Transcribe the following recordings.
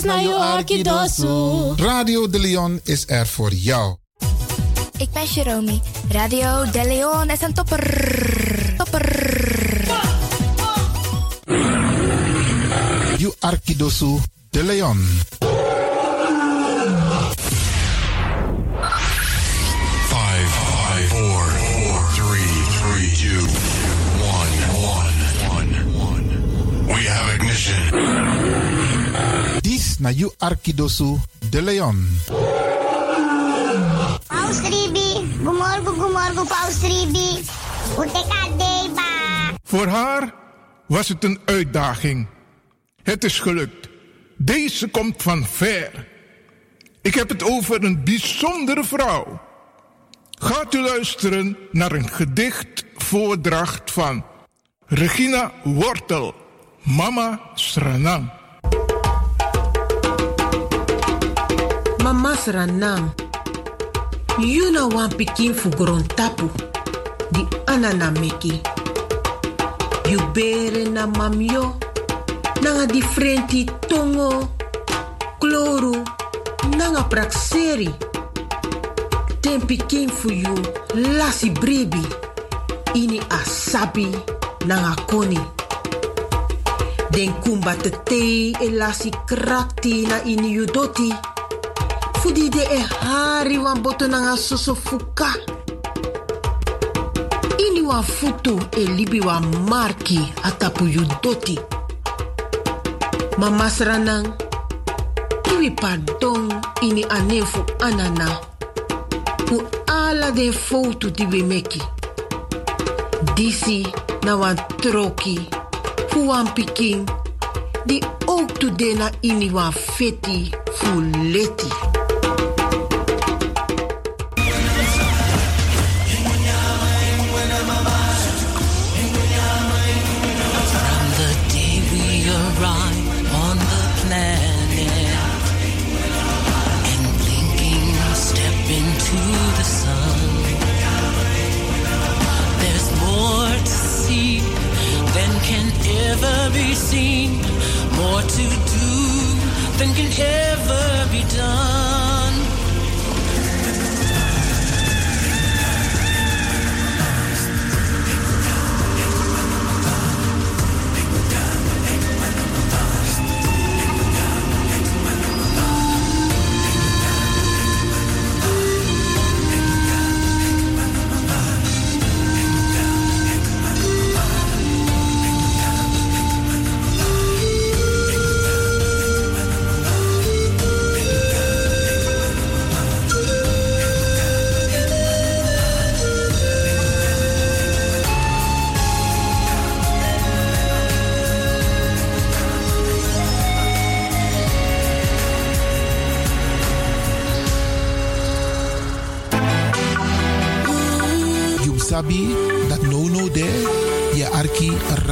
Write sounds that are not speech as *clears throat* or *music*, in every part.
is naar. Radio De Leon is er voor jou. Ik ben Jerome. Radio De Leon is een topper. Topper. You Arkidosu De Leon. Na You Arkidosu De Leon. Paus Ribi, gumorgo gumorgo Paus Ribi. Voor haar was het een uitdaging. Het is gelukt. Deze komt van ver. Ik heb het over een bijzondere vrouw. Gaat u luisteren naar een gedichtvoordracht van Regina Wortel, Mama Sranang. Mama Sranang, you na wan pikin fu tapu, di anana meki. You bere na mamyo, nanga differenti tongo, kloru, nanga prakseri. Ten pikin fu you lasi brebi, ini asabi nanga koni. Den kumba te e lasi krakti na ini you doti. Fudi de e hari wan boto nanga soso fuka. Ini wan futu e libi wan marki atapu you doti. Mama sranang, iwi pardon ini anefu anana. Fu ala de foto di we meki. Disi na wan troki, fu wan pikin, di ook tu ini wan feti fu leti. Ever be seen, more to do than can ever be done.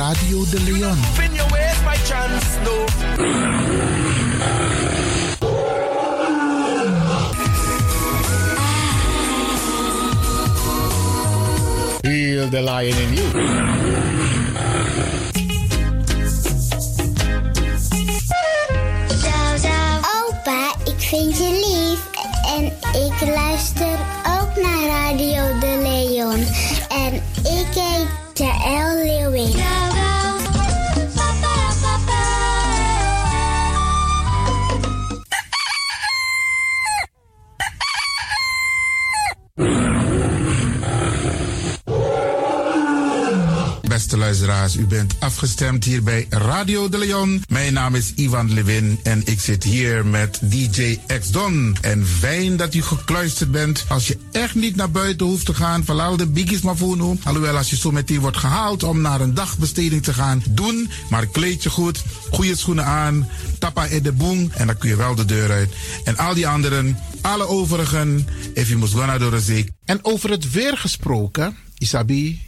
Radio De Leon. Afgestemd hier bij Radio de Leon. Mijn naam is Ivan Levin en ik zit hier met DJ X Don. En fijn dat u gekluisterd bent. Als je echt niet naar buiten hoeft te gaan, verlaal de biggies maar voor nu. Alhoewel, als je zo meteen wordt gehaald om naar een dagbesteding te gaan, doen. Maar kleed je goed, goede schoenen aan, tappa in de boom en dan kun je wel de deur uit. En al die anderen, alle overigen, if you must go naar de. En over het weer gesproken, Isabi,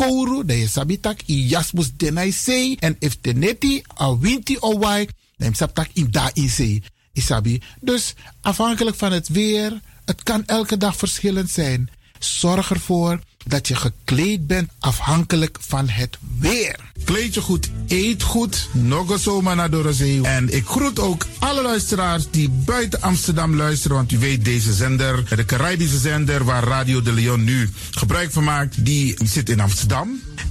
kouru, dan je sabitak i jasmus denai sei. En if teneti a winti owai, dan sabtak i da in sei. Isabi. Dus afhankelijk van het weer, het kan elke dag verschillend zijn. Zorg ervoor dat je gekleed bent afhankelijk van het weer. Kleed je goed, eet goed, nog zomaar naar Dorozee. En ik groet ook alle luisteraars die buiten Amsterdam luisteren. Want u weet, deze zender, de Caribische zender waar Radio de Leon nu gebruik van maakt, die zit in Amsterdam.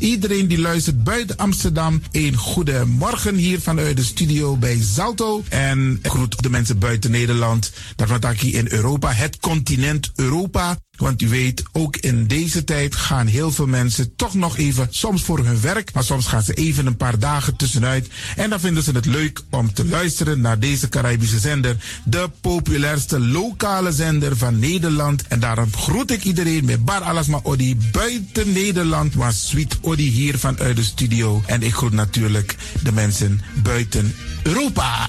Iedereen die luistert buiten Amsterdam, een goede morgen hier vanuit de studio bij Zalto. En groet de mensen buiten Nederland, dat we hier in Europa, het continent Europa. Want u weet, ook in deze tijd gaan heel veel mensen toch nog even, soms voor hun werk, maar soms gaan ze even een paar dagen tussenuit. En dan vinden ze het leuk om te luisteren naar deze Caribische zender, de populairste lokale zender van Nederland. En daarom groet ik iedereen met Bar Alasma Odi buiten Nederland, maar Sweet Odi hier vanuit de studio. En ik groet natuurlijk de mensen buiten Europa.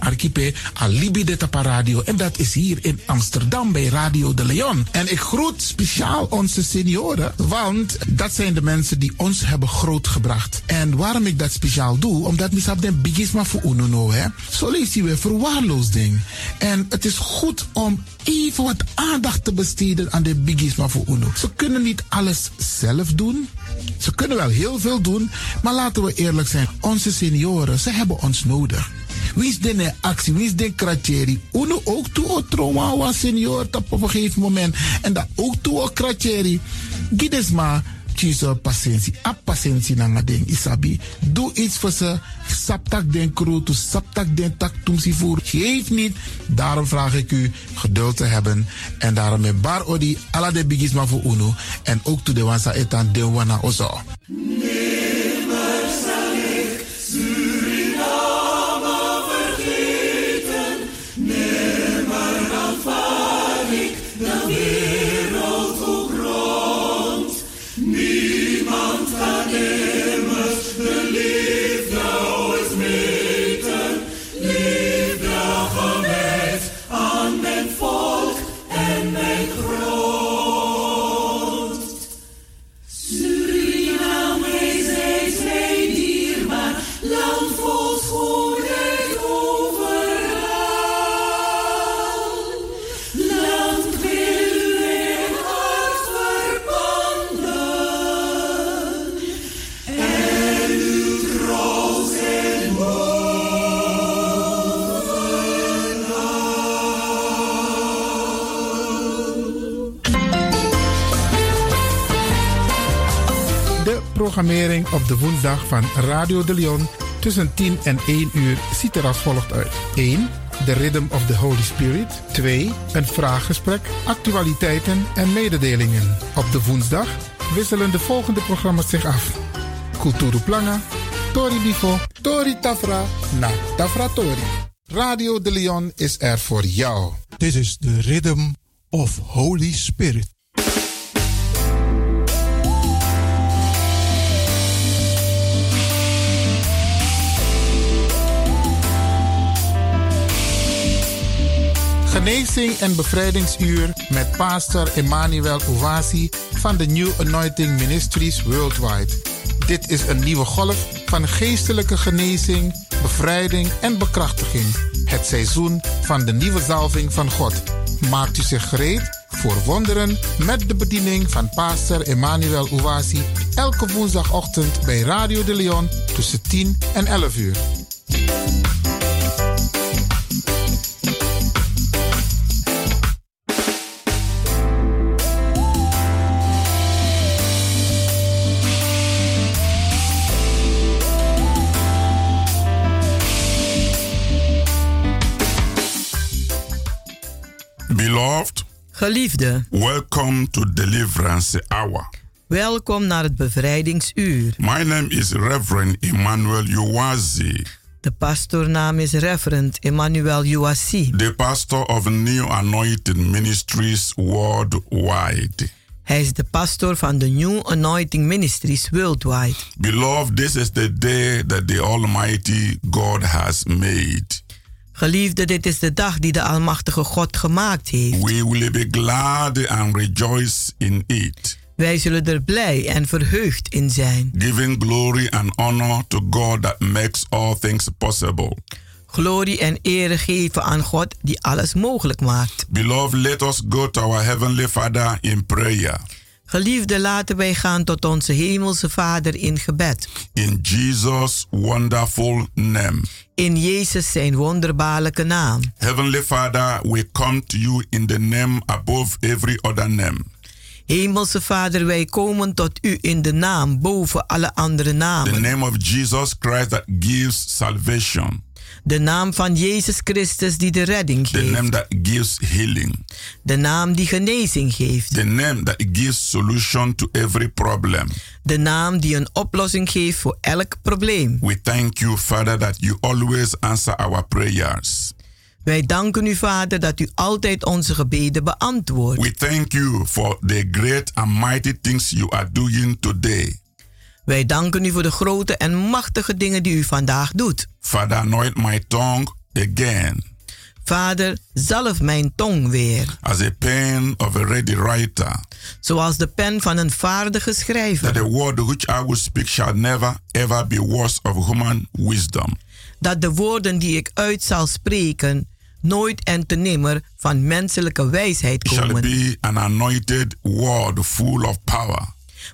archipel Alibi de Tapa Radio. En dat is hier in Amsterdam bij Radio de Leon. En ik groet speciaal onze senioren, want dat zijn de mensen die ons hebben grootgebracht. En waarom ik dat speciaal doe, omdat we den bigisma voor uno hè. Zo lezen we verwaarloosding. En het is goed om even wat aandacht te besteden aan de bigisma voor uno. Ze kunnen niet alles zelf doen. Ze kunnen wel heel veel doen, maar laten we eerlijk zijn. Onze senioren, ze hebben ons nodig. Wie is de actie? Wie is de kratjeri? Uno ook toe o trauma was senior op een gegeven moment. En dat ook toe o kratjeri. Gides maar kiezen patiëntie. A patiëntie na ding isabi. Doe iets voor ze. Saptak den kroto, saptak den tak tumsi voer. Geef niet. Daarom vraag ik u geduld te hebben. En daarom met bar odi ala de bigisma voor uno. En ook toe de wansa etan de wana ozo. Programmering op de woensdag van Radio de Leon tussen 10 en 1 uur ziet er als volgt uit. 1. The Rhythm of the Holy Spirit. 2. Een vraaggesprek, actualiteiten en mededelingen. Op de woensdag wisselen de volgende programma's zich af. Kulturu Planga, Tori Bifo, Tori Tafra, na Tafra Tori. Radio de Leon is er voor jou. This is the Rhythm of Holy Spirit. Genezing en bevrijdingsuur met pastor Emmanuel Owasi van de New Anointing Ministries Worldwide. Dit is een nieuwe golf van geestelijke genezing, bevrijding en bekrachtiging. Het seizoen van de nieuwe zalving van God. Maakt u zich gereed voor wonderen met de bediening van pastor Emmanuel Ouasi elke woensdagochtend bij Radio de Leon tussen 10 en 11 uur. Beloved, Geliefde, welcome to Deliverance Hour. welkom naar het bevrijdingsuur. My name is Reverend Emmanuel Uwazi, De pastoornaam is Reverend Emmanuel Uwasi. the pastor of New Anointed Ministries worldwide. Hij is de pastor van de New Anointing Ministries Worldwide. Beloved, this is the day that the Almighty God has made. Geliefde, dit is de dag die de Almachtige God gemaakt heeft. We will be glad and rejoice in it, Wij zullen er blij en verheugd in zijn. giving glory and honor to God that makes all things possible. Glorie en ere geven aan God die alles mogelijk maakt. Beloved, let us go to our Heavenly Father in prayer. Geliefde, laten wij gaan tot onze Hemelse Vader in gebed. In Jesus' wonderful name. In Jezus zijn wonderbaarlijke naam. Heavenly Father, we come to you in the name above every other name. Hemelse Vader, wij komen tot u in de naam boven alle andere The namen. name of Jesus Christ that gives salvation. De naam van Jezus Christus die de redding The name geeft. that gives healing. De naam die genezing geeft. The name that gives solution to every problem. De naam die een oplossing geeft voor elk probleem. We thank you, Father, that you always answer our prayers. Wij danken u, Vader, dat u altijd onze gebeden beantwoordt. We thank you for the great and mighty things you are doing today. Wij danken u voor de grote en machtige dingen die u vandaag doet. Father, anoint my tongue again Vader, zalf mijn tong weer, as a pen of a ready writer, zoals de pen van een vaardige that schrijver. the word which I will speak shall never ever be worse of human wisdom. Dat de woorden die ik uit zal spreken nooit en te nimmer van menselijke wijsheid It shall komen. be an anointed word full of power,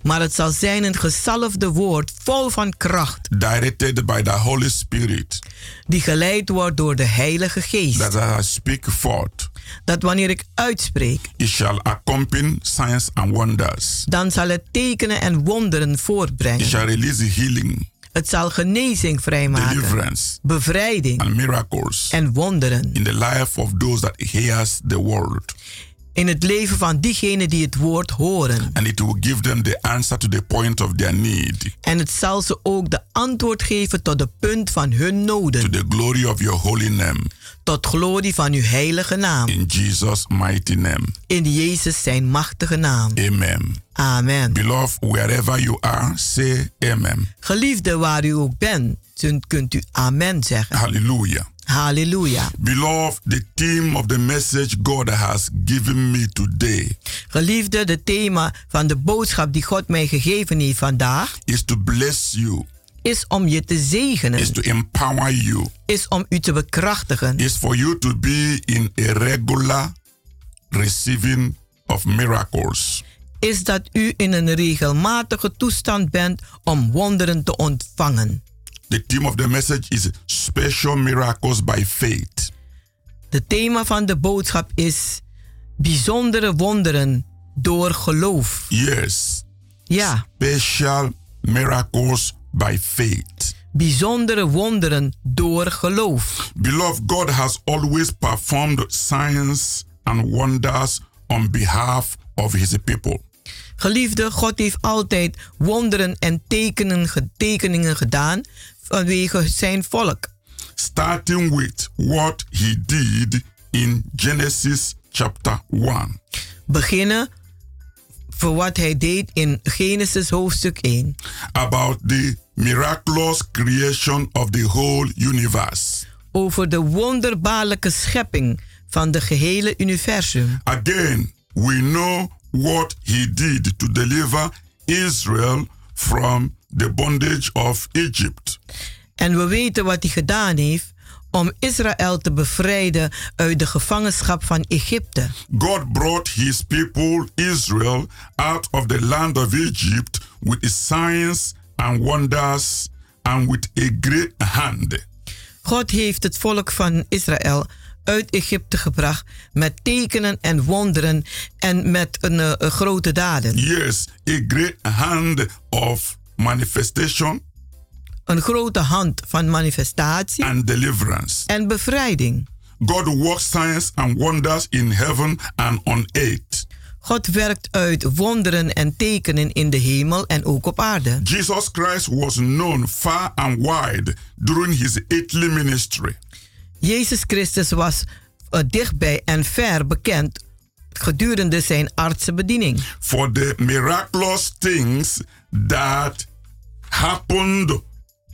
Maar het zal zijn een gezalfde woord vol van kracht, directed by the Holy Spirit, die geleid wordt door de Heilige Geest. that I speak forth, Dat wanneer ik uitspreek, it shall accompany signs and wonders. dan zal het tekenen en wonderen It voortbrengen. shall release healing, Het zal genezing vrijmaken, deliverance, bevrijding and miracles en wonderen in the life of those that hears the word. In het leven van diegenen die het woord horen. And it will give them the answer to the point of their need. En het zal ze ook de antwoord geven tot de punt van hun To noden. the glory of your holy name. Tot glorie van uw heilige naam. In Jesus' mighty name. In Jezus zijn machtige naam. Amen. Amen. Beloved, wherever you are, say amen. Geliefde waar u ook bent, kunt u amen zeggen. Hallelujah. Halleluja. Beloved, the theme of the message God has given me today Geliefde, de thema van de boodschap die God mij gegeven heeft vandaag is to bless you, is om je te zegenen. is to empower you, Is om u te bekrachtigen. is for you to be in a regular receiving of miracles. Is dat u in een regelmatige toestand bent om wonderen te ontvangen. The theme of the message is special miracles by faith. De thema van de boodschap is bijzondere wonderen door geloof. Yes, Ja, special miracles by faith. bijzondere wonderen door geloof. Beloved, God has always performed signs and wonders on behalf of his people. Geliefde, God heeft altijd wonderen en tekenen, tekeningen gedaan vanwege zijn volk. Starting with what he did in Genesis chapter 1. Beginnen voor wat hij deed in Genesis hoofdstuk 1. About the miraculous creation of the whole universe. Over de wonderbaarlijke schepping van de gehele universum. Again, we know what he did to deliver Israel from the bondage of Egypt. En we weten wat hij gedaan heeft om Israël te bevrijden uit de gevangenschap van Egypte. God brought his people Israel out of the land of Egypt with signs and wonders and with a great hand. God heeft het volk van Israël uit Egypte gebracht met tekenen en wonderen en met een, uh, een grote daden. Yes, a great hand of manifestation. Een grote hand van manifestatie and deliverance. en bevrijding. God works signs and wonders in heaven and on earth. God werkt uit wonderen en tekenen in de hemel en ook op aarde. Jesus Christ was known far and wide during his earthly ministry. Jezus Christus was uh, dichtbij en ver bekend gedurende zijn artsenbediening. For the miraculous things that happened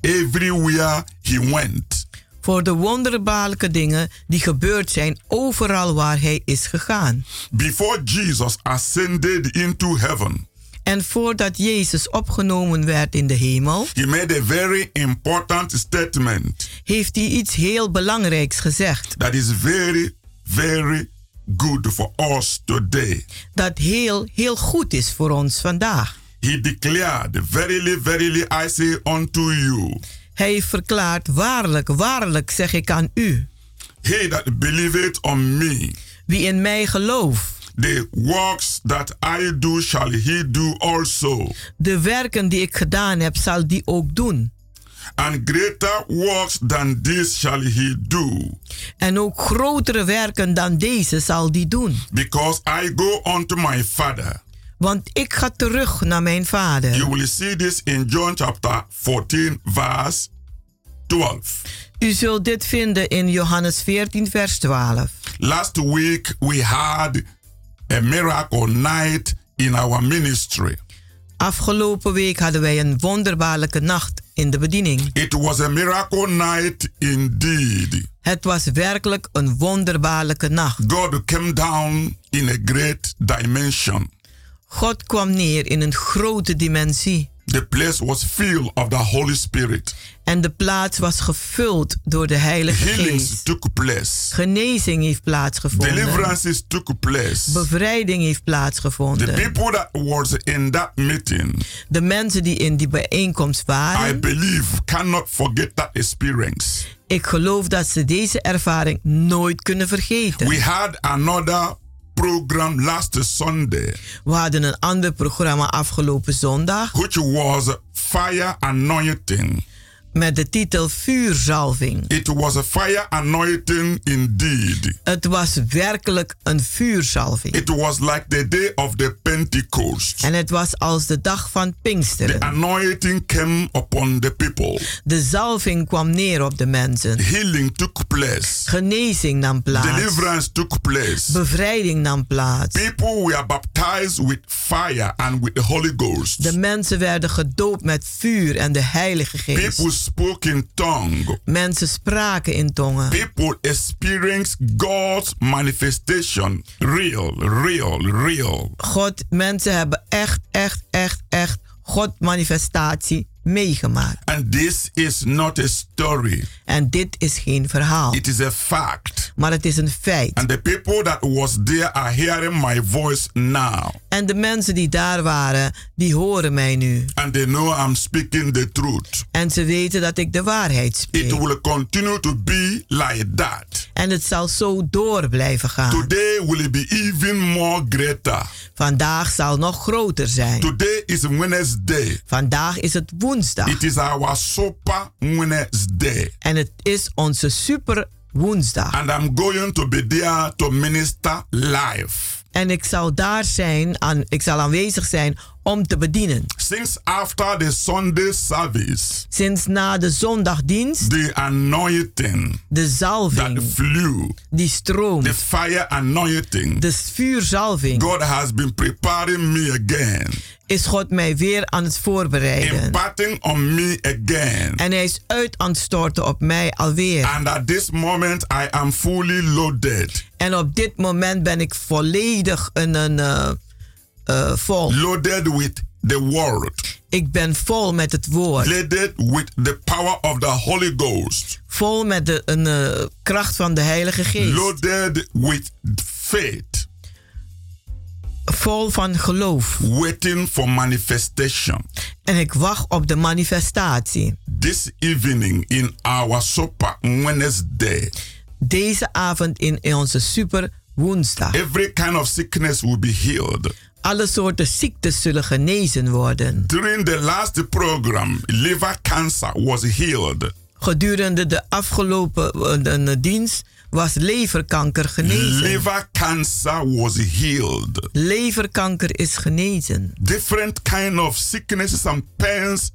everywhere he went. Voor de wonderbaarlijke dingen die gebeurd zijn overal waar hij is gegaan. Before Jesus ascended into heaven. En voordat Jezus opgenomen werd in de hemel, he made a very important statement. Heeft hij iets heel belangrijks gezegd. That is very, very good for us today. Dat heel, heel goed is voor ons vandaag. He declared, Verily, verily, I say unto you. Hij heeft verklaard, waarlijk, waarlijk zeg ik aan u. He that believeth on me. Wie in mij gelooft. The works that I do shall he do also. De werken die ik gedaan heb, zal die ook doen. And greater works than this shall he do. En ook grotere werken dan deze zal die doen. Because I go unto my father. Want ik ga terug naar mijn vader. You will see this in John chapter 14 verse 12. U zult dit vinden in Johannes 14 vers 12. Last week we had a miracle night in our ministry. Afgelopen week hadden wij een wonderbaarlijke nacht in de bediening. It was a miracle night indeed. Het was werkelijk een wonderbaarlijke nacht. God came down in a great dimension. God kwam neer in een grote dimensie. The place was filled of the Holy Spirit. En de plaats was gevuld door de Heilige Healings Geest. took place. Genezing heeft plaatsgevonden. Deliverances took place. Bevrijding heeft plaatsgevonden. The people that was in that meeting. De mensen die in die bijeenkomst waren. I believe cannot forget that experience. Ik geloof dat ze deze ervaring nooit kunnen vergeten. We had another program last Sunday. We hadden een ander programma afgelopen zondag. Which was fire anointing. Met de titel Vuurzalving. It was a fire anointing indeed. Het was werkelijk een vuurzalving. It was like the day of the Pentecost. En het was als de dag van Pinksteren. The anointing came upon the people. De zalving kwam neer op de mensen. Healing took place. Genezing nam plaats. Deliverance took place. Bevrijding nam plaats. People were baptized with fire and with the Holy Ghost. De mensen werden gedoopt met vuur en de Heilige Geest. People spoke in tongue. Mensen spraken in tongen. People experienced God's manifestation. Real, real, real. God, mensen hebben echt, echt, echt, echt God manifestatie meegemaakt. And this is not a story. En dit is geen verhaal. It is a fact. Maar het is een feit. And the people that was there are hearing my voice now. En de mensen die daar waren, die horen mij nu. And they know I'm speaking the truth. En ze weten dat ik de waarheid spreek. It will continue to be like that. En het zal zo door blijven gaan. Today will be even more greater. Vandaag zal nog groter zijn. Today is Wednesday. Vandaag is het woensdag. It is our super Wednesday. En het is onze super woensdag. And I'm going to be there to minister live. En ik zal daar zijn, aan, ik zal aanwezig zijn om te bedienen. Since after the Sunday service, Sinds na de zondagdienst, the anointing de zalving, that flew, die stroomt, the fire anointing, de vuurzalving, God has been preparing me again, is God mij weer aan het voorbereiden. imparting on me again. En hij is uit aan het storten op mij alweer. And at this moment, I am fully loaded. En op dit moment ben ik volledig een, een uh, vol. Loaded with the word. Ik ben vol met het woord. Loaded with the power of the Holy Ghost. Vol met de een, uh, kracht van de Heilige Geest. Loaded with faith. Vol van geloof. Waiting for manifestation. En ik wacht op de manifestatie. This evening in our super Wednesday. Deze avond in onze super woensdag. Every kind of sickness will be healed. Alle soorten ziektes zullen genezen worden. During the last program, liver cancer was healed. Gedurende de afgelopen uh, de dienst was leverkanker genezen. Liver cancer was healed. Leverkanker is genezen. Different kind of sicknesses and pains.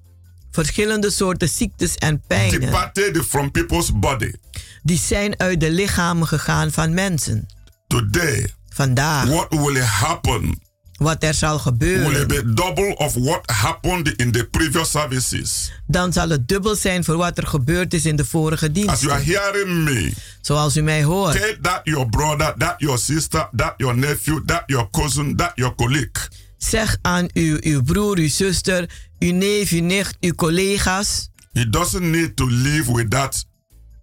Verschillende soorten ziektes en pijnen. Departed from people's body. Die zijn uit de lichamen gegaan van mensen. Today. Vandaag. What will happen? Wat er zal gebeuren. Double of what happened in the previous services? Dan zal het dubbel zijn voor wat er gebeurd is in de vorige dienst. As you are hearing me. Zoals u mij hoort. Tell that your brother, that your sister, that your nephew, that your cousin, that your colleague. Zeg aan uw, uw broer, uw zuster, uw neef, uw nicht, uw collega's. He doesn't need to live with that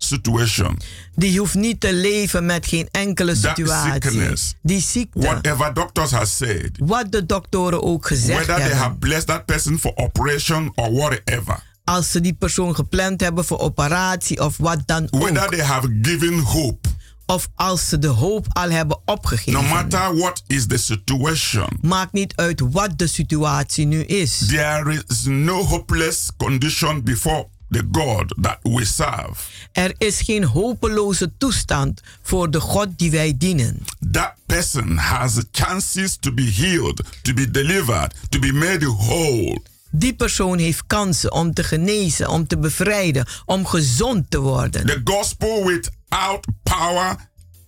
situation. Die hoeft niet te leven met geen enkele situatie. Die ziekte. Whatever doctors have said. Wat de doktoren ook gezegd whether hebben. they have blessed that person for operation or whatever. Als ze die persoon gepland hebben voor operatie of wat dan ook. Whether they have given hope. Of als ze de hoop al hebben opgegeven. No matter what is the situation. Maakt niet uit wat de situatie nu is. There is no hopeless condition before the God that we serve. Er is geen hopeloze toestand voor de God die wij dienen. That person has chances to be healed, to be delivered, to be made whole. Die persoon heeft kansen om te genezen, om te bevrijden, om gezond te worden. The gospel without power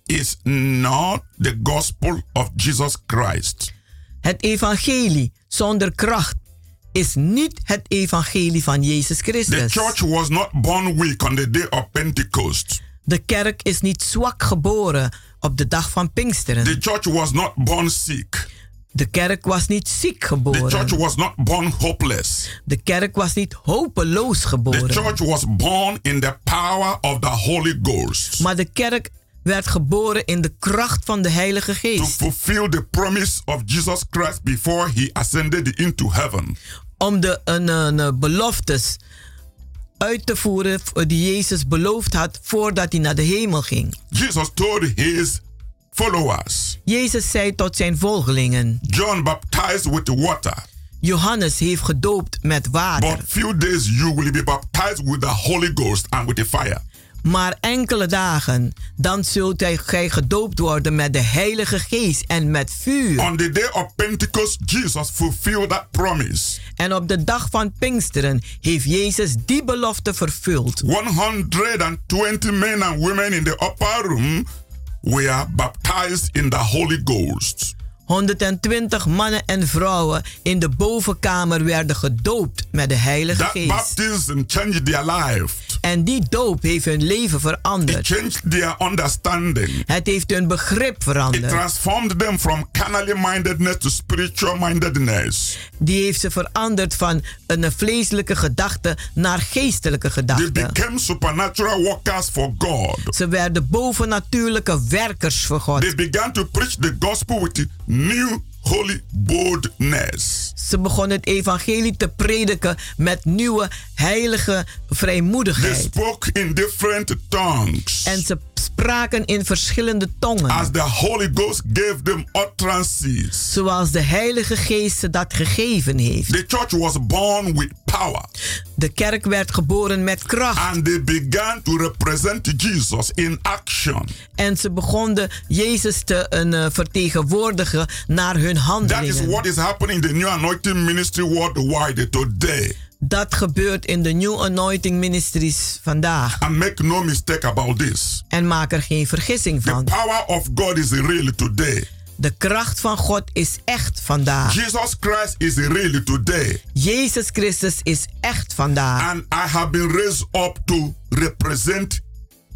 is not the gospel of Jesus Christ. Het evangelie zonder kracht is niet het evangelie van Jezus Christus. The church was not born weak on the day of Pentecost. De kerk is niet zwak geboren op de dag van Pinksteren. The church was not born sick. De kerk was niet ziek geboren. The church was not born hopeless. De kerk was niet hopeloos geboren. The church was born in the power of the Holy Ghost. Maar de kerk werd geboren in de kracht van de Heilige Geest. To fulfill the promise of Jesus Christ before he ascended into heaven. Om de een, een, beloftes uit te voeren die Jezus beloofd had voordat hij naar de hemel ging. Jesus told his followers. Jezus zei tot zijn volgelingen. John baptized with water. Johannes heeft gedoopt met water. But few days you will be baptized with the Holy Ghost and with the fire. Maar enkele dagen, dan zult gij gedoopt worden met de Heilige Geest en met vuur. On the day of Pentecost, Jesus fulfilled that promise. En op de dag van Pinksteren heeft Jezus die belofte vervuld. 120 men and women in the upper room were baptized in the Holy Ghost. 120 mannen en vrouwen in de bovenkamer werden gedoopt met de Heilige That Geest. baptism changed their life. En die doop heeft hun leven veranderd. It changed their understanding. Het heeft hun begrip It veranderd. transformed them from carnally mindedness to spiritual mindedness. Die heeft ze veranderd van een vleeselijke gedachte naar geestelijke They gedachte. became supernatural workers for God. Ze werden bovennatuurlijke werkers voor God. They began to preach the gospel with new holy boldness. Ze begonnen het evangelie te prediken met nieuwe heilige They vrijmoedigheid. spoke in different tongues. En ze spraken in verschillende tongen. As the Holy Ghost gave them utterances. Zoals de Heilige Geest ze dat gegeven heeft. The church was born with power. De kerk werd geboren met kracht. And they began to represent Jesus in action. En ze begonnen Jezus te uh, vertegenwoordigen naar hun That is handelingen. what is happening in the New Anointing Ministry worldwide today. Dat gebeurt in de New Anointing Ministries vandaag. And make no mistake about this. En maak er geen vergissing The van. power of God is real today. De kracht van God is echt vandaag. Jesus Christ is real today. Jezus Christus is echt vandaag. And I have been raised up to represent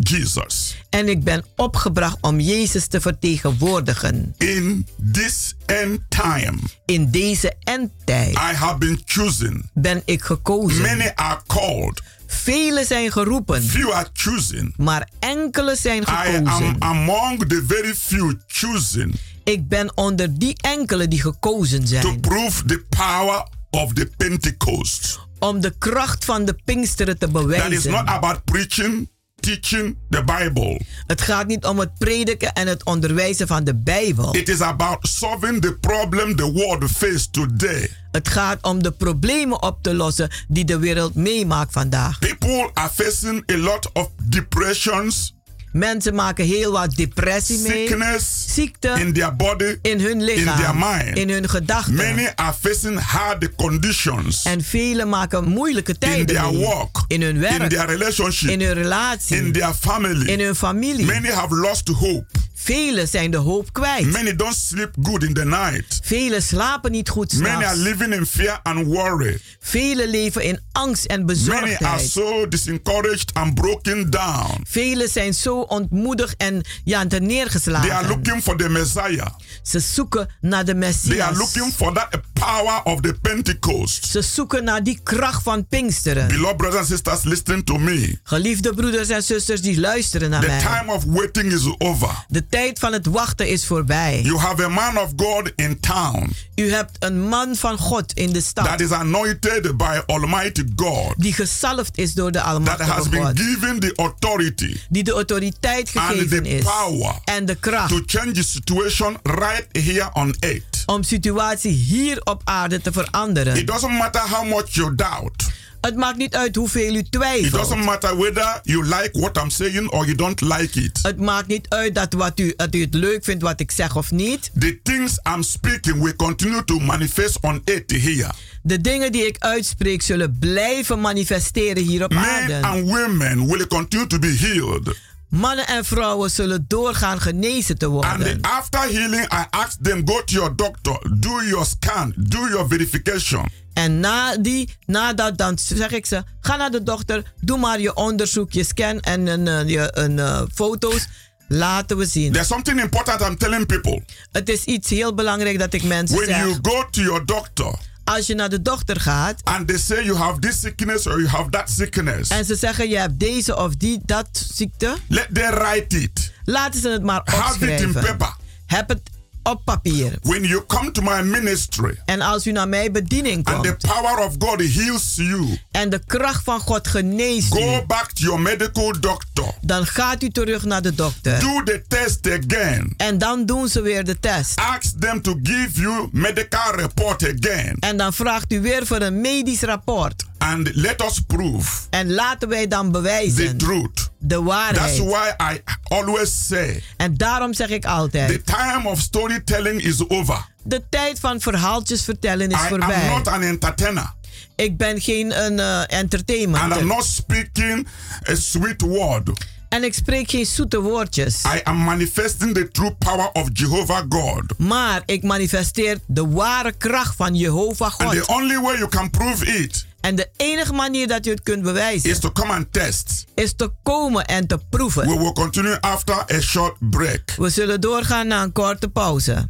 Jesus. En ik ben opgebracht om Jezus te vertegenwoordigen. In this end time, In deze endtijd I have been chosen. ben ik gekozen. Many are called, Velen zijn geroepen, few are chosen. maar enkele zijn I am gekozen. among the very few chosen Ik ben onder die enkele die gekozen to zijn. prove the power of the Pentecost. Om de kracht van de Pinksteren te That is not bewijzen. about preaching, teaching the Bible. Het gaat niet om het prediken en het onderwijzen van de Bijbel. It is about solving the problem the world faces today. Het gaat om de problemen op te lossen die de wereld meemaakt vandaag. People are facing a lot of depressions, Mensen maken heel wat depressie mee, sickness ziekte in their body, in hun in their lichaam, mind. in hun gedachten. Many are facing hard conditions En velen maken moeilijke in tijden their mee. work, in hun in werk, their relationship, in hun relatie, in their family. in hun familie. Many have lost hope. Velen zijn de hoop kwijt. Many don't sleep good in the night. Velen slapen niet goed Many are s'nachts. living in fear and worry. Velen leven in angst en Many are bezorgdheid. so disencouraged and broken down. Velen zijn zo ontmoedigd en ja, ten They are neergeslagen. looking for the Messiah. Ze zoeken naar de They are Messias. looking for that power of the Pentecost. Ze zoeken naar die kracht van Pinksteren. Beloved brothers and sisters, listen to me. Geliefde broeders en zusters die luisteren naar The mij. time of waiting is over. De tijd van het wachten is voorbij. You have a man of God in town U hebt een man van God in de stad. that is anointed by Almighty God, die gezalfd is door de that has Almachtige been God. given the authority Die de autoriteit and gegeven the is. power En de kracht. to change the situation right here on earth. Om situatie hier op aarde te veranderen. It doesn't matter how much you doubt. Het maakt niet uit hoeveel u It twijfelt. doesn't matter whether you like what I'm saying or you don't like it. Het maakt niet uit dat, wat u, dat u het leuk vindt wat ik zeg of niet. The things I'm speaking will continue to manifest on earth here. De dingen die ik uitspreek zullen blijven manifesteren hier op Men aarde. and women will continue to be healed. Mannen en vrouwen zullen doorgaan genezen te And worden. after healing, I asked them, go to your doctor, do your scan, do your verification. En na die, nadat dan zeg ik ze, ga naar de dokter, doe maar je onderzoek, je scan en een, eh, je, een, eh, foto's. Laten we zien. There's something important I'm telling people. Het is iets heel belangrijk dat ik mensen When zeg. you go to your doctor Als je naar de dokter gaat and they say you have this sickness or you have that sickness, en ze zeggen je hebt deze of die, dat ziekte, let them write it. laten ze het maar Have it in opschrijven. paper. Heb het op papier. When you come to my ministry En als u naar mijn bediening and the komt power of God heals you, en de kracht van God geneest go u, back to your medical doctor. dan gaat u terug naar de dokter. Do the test again. En dan doen ze weer de test. Ask them to give you medical report again. En dan vraagt u weer voor een medisch rapport. And let us prove En laten wij dan the bewijzen truth. de That's waarheid. why I always say En daarom zeg ik the altijd, time of storytelling is over. de tijd van verhaaltjes vertellen is I am voorbij. not an entertainer. Ik ben geen een, eh, And I'm not speaking a sweet word. En ik spreek geen zoete woordjes. I am manifesting the true power of Jehovah God. Maar ik manifesteer de ware kracht van Jehovah And the God. only way you can prove it En de enige manier dat je het kunt bewijzen is to come and test. is te komen en te proeven. We will continue after a short break. We zullen doorgaan naar een korte pauze.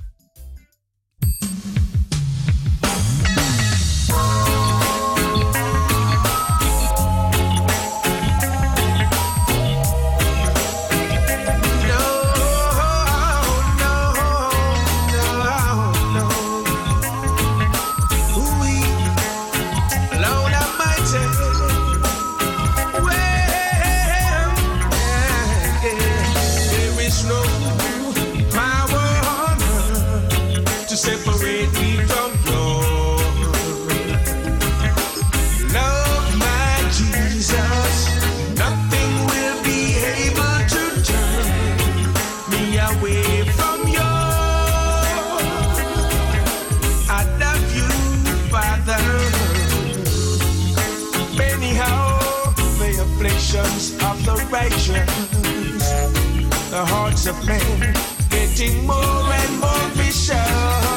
Hearts of men getting more and more vicious.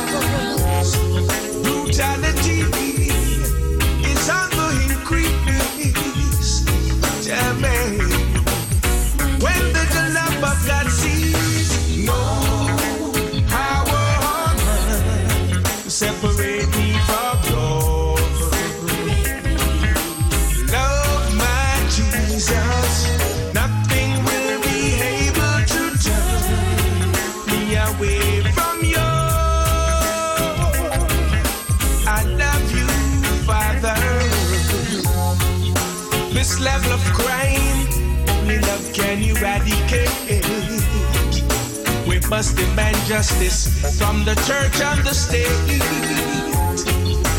Must demand justice from the church and the state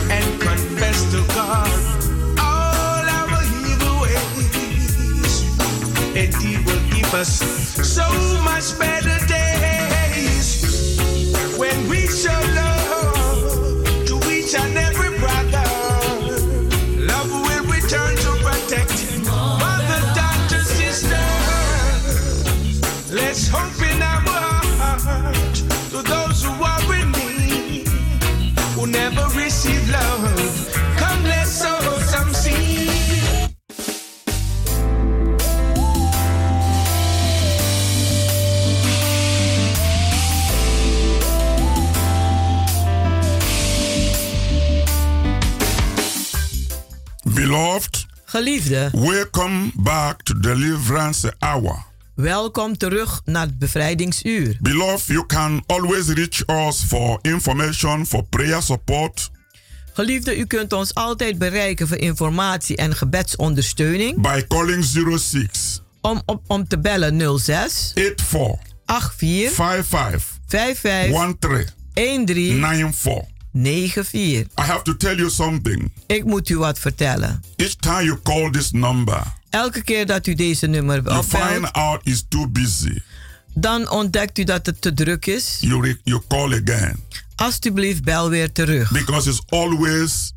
and confess to God all our evil ways. And He will give us so much better days when we show Geliefde, welcome back to Deliverance Hour. welkom terug naar het bevrijdingsuur. Beloved, you can always reach us for information, for prayer support. Geliefde, u kunt ons altijd bereiken voor informatie en gebedsondersteuning. by calling 06 Om, om, om te bellen 06 84 84 55 55 13 13 94. 94. I have to tell you something. Ik moet u wat vertellen. Each time you call this number, Elke keer dat u deze nummer you opbelt, find out it's too busy. dan ontdekt u dat het te druk is. You, you call again Alsjeblieft, bel weer terug. because it's always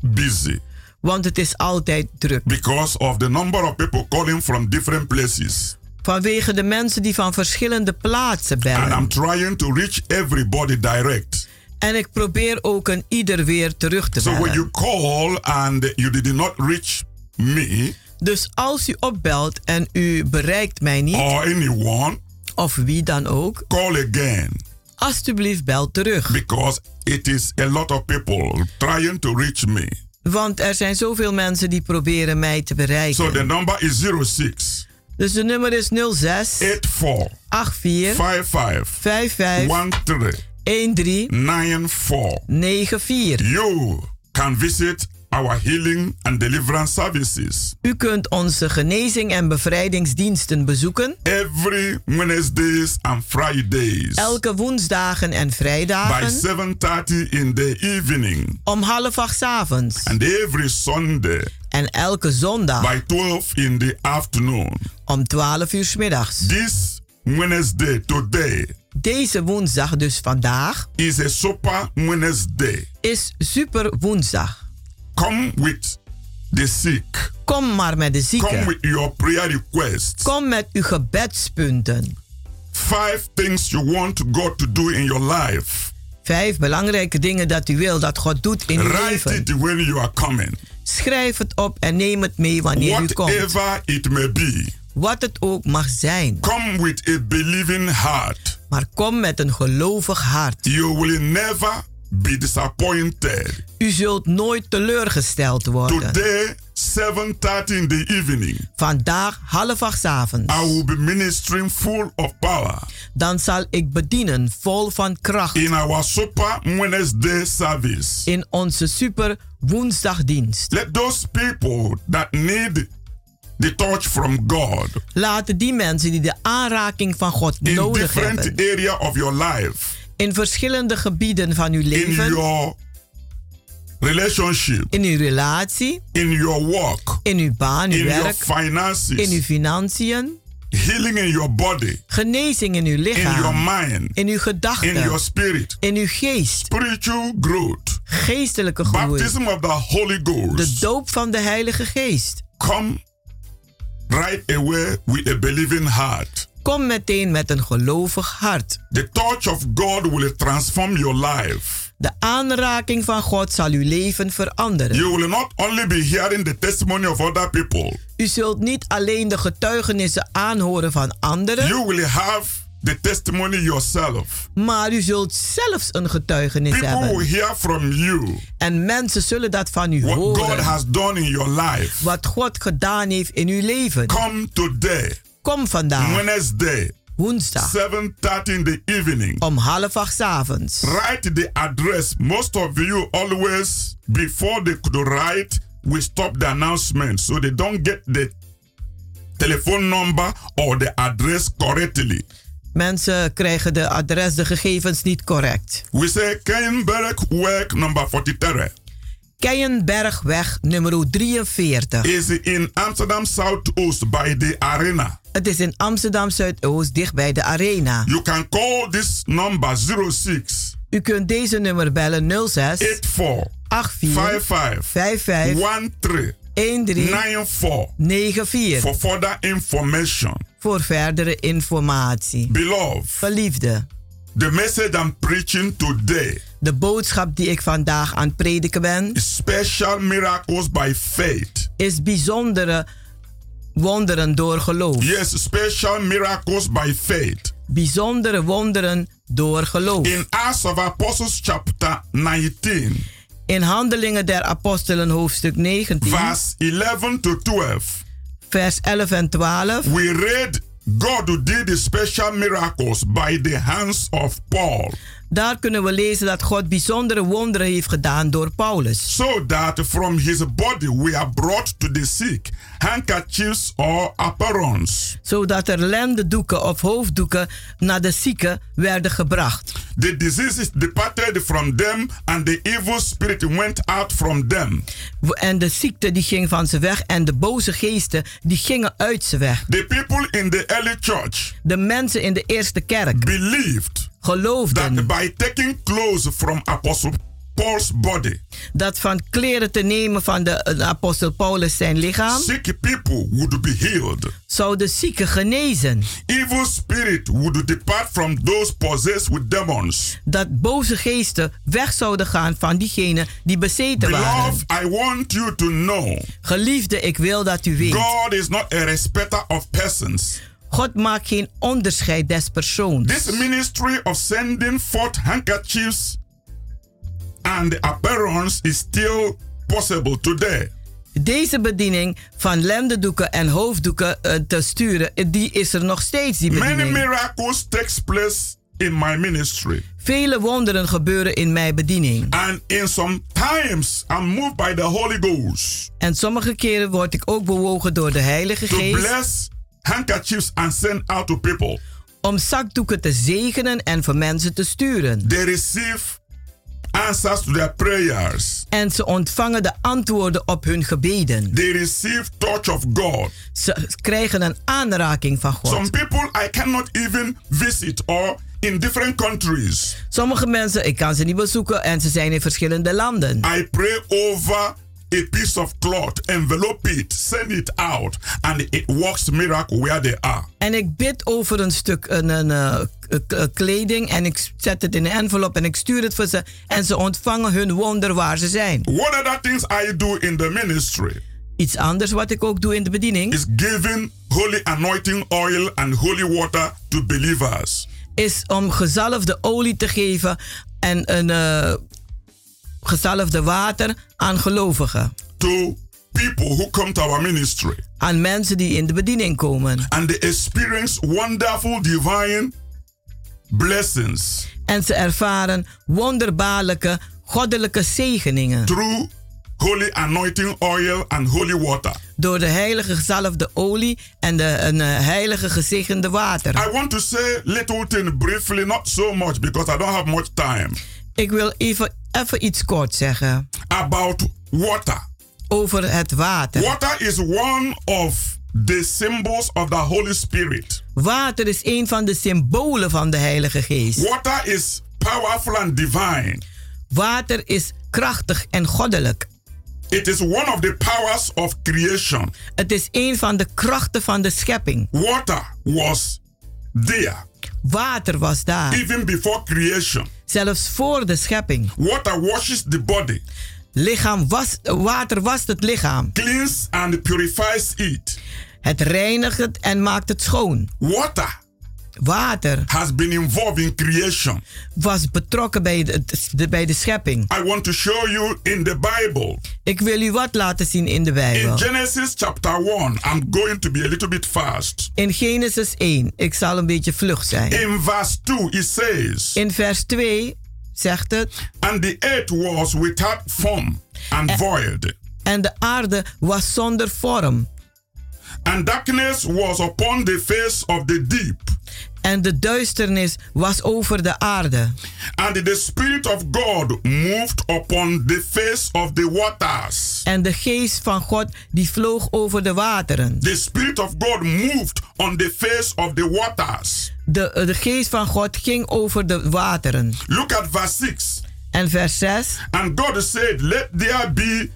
busy. Want het is altijd druk. Because of the number of people calling from different places. Vanwege de mensen die van verschillende plaatsen And bellen. I'm trying to reach everybody direct. En ik probeer ook een ieder weer terug te So when bellen. you call and you did not reach me Dus als u opbelt en u bereikt mij niet, or anyone, of wie dan ook, call again alsjeblieft bel terug. because it is a lot of people trying to reach me. Want er zijn zoveel mensen die proberen mij te bereiken. So the number is 06 Dus de nummer is 06 84 84 55 55 13 13 94. 94. You can visit our healing and deliverance services U kunt onze genezing en bevrijdingsdiensten bezoeken. every Wednesdays and Fridays Elke woensdagen en by vrijdagen 7:30 in the evening om half acht 's avonds. and every Sunday En elke zondag by 12 in the afternoon. om 12 uur 's middags. This Wednesday today Deze woensdag, dus vandaag, is a super Wednesday. is super woensdag. Come with the sick. Kom maar met de Come zieken. with your prayer requests. Kom met uw gebedspunten. Five things you want God to do in your life. Vijf belangrijke dingen dat u wil dat God doet in uw Write leven. it when you are coming. Schrijf het op en neem het mee wanneer u komt. Whatever it may be. Wat het ook mag zijn. Come with a believing heart. Maar kom met een gelovig hart. You will never be disappointed. U zult nooit teleurgesteld worden. Today, 7:30 in the evening, Vandaag half acht avonds. I will be ministering full of power Dan zal ik bedienen vol van kracht. in our super Wednesday service. In onze super woensdagdienst. Let those people that need the touch from God Laten die mensen die de aanraking van God in nodig different hebben. area of your life, In verschillende gebieden van uw in leven. your relationship, In uw relatie. in your work, In uw baan, uw in your werk. finances, In uw financiën. healing in your body, Genezing in uw in your lichaam. mind, In uw in gedachten. your spirit, In uw geest. spiritual growth, Geestelijke groei. baptism of the Holy De Ghost. doop van de Heilige Geest. Come right away with a believing heart. Kom meteen met een gelovig hart. The touch of God will transform your life. De aanraking van God zal uw leven veranderen. You will not only be hearing the testimony of other people, U zult niet alleen de getuigenissen aanhoren van anderen. you will have the testimony yourself. Maar u zult zelfs een getuigenis People will hebben. hear from you En mensen zullen dat van u what God horen. has done in your life. Wat God gedaan heeft in uw leven. Come today, Kom vandaag, Wednesday, woensdag, 7:30 in the evening. om half acht avonds. Write the address. Most of you always, before they could write, we stop the announcement so they don't get the telephone number or the address correctly. Mensen krijgen de adres, de gegevens niet correct. We say Kenberg Work number 43 Keienbergweg nummer 43. is in Amsterdam Southoost by the arena. Het is in Amsterdam Zuidoost, dicht bij de Arena. You can call this number 06 U kunt deze nummer bellen 06 84 84 55 55 13 13 94 94 for further information. voor verdere informatie. Beloved, Verliefde, the message I'm preaching today de boodschap die ik vandaag aan het prediken ben, is special miracles by faith. is bijzondere wonderen door geloof. Yes, special miracles by faith. Bijzondere wonderen door geloof. In Acts of Apostles chapter 19, In Handelingen der Apostelen hoofdstuk 19, verse 11 to 12, vers 11 en 12. we read God who did the special miracles by the hands of Paul, Daar kunnen we lezen dat God bijzondere wonderen heeft gedaan door Paulus. so that from his body we are brought to the sick handkerchiefs or aprons. Zodat er lendendoeken of hoofddoeken naar de zieken werden gebracht. The diseases departed from them, and the evil spirit went out from them. En de ziekte die ging van ze weg en de boze geesten die gingen uit ze weg. The people in the early church De mensen in de eerste kerk believed geloofden that by taking clothes from Apostle Paul's body, dat van kleren te nemen van de, de apostel Paulus zijn lichaam, sick people would be healed. zou de zieken genezen. Evil spirit would depart from those possessed with demons. Dat boze geesten weg zouden gaan van diegenen die bezeten waren. Beloved, I want you to know Geliefde, ik wil dat u weet. God is not a respecter of persons. God maakt geen onderscheid des persoons. This ministry of sending forth handkerchiefs and apparels is still possible today. Deze bediening van lendendoeken en hoofddoeken eh, te sturen, eh, die is er nog steeds, die Many bediening. miracles takes place in my ministry. Vele wonderen gebeuren in mijn bediening. And in some times I'm moved by the Holy Ghost En sommige keren word ik ook bewogen door de Heilige to Geest bless handkerchiefs and send out to people. om zakdoeken te zegenen en voor mensen te sturen. They receive answers to their prayers. En ze ontvangen de antwoorden op hun gebeden. They receive touch of God. Ze krijgen een aanraking van Some God. people I cannot even visit or in different countries. Sommige mensen, ik kan ze niet bezoeken en ze zijn in verschillende landen. I pray over a piece of cloth, envelope it, send it out, and it works miracle where they are. En ik bid over een stuk een, een, eh, k- k- kleding en ik zet het in een envelop en ik stuur het voor ze. En ze ontvangen hun wonder waar ze zijn. What other things I do in the ministry Iets anders wat ik ook doe in de bediening is giving holy anointing oil and holy water to believers. is om gezalfde olie te geven en een eh, gezalfde water aan gelovigen. To people who come to our ministry Aan mensen die in de bediening komen. and they experience wonderful divine blessings En ze ervaren wonderbaarlijke goddelijke zegeningen. through holy anointing oil and holy water. Door de heilige gezalfde olie en de een, eh, heilige gezegende water. I want to say little thing briefly, not so much because I don't have much time. Ik wil even, even iets kort zeggen About water. over het water. Water is one of the symbols of the Holy Spirit. Water is een van de symbolen van de Heilige Geest. Water is powerful and divine. Water is krachtig en goddelijk. It is one of the powers of creation. Het is een van de krachten van de schepping. Water was there Water was daar, even before creation. zelfs voor de schepping. Water washes the body, Lichaam was, water wast het lichaam. cleans and purifies it. Het reinigt het en maakt het schoon. Water Water has been involved in creation. was betrokken bij de, de- bij de schepping. I want to show you in the Bible. Ik wil u wat laten zien in de In Bijbel. Genesis chapter 1, I'm going to be a little bit fast. In Genesis 1, ik zal een beetje vlug zijn. In verse 2, it says, In vers 2 zegt het. And the earth was without form and void, En de aarde was zonder vorm. And darkness was upon the face of the deep. En de duisternis was over de aarde. And the Spirit of God moved upon the face of the waters. En de geest van God die vloog over de wateren. The Spirit of God moved on the face of the waters. De, eh, de geest van God ging over de wateren. Look at verse 6. En vers 6. And God said, Let there be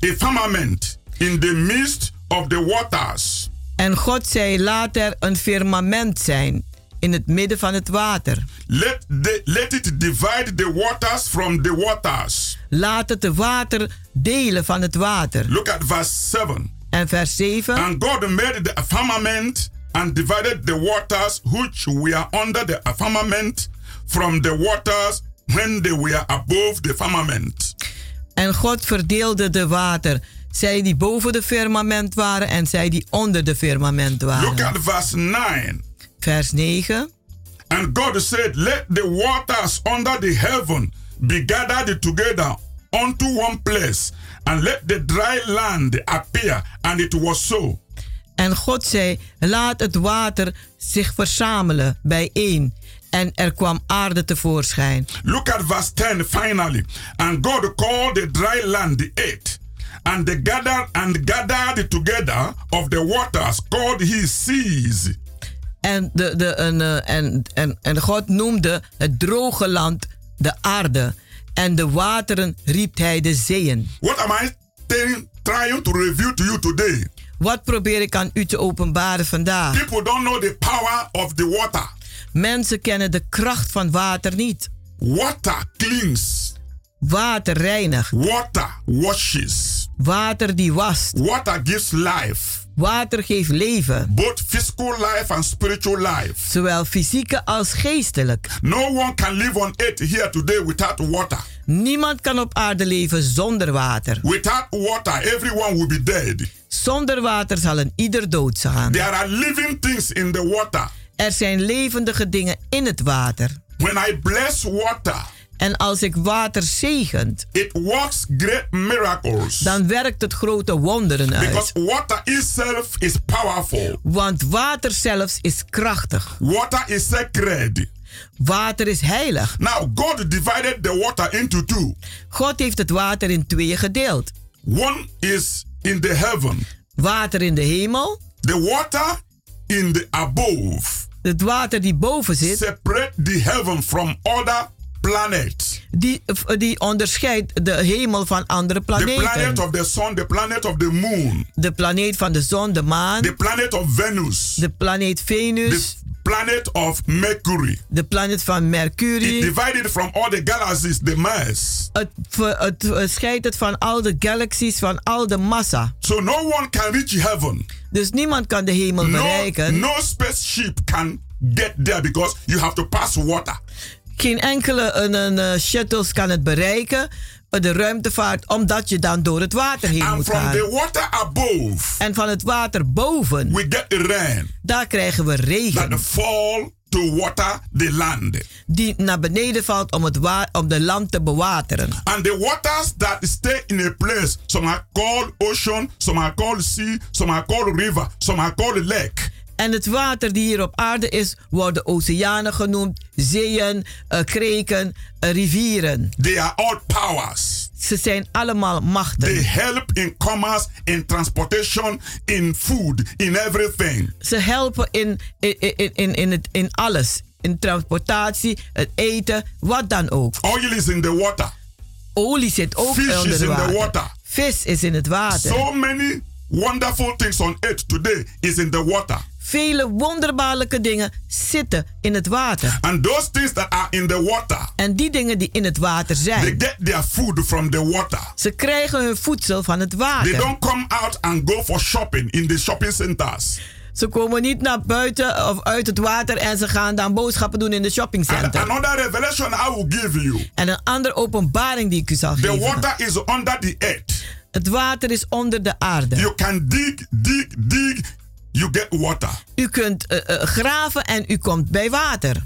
a firmament in the midst of the waters. En God zei: Laat er een firmament zijn in het midden van het water. Let, the, let it divide the waters from the waters. Laat het de water delen van het water. Look at verse 7. En vers 7. And God made the firmament and divided the waters which were under the firmament from the waters when they were above the firmament. En God verdeelde de water. Zij die boven de firmament waren en zij die onder de firmament Look waren. at verse 9. Vers 9. And God said, Let the waters under the heaven be gathered together unto one place, and let the dry land appear. And it was so. En God zei: Laat het water zich verzamelen bijeen. En er kwam aarde tevoorschijn. Look at verse 10 finally. And God called the dry land the earth, and the gathered and gathered together of the waters called he seas. En, de, de, en, eh, en, en, en God noemde het droge land de aarde. En de wateren riep hij de zeeën. What am I telling, trying to reveal to you today? Wat probeer ik aan u te openbaren vandaag? People don't know the power of the water. Mensen kennen de kracht van water niet. Water cleans. Water reinigt. Water washes. Water die wast. Water gives life. Water geeft leven. Both physical life and spiritual life. Zowel fysieke als geestelijk. No one can live on earth here today without water. Niemand kan op aarde leven zonder water. Without water, everyone will be dead. Zonder water zal een ieder dood gaan. There are living things in the water. Er zijn levendige dingen in het water. When I bless water, En als ik water zegent, it works great miracles. dan werkt het grote wonderen Because uit. water itself is powerful. Want water zelfs is krachtig. Water is sacred. Water is heilig. Now, God divided the water into two. God heeft het water in tweeën gedeeld. One is in the heaven, Water in de hemel, the water in the above. het water die boven zit, Separate the heaven from other planets. die, die onderscheidt de hemel van andere The planet planeten. of the sun, the planet of the moon, De planeet van de zon, de maan, the planet of Venus, de planeet the Venus, planet of Mercury. de planeet van It Mercurie. divided from all the galaxies, the mass. Het, het, het scheidt het van al de galaxies, van al de massa. So no one can reach heaven. Dus niemand kan de hemel No, bereiken. no spaceship can get there because you have to pass water. Geen enkele een, een, eh, shuttles kan het bereiken, eh, de ruimtevaart, omdat je dan door het water heen And moet from gaan. the water above, En van het water boven, we get the rain daar krijgen we regen. that fall to water the land. Die naar beneden valt om, het om de land te bewateren. And the waters that stay in a place, some are called ocean, some are called sea, some are called river, some are called lake. En het water die hier op aarde is, worden oceanen genoemd, zeeën, eh, kreken, eh, rivieren. They are all powers. Ze zijn allemaal They machten. help in commerce, in transportation, in food, in everything. Ze helpen in, in, in, in, in, het, in alles. In transportatie, het eten, wat dan ook. Oil is in the water. Olie zit ook Fish onder is in the water. water. Vis is in het water. So many wonderful things on earth today is in the water. Vele wonderbaarlijke dingen zitten in het water. And those things that are in the water, En die dingen die in het water they zijn, get their food from the water. ze krijgen hun voedsel van het They water. don't come out and go for shopping in the shopping centers. Ze komen niet naar buiten of uit het water en ze gaan dan boodschappen doen in de shoppingcenter. Another revelation I will give you. En een andere openbaring die ik u zal The geven. water is under the earth. Het water is onder de aarde. You can dig, dig, dig. You get water. U kunt eh, eh, graven en u komt bij water.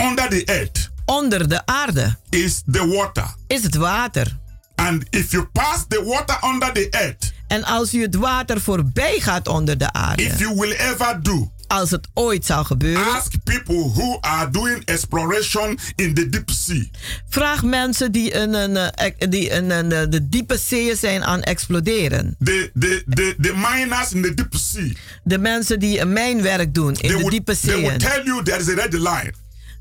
Under the earth Onder de aarde is the water. is het water. And if you pass the water under the earth, En als u het water voorbij gaat onder de aarde, if you will ever do, als het ooit zal gebeuren, ask people who are doing exploration in the deep sea. vraag mensen die, een, een, eh, die een, een, eh, de diepe zeeën zijn aan exploderen. The, the, the, the miners in the deep sea. De mensen die een mijnwerk doen in They de would, diepe they would zeeën. tell you there is a red line.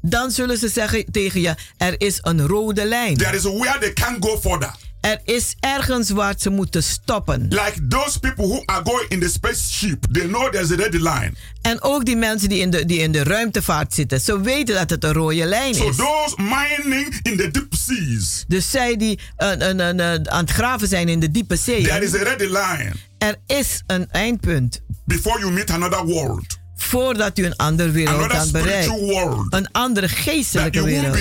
Dan zullen ze zeggen tegen je, er is een rode lijn. There is where they can't go further. Er is ergens waar ze moeten stoppen. Like those people who are going in the spaceship, they know there's a red line. En ook die mensen die in de, die in de ruimtevaart zitten, ze weten dat het een rode lijn So is. those mining in the deep seas, Dus zij die een, een, een, aan het graven zijn in de diepe there is a red line er is een eindpunt. before you meet another world. Voordat u een andere wereld spiritual world. Een andere geestelijke wereld.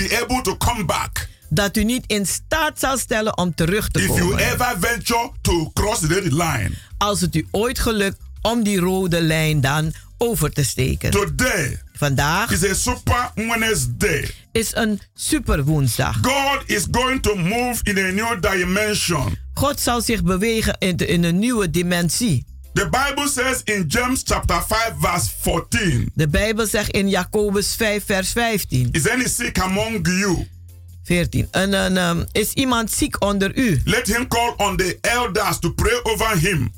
Dat u niet in staat zal stellen om terug te if you komen. ever venture to cross the line. Als het u ooit gelukt om die rode lijn dan over te steken. Today Vandaag is a super Wednesday. is een super woensdag. God is going to move in a new dimension. God zal zich bewegen in, de- in een nieuwe dimensie. The Bible says in James chapter 5 verse 14. De Bijbel zegt in Jacobus 5 vers 15. Is any sick among you? 14. En, ehm, is iemand ziek onder u? Let him call on the elders to pray over him.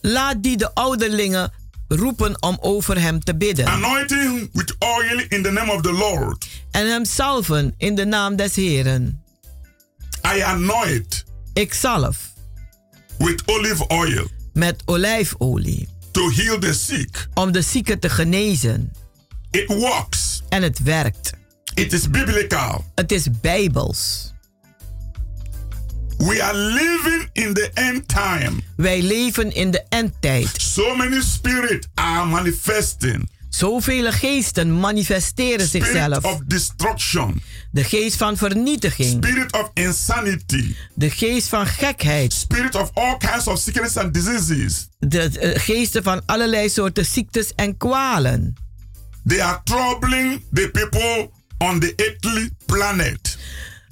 Laat die de ouderlingen roepen om over hem te bidden. Anointing him with oil in the name of the Lord. En hem salven in de naam des Heren. I anoint Ik zalf with olive oil met olijfolie to heal the sick. om de zieken te genezen. It works. En het werkt. It is biblical. Het is bijbels. We are living in the end time. Wij leven in de endtijd. So many spirits are manifesting. Zoveel geesten manifesteren Spirit zichzelf. of destruction. De geest van vernietiging. Spirit of insanity. De geest van gekheid. Spirit of all kinds of sickness and diseases. De eh, geesten van allerlei soorten ziektes en kwalen. They are troubling the people on the earthly planet.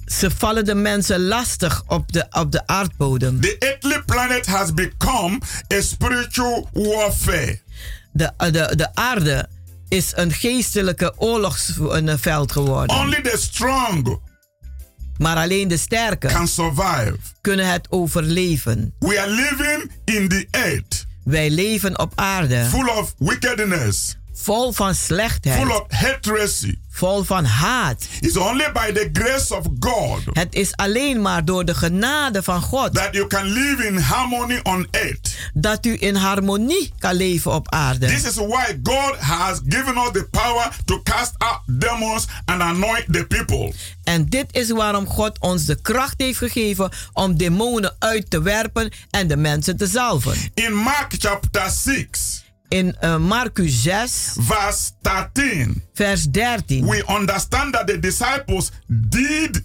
Ze vallen de mensen lastig op de, op de aardbodem. The earthly planet has become a spiritual warfare. De, eh, de, de aarde is een geestelijke oorlogsveld geworden. Only the strong Maar alleen de sterken can survive. kunnen het overleven. We are living in the earth Wij leven op aarde full of wickedness, vol van slechtheid, full of hatred. Vol van haat. It's only by the grace of God Het is alleen maar door de genade van God that you can live in harmony on earth. dat u in harmonie kan leven op aarde. This is why God has given us the power to cast out demons and anoint the people. En dit is waarom God ons de kracht heeft gegeven om demonen uit te werpen en de mensen te zalven. In Mark chapter 6, In uh, Marcus 6, verse 13, vers 13, we understand that the disciples did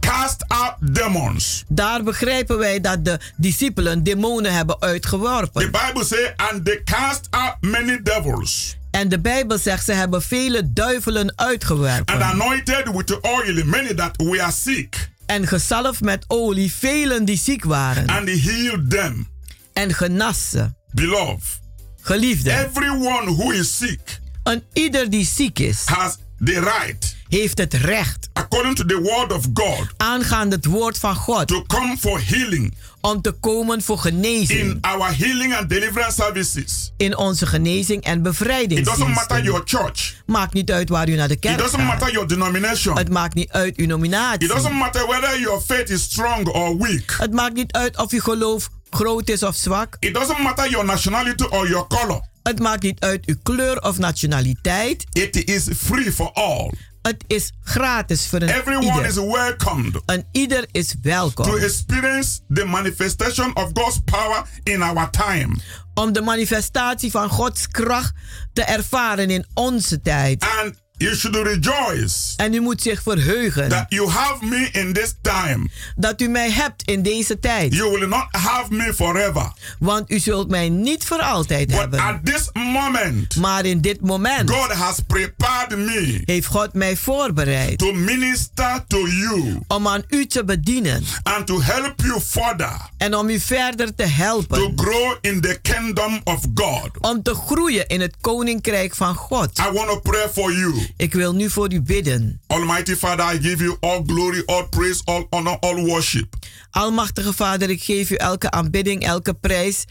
cast out demons. daar begrijpen wij dat de discipelen demonen hebben The uitgeworpen. Bible says, and they cast out many devils En de Bijbel zegt ze hebben vele duivelen and uitgeworpen. anointed with the oil many that were sick, En gezalfd met olie velen die ziek waren. and he healed them. En genas ze. Beloved, Geliefde, everyone who is sick en ieder die ziek is, has the right, heeft het recht, according to the word of God, aangaande het woord van God, to come for healing om te komen voor genezing in our healing and deliverance services. in onze genezing en It doesn't matter your church. Maakt niet uit waar u naar de It kerk doesn't matter your denomination. Het maakt niet uit uw It nominatie. doesn't matter whether your faith is strong or weak. Het maakt niet uit of uw geloof groot is of zwak. It doesn't matter your nationality or your color. Het maakt niet uit uw kleur of nationaliteit. It is free for all. Het is gratis voor een Everyone ieder. is welcomed Een ieder is welkom. to experience the manifestation of God's power in our time. Om de manifestatie van Gods kracht te ervaren in onze tijd. And you should rejoice En u moet zich verheugen that you have me in this time. dat u mij hebt in deze tijd. You will not have me forever. Want u zult mij niet voor altijd But hebben. at this moment, Maar in dit moment God has prepared me heeft God mij voorbereid to minister to you om aan u te bedienen. and to help you further En om u verder te to helpen. grow in the kingdom of God. Om te groeien in het koninkrijk van God. I want to pray for you. Ik wil nu voor u bidden. Almighty Father, I give you all glory, all praise, all honor, all worship. Almachtige Vader, ik geef u elke aanbidding, elke prijs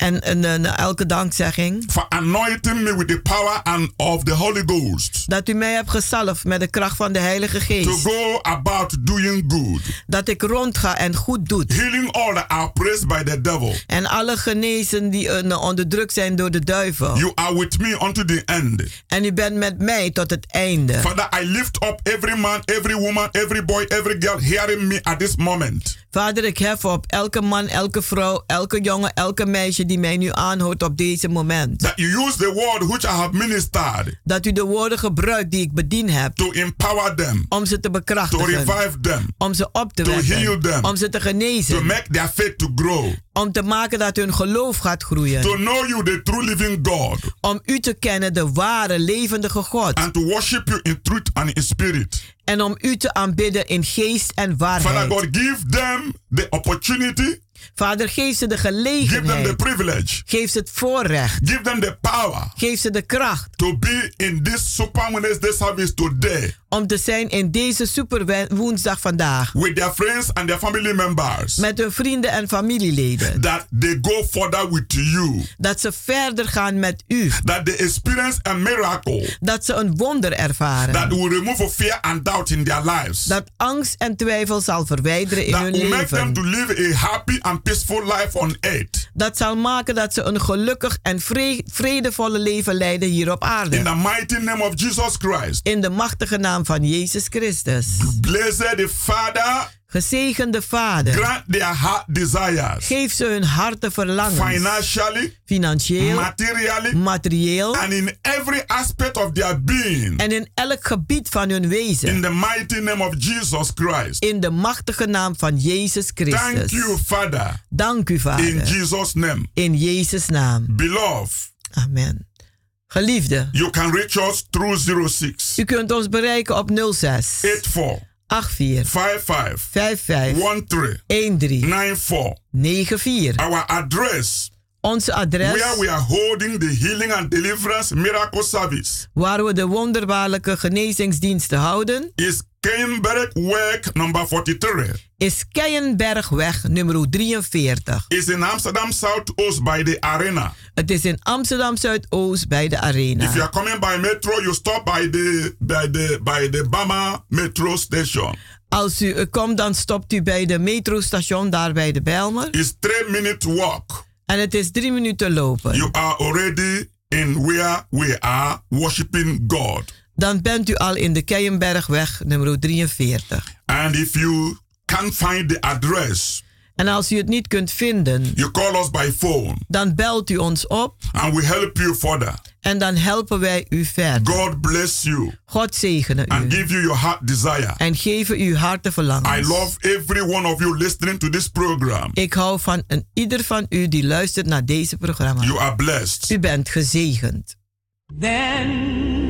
en, en, en elke dankzegging. For anointing me with the power and of the Holy Ghost. Dat u mij hebt gezalfd met de kracht van de Heilige To Geest. go about doing good. Dat ik rondga en goed doe. Healing all that are oppressed by the devil. En alle genezen die uh, onderdrukt zijn door de duivel. You are with me unto the end. En u bent met mij tot het einde. Father, I lift up every man, every woman, every boy, every girl hearing me at this moment. Vader, ik hef op elke man, elke vrouw, elke jongen, elke meisje die mij nu aanhoort op deze moment. That you use the word which I have ministered Dat u de woorden gebruikt die ik bediend heb. to empower them, Om ze te to bekrachtigen. revive them, Om ze op te to heal wekken. them, Om ze te to genezen. make their faith to grow, Om te maken dat hun geloof gaat groeien. to know you, the true living God, Om u te kennen, de ware, levendige God. and to worship you in truth and in spirit. En om u te aanbidden in geest en Father waarheid. God, give them the opportunity, Vader, geef ze de give them the gelegenheid. privilege, Geef ze het voorrecht. give them the power Geef ze de kracht. to be in this Super Wednesday service today Om te zijn in deze super woensdag vandaag. with their friends and their family members. Met hun vrienden en familieleden. That they go further with you. Dat ze verder gaan met u. That they experience a miracle Dat ze een wonder ervaren. that will remove fear and doubt in their lives. Dat angst en twijfel zal verwijderen in That hun will make them leven. to live a happy and peaceful life on earth. Dat zal maken dat ze een gelukkig en vre- vredevolle leven leiden hier op In aarde. the mighty name of Jesus Christ. In de machtige naam van Jezus Christus. Blessed Father, Gezegende Vader. grant their heart desires. Geef ze hun harten verlangens. Financially, Financieel, materially, materieel and in every aspect of their being. en in elk gebied van hun In wezen. the mighty name of Jesus Christ. In de machtige naam van Jezus Thank Christus. you, Father. Dank u, In Vader. Jesus' name. In Jezus' naam. Beloved, Amen. Geliefde, you can reach us through 06 u kunt ons bereiken op 06 84 84 55 55 13 13 94. 94. Our address. Onze where adres we are holding the healing and deliverance miracle service. Waar we de wonderbaarlijke genezingsdiensten houden. Is Keienberg Work number 43. is Keienbergweg nummer 43. It's in Amsterdam Southoost by the arena. Het is in Amsterdam Zuidoost bij de If you Arena. are coming by metro, you stop by the by the by the Bama metro station. Als u komt, dan stopt u bij de metrostation daar bij de Bijlmer. It's three minute walk. En het is drie minuten lopen. You are already in where we are worshiping God. Dan bent u al in de Keienbergweg nummer 43. And if you can't find the address, En als u het niet kunt vinden, you call us by phone dan belt u ons op and we help you further. en dan helpen wij u verder. God bless you God zegene and u give you your heart desire. en geven u harten I verlangens. love every one of you listening to this program. Ik hou van een ieder van u die luistert naar deze programma. You are blessed. U bent gezegend. Then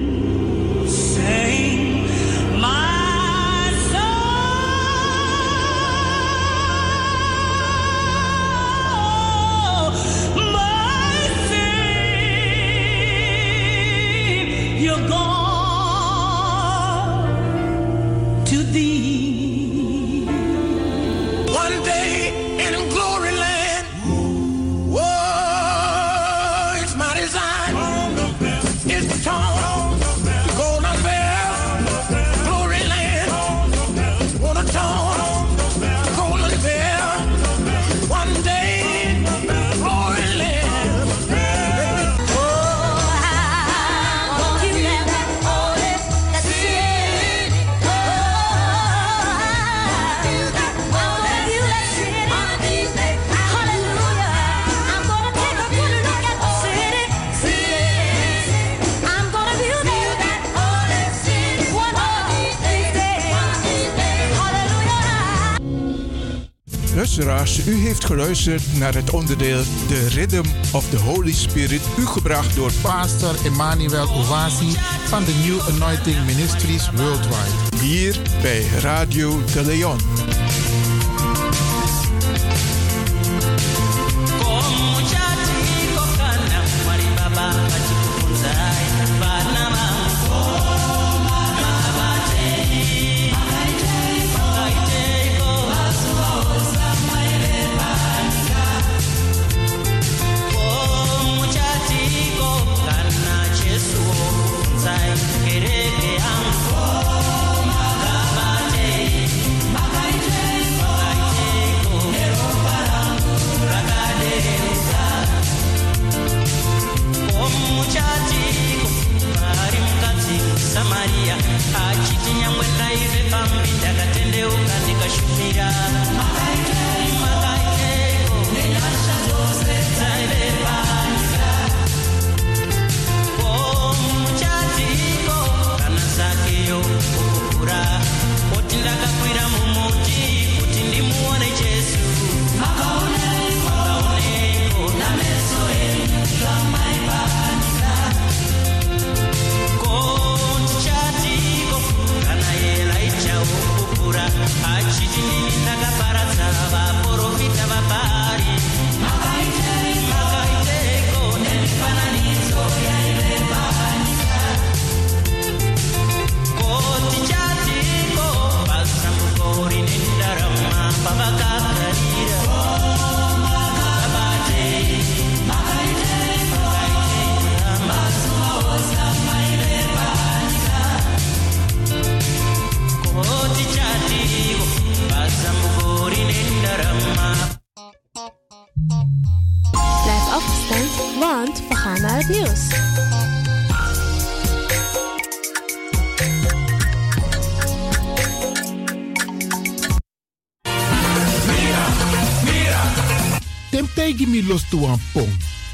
U heeft geluisterd naar het onderdeel The Rhythm of the Holy Spirit, u gebracht door Pastor Emmanuel Owasi van de New Anointing Ministries Worldwide. Hier bij Radio de Leon.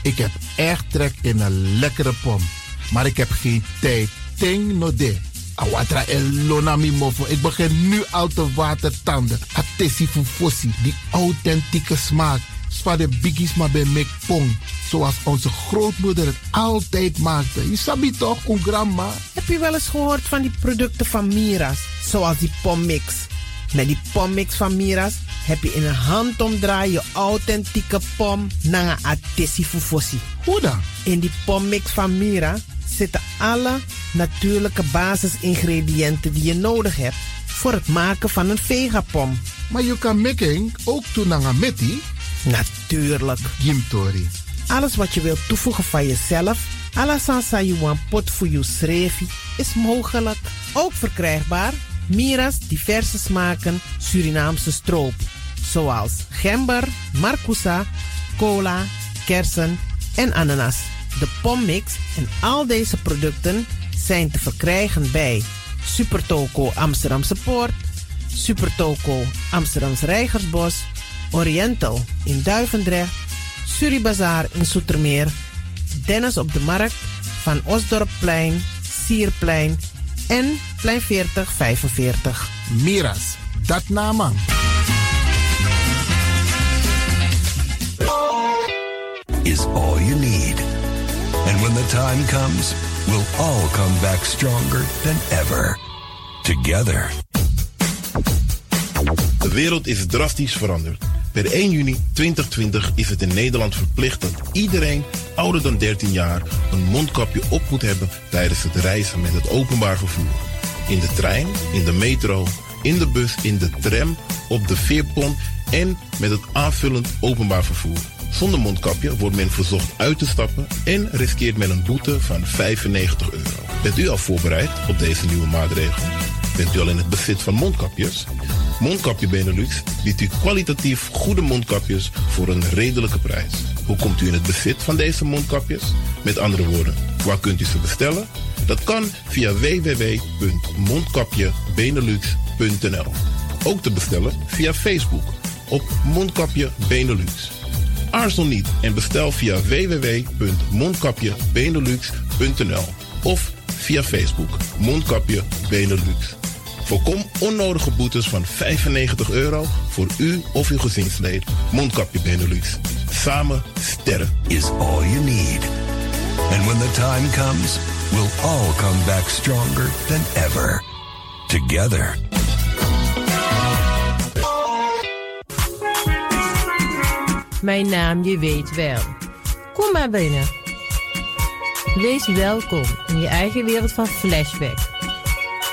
Ik heb echt trek in een lekkere pom. Maar ik heb geen tijd. Ting no de. Awatra elona mi mofo. Ik begin nu al te watertanden. Atesi fufosi. Die authentieke smaak. Zwa de biggies maar bij mek pong. Zoals onze grootmoeder het altijd maakte. Je sabi toch, een grandma? Heb je wel eens gehoord van die producten van Mira's? Zoals die pommix. Met die pommix van Mira's heb je in een handomdraai je authentieke pom naar een fufosi. Hoe dan? In die pommix van Mira zitten alle natuurlijke basisingrediënten die je nodig hebt voor het maken van een vegapom. Maar je kan making ook doen naar een Natuurlijk. Gimtori. Alles wat je wilt toevoegen van jezelf, alla sansa you pot voor je is mogelijk. Ook verkrijgbaar Mira's diverse smaken Surinaamse stroop zoals gember, marcousa, cola, kersen en ananas. De pommix en al deze producten zijn te verkrijgen bij Supertoco Amsterdamse Poort, Supertoco Amsterdamse Rijgersbos, Oriental in Duivendrecht, Suribazaar in Soetermeer, Dennis op de Markt, Van Osdorpplein, Sierplein en Plein 4045. Miras, dat naam. is all you need. And when the time comes, we'll all come back stronger than ever. Together. De wereld is drastisch veranderd. Per 1 juni 2020 is het in Nederland verplicht dat iedereen ouder dan 13 jaar een mondkapje op moet hebben tijdens het reizen met het openbaar vervoer. In de trein, in de metro, in de bus, in de tram, op de veerpont en met het aanvullend openbaar vervoer. Zonder mondkapje wordt men verzocht uit te stappen en riskeert men een boete van 95 euro. Bent u al voorbereid op deze nieuwe maatregel? Bent u al in het bezit van mondkapjes? Mondkapje Benelux biedt u kwalitatief goede mondkapjes voor een redelijke prijs. Hoe komt u in het bezit van deze mondkapjes? Met andere woorden, waar kunt u ze bestellen? Dat kan via www.mondkapjebenelux.nl. Ook te bestellen via Facebook op Mondkapje Benelux. Aarzel niet en bestel via www.mondkapjebenelux.nl of via Facebook Mondkapje Benelux. Voorkom onnodige boetes van 95 euro voor u of uw gezinslid. Mondkapje Benelux. Samen sterren. Is all you need. And when the time comes, we'll all come back stronger than ever. Together. Mijn naam, je weet wel. Kom maar binnen. Wees welkom in je eigen wereld van Flashback.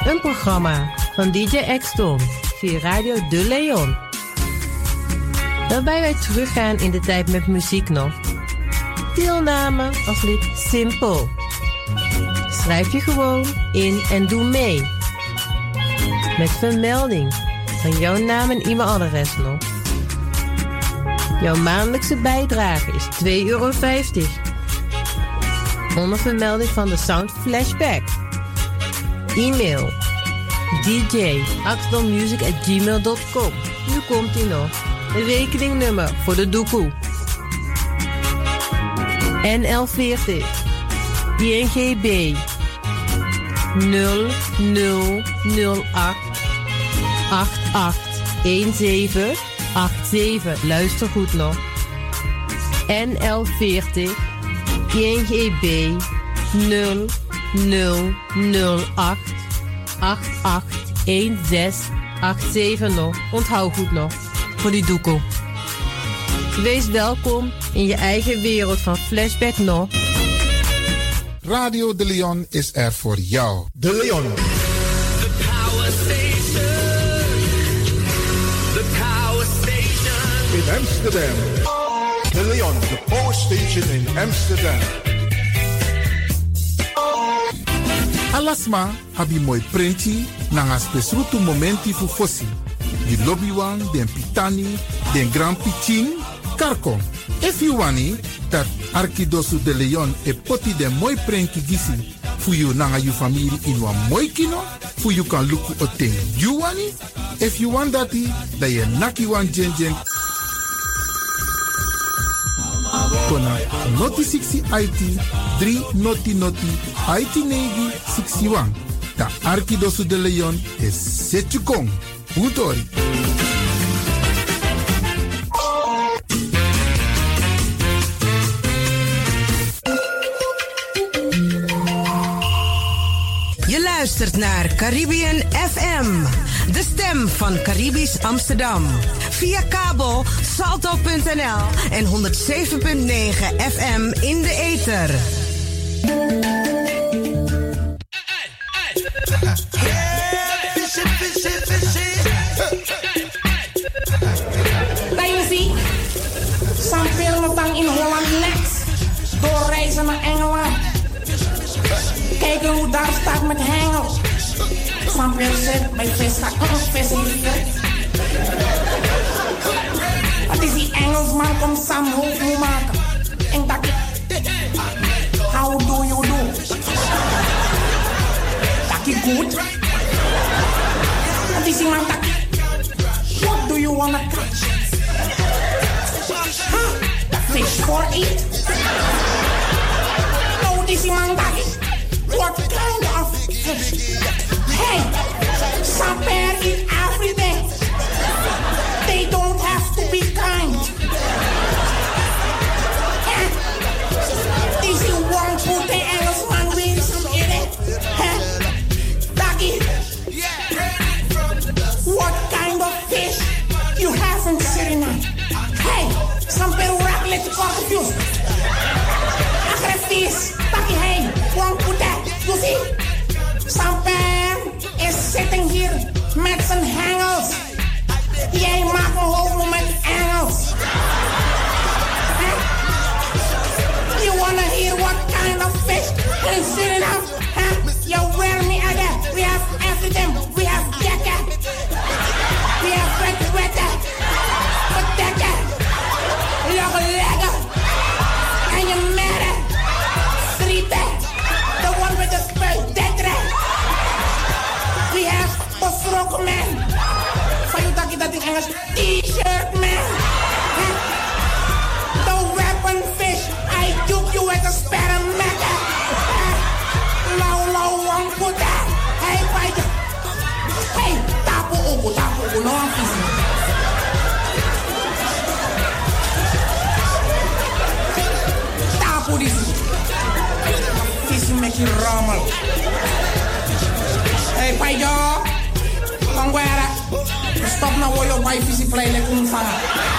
Een programma van DJ X-Ton via Radio De Leon. Waarbij wij teruggaan in de tijd met muziek nog. Deelname als lid simpel. Schrijf je gewoon in en doe mee. Met vermelding van jouw naam en e-mailadres nog. Jouw maandelijkse bijdrage is 2,50 euro. Onder vermelding van de Sound Flashback. E-mail dj.axdommusic.gmail.com Nu komt ie nog. Rekeningnummer voor de doekoe. NL40 INGB 0008 881787. Luister goed nog. NL40 INGB 0008 881687 nog. Onthoud goed nog. Voor die doekoe. Wees welkom in je eigen wereld van Flashback nog. Radio De Leon is er voor jou. De Leon. The power station. The power station. In Amsterdam. De Leon, the power station in Amsterdam. Alasma abi moi prenti nanga spesrutu momenti fu fosi. Di lobby wan, den pitani, den grand pitin, karko. If you wani, dat Arkidosu de Leon e poti den moi prenki gisi fu you nanga you family in wan moi kino, fu you kan luku o ten you wani. If you want dati, da ye naki wan jen jen kona noti 60 IT 3 noti noti IT negi 61. Ta Arkidosu de Leon is Setjukong. Utori. Je luistert naar Caribbean FM, de stem van Caribisch Amsterdam. Via kabel salto.nl en 107.9 FM in de ether. Ziet, San Pirmatang in Holland next. Doorreizen naar Engeland. Kijken hoe daar staat met hengels. San Pir zit bij Vista, oh, vissen hier. Het is die Engelsman komt Sam hoofd moet maken. En dat How do you do? Dat is goed. Het is iemand dat What do you wanna catch? Huh? The fish for eat? No, this is mandaki. What kind of fish? Hey, Saper eat everything. They don't de quarto filme. your wife is playing like umfara.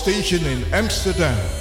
station in Amsterdam.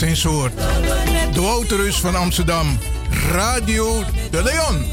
zijn soort. De Wouterus van Amsterdam, Radio de Leon.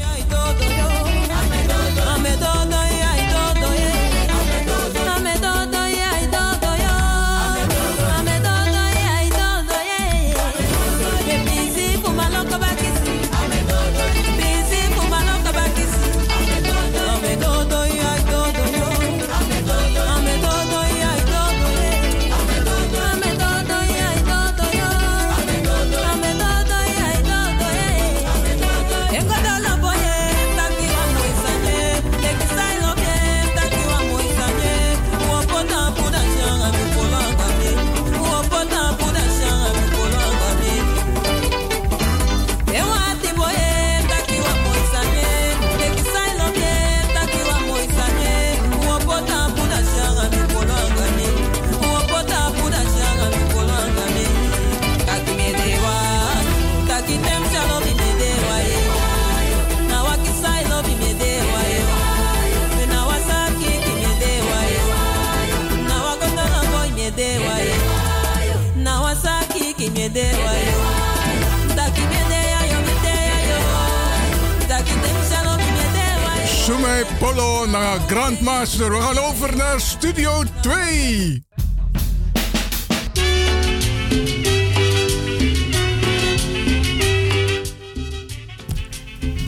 Sumay Polo naar Grandmaster. We gaan over naar Studio 2.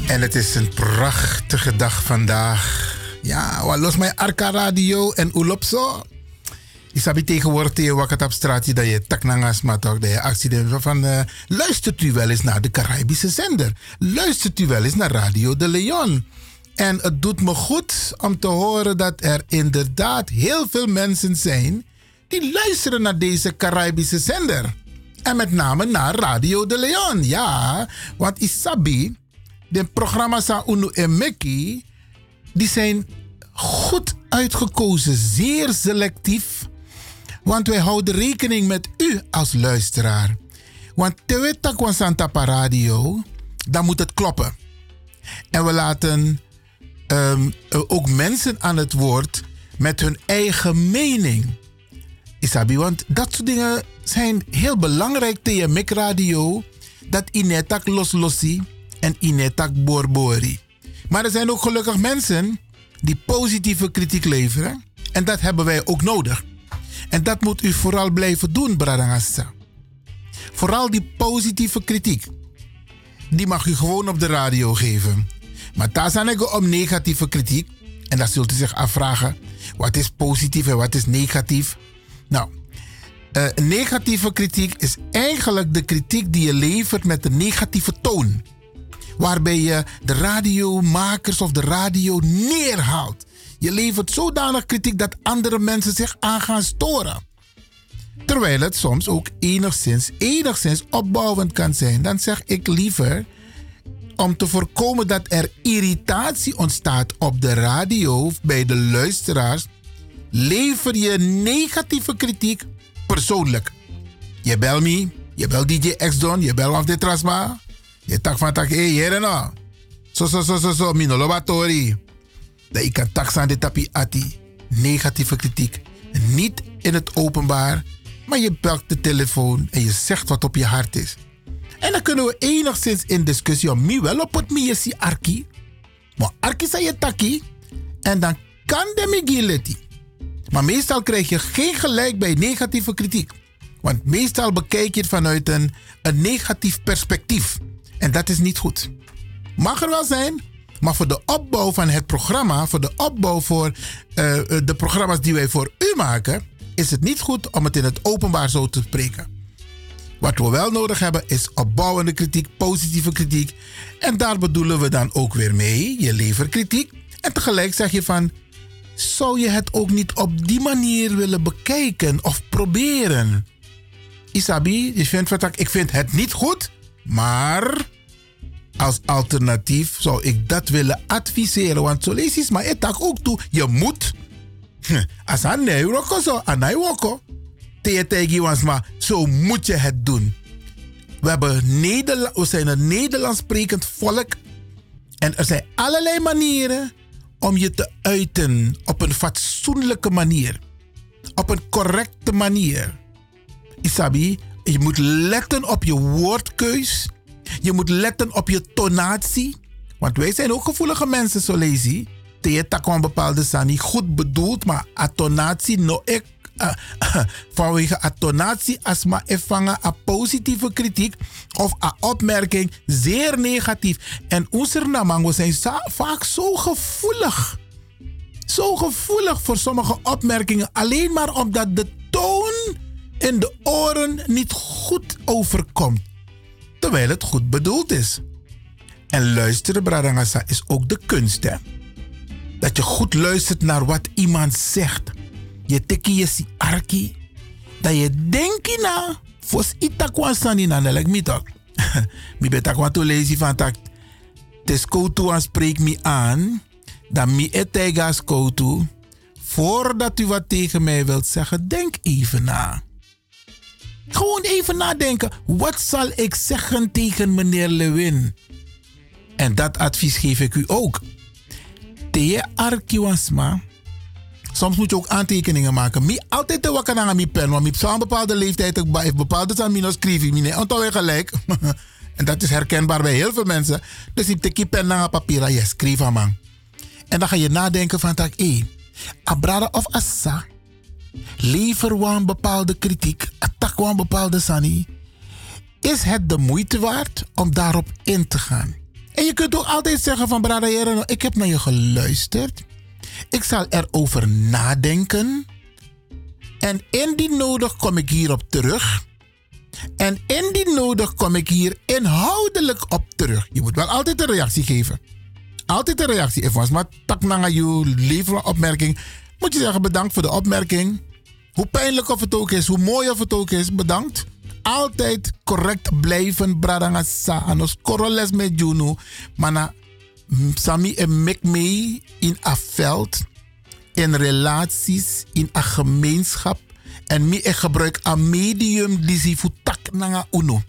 En het is een prachtige dag vandaag. Ja, wat los mijn Arca Radio en Ulopso. Ik heb tegenwoordig tegen wat op straat dat je taknangas maar toch dat je accident van uh, luistert u wel eens naar de Caribische zender. Luistert u wel eens naar Radio de Leon. En het doet me goed om te horen dat er inderdaad heel veel mensen zijn die luisteren naar deze Caribische zender. En met name naar Radio de Leon. Ja, want Isabi, de programma's aan Unu en Mickey, die zijn goed uitgekozen, zeer selectief. Want wij houden rekening met u als luisteraar. Want te weten Santa Radio, dan moet het kloppen. En we laten ehm, ook mensen aan het woord met hun eigen mening. Isabi, want dat soort dingen zijn heel belangrijk tegen Mic Radio. Dat inetak loslossi en inetak borbori. Maar er zijn ook gelukkig mensen die positieve kritiek leveren. En dat hebben wij ook nodig. En dat moet u vooral blijven doen, Bradangassa. Vooral die positieve kritiek. Die mag u gewoon op de radio geven. Maar daar zijn ik om negatieve kritiek. En dan zult u zich afvragen: wat is positief en wat is negatief? Nou, uh, negatieve kritiek is eigenlijk de kritiek die je levert met een negatieve toon. Waarbij je de radiomakers of de radio neerhaalt. Je levert zodanig kritiek dat andere mensen zich aan gaan storen. Terwijl het soms ook enigszins, enigszins opbouwend kan zijn. Dan zeg ik liever, om te voorkomen dat er irritatie ontstaat op de radio of bij de luisteraars, lever je negatieve kritiek persoonlijk. Je bel me, je bel DJ X-Don, je bel af de Trasma. Je tak van tak, hé, hey, hier no. Zo, zo, zo, zo, zo, mino. Dat ik kan aan de tapi ati. Negatieve kritiek. Niet in het openbaar, maar je belt de telefoon en je zegt wat op je hart is. En dan kunnen we enigszins in discussie om wie wel op het miesi arki. Maar arki sa je taki. En dan kan de migileti. Maar meestal krijg je geen gelijk bij negatieve kritiek. Want meestal bekijk je het vanuit een, negatief perspectief. En dat is niet goed. Mag er wel zijn, maar voor de opbouw van het programma, voor de opbouw voor uh, de programma's die wij voor u maken, is het niet goed om het in het openbaar zo te spreken. Wat we wel nodig hebben is opbouwende kritiek, positieve kritiek. En daar bedoelen we dan ook weer mee, je levert kritiek. En tegelijk zeg je van, zou je het ook niet op die manier willen bekijken of proberen? Isabi, je vindt wat ik vind het niet goed, maar als alternatief zou ik dat willen adviseren. Want zo lees maar ik ook toe. Je moet. Als een neuroko zo, een Tegen maar zo moet je het doen. We, hebben we zijn een Nederlands sprekend volk. En er zijn allerlei manieren om je te uiten op een fatsoenlijke manier. Op een correcte manier. Isabi, je moet letten op je woordkeus. Je moet letten op je tonatie. Want wij zijn ook gevoelige mensen, zo lees je. Tegen een bepaalde goed bedoeld, maar a tonatie no *coughs* vanwege atonatie asma ervangen a positieve kritiek of a opmerking zeer negatief. En onze namang, zijn vaak zo gevoelig. Zo gevoelig voor sommige opmerkingen. Alleen maar omdat de toon in de oren niet goed overkomt. Terwijl het goed bedoeld is. En luisteren, Bradangasa, is ook de kunst, hè? Dat je goed luistert naar wat iemand zegt je teki je si arki. Dat je denki na. Fos itakwa sani na nelek *laughs* mi tok. mi betakwa to lezi van tak. Tes aan spreek mi aan. Dan mi etegas koutu. Voordat u wat tegen mij wilt zeggen, denk even na. Gewoon even nadenken. Wat zal ik zeggen tegen meneer Lewin? En dat advies geef ik u ook. Te arkiwansma Soms moet je ook aantekeningen maken. Mi altijd te wakker naar mijn pen. Want op zo'n bepaalde leeftijd heeft bepaalde zijn ik niet. weer gelijk. *laughs* en dat is herkenbaar bij heel veel mensen. Dus ik je pen naar papier. Je schrijf aan man. En dan ga je nadenken van tak 1. Abrada of assa. Lever een bepaalde kritiek. Attack een bepaalde sani. Is het de moeite waard om daarop in te gaan? En je kunt ook altijd zeggen van Brada ik heb naar je geluisterd. Ik zal erover nadenken. En indien nodig kom ik hierop terug. En indien nodig kom ik hier inhoudelijk op terug. Je moet wel altijd een reactie geven. Altijd een reactie. Even maar tak naar je leveren opmerking. Moet je zeggen bedankt voor de opmerking. Hoe pijnlijk of het ook is, hoe mooi of het ook is, bedankt. altijd correct blijven, bradanga sa. Anos koroles met juno. Mana sami en in een veld, in relaties, in een gemeenschap. En mi e gebruik een medium die si futak nanga uno.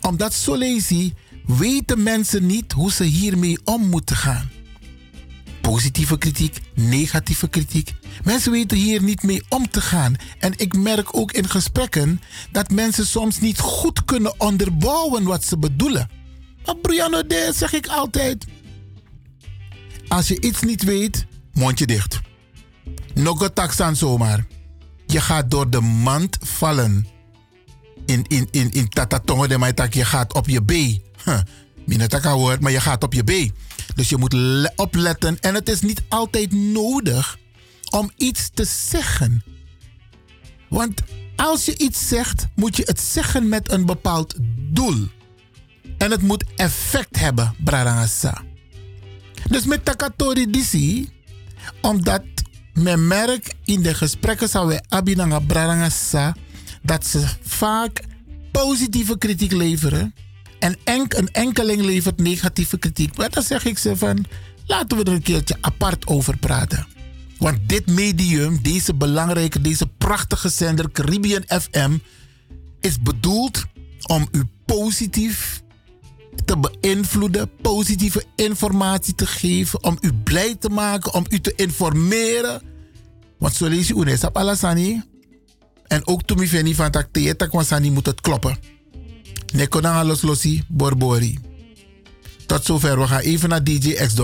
Omdat zo lezen weten mensen niet hoe ze hiermee om moeten gaan. Positieve kritiek, negatieve kritiek. Mensen weten hier niet mee om te gaan. En ik merk ook in gesprekken dat mensen soms niet goed kunnen onderbouwen wat ze bedoelen. Maar Brianna, zeg ik altijd. Als je iets niet weet, mondje dicht. Nog taxan zomaar. Je gaat door de mand vallen. In, in, in, in de maitak, je gaat op je B. Huh. Minataka maar je gaat op je B. Dus je moet opletten. En het is niet altijd nodig om iets te zeggen. Want als je iets zegt, moet je het zeggen met een bepaald doel. En het moet effect hebben, Brarangasa. Dus met Takatori Disi, omdat men merkt in de gesprekken zou wij Abinanga Brarangasa dat ze vaak positieve kritiek leveren en enk, een enkeling levert negatieve kritiek. Maar dan zeg ik ze van, laten we er een keertje apart over praten. Want dit medium, deze belangrijke, deze prachtige zender Caribbean FM, is bedoeld om u positief te beïnvloeden, positieve informatie te geven, om u blij te maken, om u te informeren. Want zo lees je Unesap Alasani. En ook toen ik van tak theater kwam moet het kloppen. Nekonanga los losi borbori. Tot zover, we gaan even naar DJ X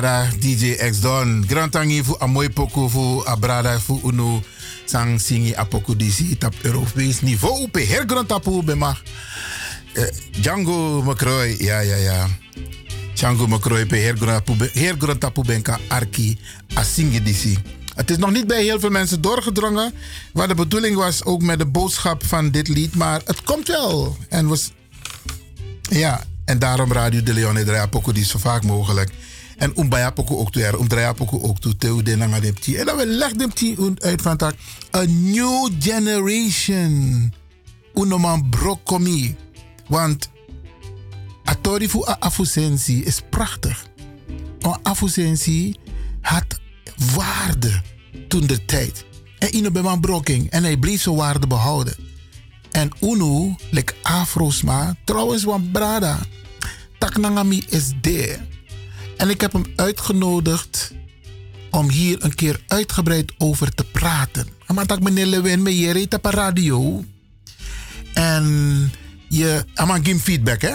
brada DJ X Don. Grantangi fu a mooi poku fu a brada fu unu sang singi a poku disi tap Europees niveau pe her grantapu be mag. Eh, Django McCroy, ja ja ja. Chango Mokroipe, Heer Grotapu Benka, Arki, Asingedisi. Het is nog niet bij heel veel mensen doorgedrongen. Wat de bedoeling was, ook met de boodschap van dit lied. Maar het komt wel. En was. Ja, en daarom Radio de Leon draait Poco die zo vaak mogelijk. En Umbaya Poco ook toe, Umdraya Poco ook toe, Teu de Nangadepti. En dan leg dem uit van tak. A new generation. Unoman brokomi. Want Atori fu a afusensi is prachtig. Een afusensi had waarde toen de tijd. En ino bij mijn broking. En hij bleef zijn waarde behouden. En Unu, like Afrosma, trouwens van Brada, Taknangami is there. En ik heb hem uitgenodigd om hier een keer uitgebreid over te praten. Maar dat meneer Lewin, je reed op een radio. En je, ama give feedback hè.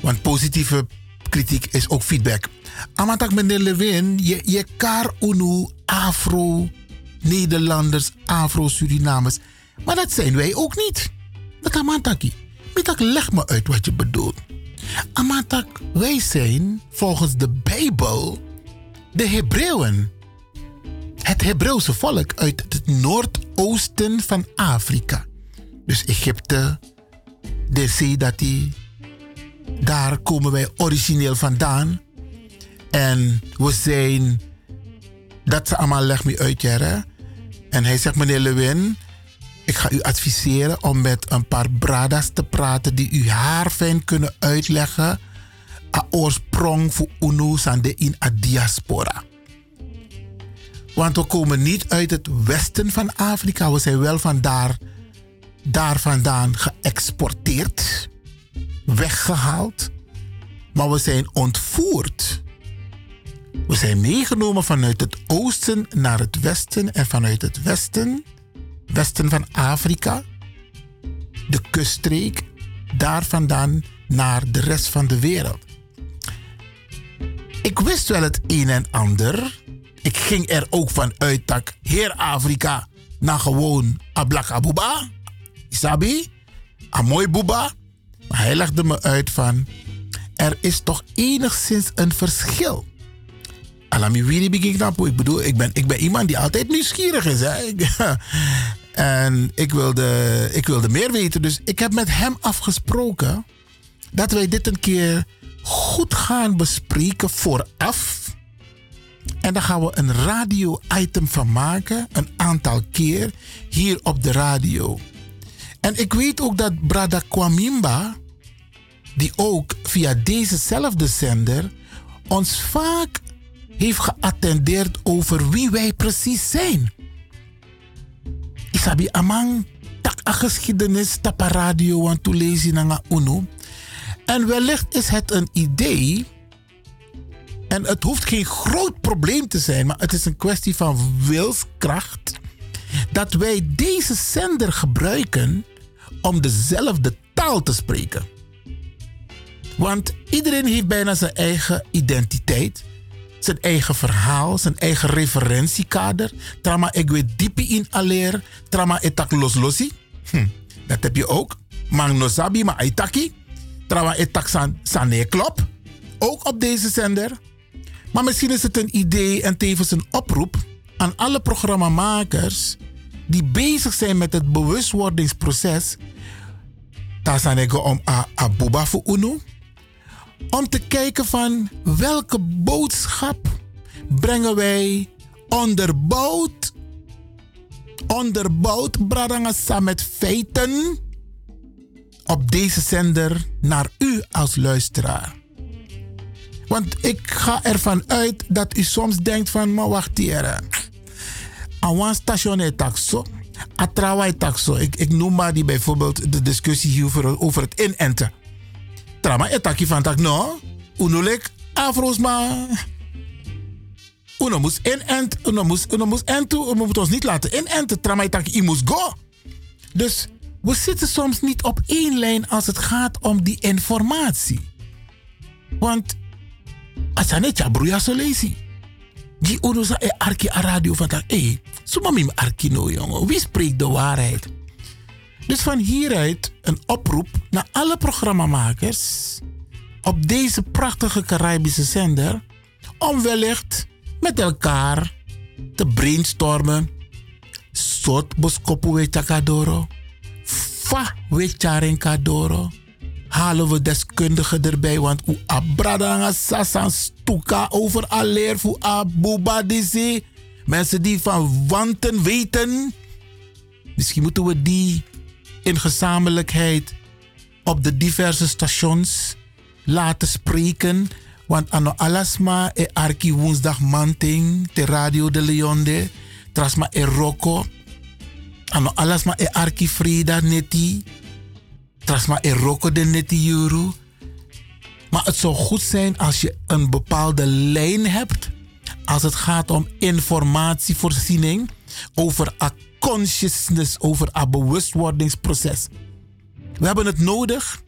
Want positieve kritiek is ook feedback. Amatak meneer Lewin, je, je kar unu Afro Nederlanders, Afro Surinamers. Maar dat zijn wij ook niet. Dat amantaki. Mitak, leg me uit wat je bedoelt. Amatak, wij zijn volgens de Bijbel de Hebreeuwen. Het Hebreeuwse volk uit het noordoosten van Afrika. Dus Egypte, de zee dat die, daar komen wij origineel vandaan. En we zijn, dat ze allemaal leg me uit, hè. En hij zegt, meneer Lewin, ik ga u adviseren om met een paar bradas te praten die u haar fijn kunnen uitleggen. A oorsprong voor UNO de in a diaspora. Want we komen niet uit het westen van Afrika. We zijn wel van daar, daar vandaan geëxporteerd, weggehaald. Maar we zijn ontvoerd. We zijn meegenomen vanuit het oosten naar het westen en vanuit het westen, westen van Afrika, de kuststreek, daar vandaan naar de rest van de wereld. Ik wist wel het een en ander. Ik ging er ook van uit dat heer Afrika naar gewoon Ablak Abuba, Isabi, Amoy Buba. Maar hij legde me uit van er is toch enigszins een verschil. Alami Wiri ik Ik bedoel, ik ben, ik ben iemand die altijd nieuwsgierig is. Hè? *laughs* en ik wilde, ik wilde meer weten. Dus ik heb met hem afgesproken dat wij dit een keer goed gaan bespreken vooraf. En daar gaan we een radio-item van maken, een aantal keer hier op de radio. En ik weet ook dat Brada Kwamimba, die ook via dezezelfde zender ons vaak heeft geattendeerd over wie wij precies zijn. Isabi amang tak a geschiedenis tapa radio want uno. En wellicht is het een idee. En het hoeft geen groot probleem te zijn, maar het is een kwestie van wilskracht. Dat wij deze zender gebruiken om dezelfde taal te spreken. Want iedereen heeft bijna zijn eigen identiteit, zijn eigen verhaal, zijn eigen referentiekader. Trama ik weet diepe in aleer, trama etak los losi. Hm, dat heb je ook. Mang no sabi ma aitaki. Trama etak san klop. Ook op deze zender. Maar misschien is het een idee en tevens een oproep aan alle programmamakers die bezig zijn met het bewustwordingsproces. Tasanego om a, a buba voor uno om te kijken van welke boodschap brengen wij onderbouwd, onderbouwd, bradangasa met feiten op deze zender naar u als luisteraar. Want ik ga ervan uit dat u soms denkt van, maar wacht hier. Awan station taxo, atrawai taxo. Ik, ik noem maar die bijvoorbeeld de discussie hier over het inenten trama etaki van tak no. Uno lek afro's ma. Uno moest inent, uno moest, uno moest entu, uno moet ons niet laten inenten. Trama etaki, i moest go. Dus we zitten soms niet op één lijn als het gaat om die informatie. Want broeia zo lezen. Die uno sa e arki a radio van tak, hé, suma mim arki no jongen. Wie spreekt de waarheid? Dus van hieruit een oproep naar alle programmamakers op deze prachtige Caribische zender om wellicht met elkaar te brainstormen. Sot boskopu we takadoro. Fa kadoro. Halen we deskundigen erbij, want u abradanga sasan stuka over aleer fu abuba disi. Mensen die van wanten weten. Misschien moeten we die in gezamenlijkheid op de diverse stations laten spreken. Want ano alasma e arki woensdag manting te Radio de Leonde. Trasma e Rocco. Ano alasma e arki Frida neti. Trasma e Rocco de neti juru. Maar het zou goed zijn als je een bepaalde lijn hebt. Als het gaat om informatievoorziening over consciousness, over een bewustwordingsproces. We hebben het nodig,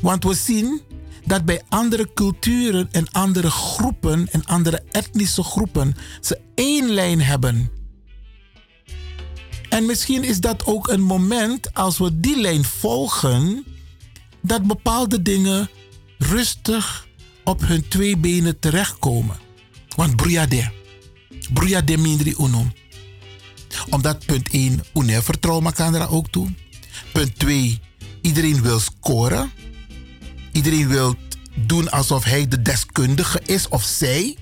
want we zien dat bij andere culturen en andere groepen en andere etnische groepen ze één lijn hebben. En misschien is dat ook een moment als we die lijn volgen, dat bepaalde dingen rustig op hun twee benen terechtkomen. Want broeiade, broeiade mindri unum. Omdat punt 1, une vertrouwen kan er ook toe. Punt 2, iedereen wil scoren. Iedereen wil doen alsof hij de deskundige is of zij.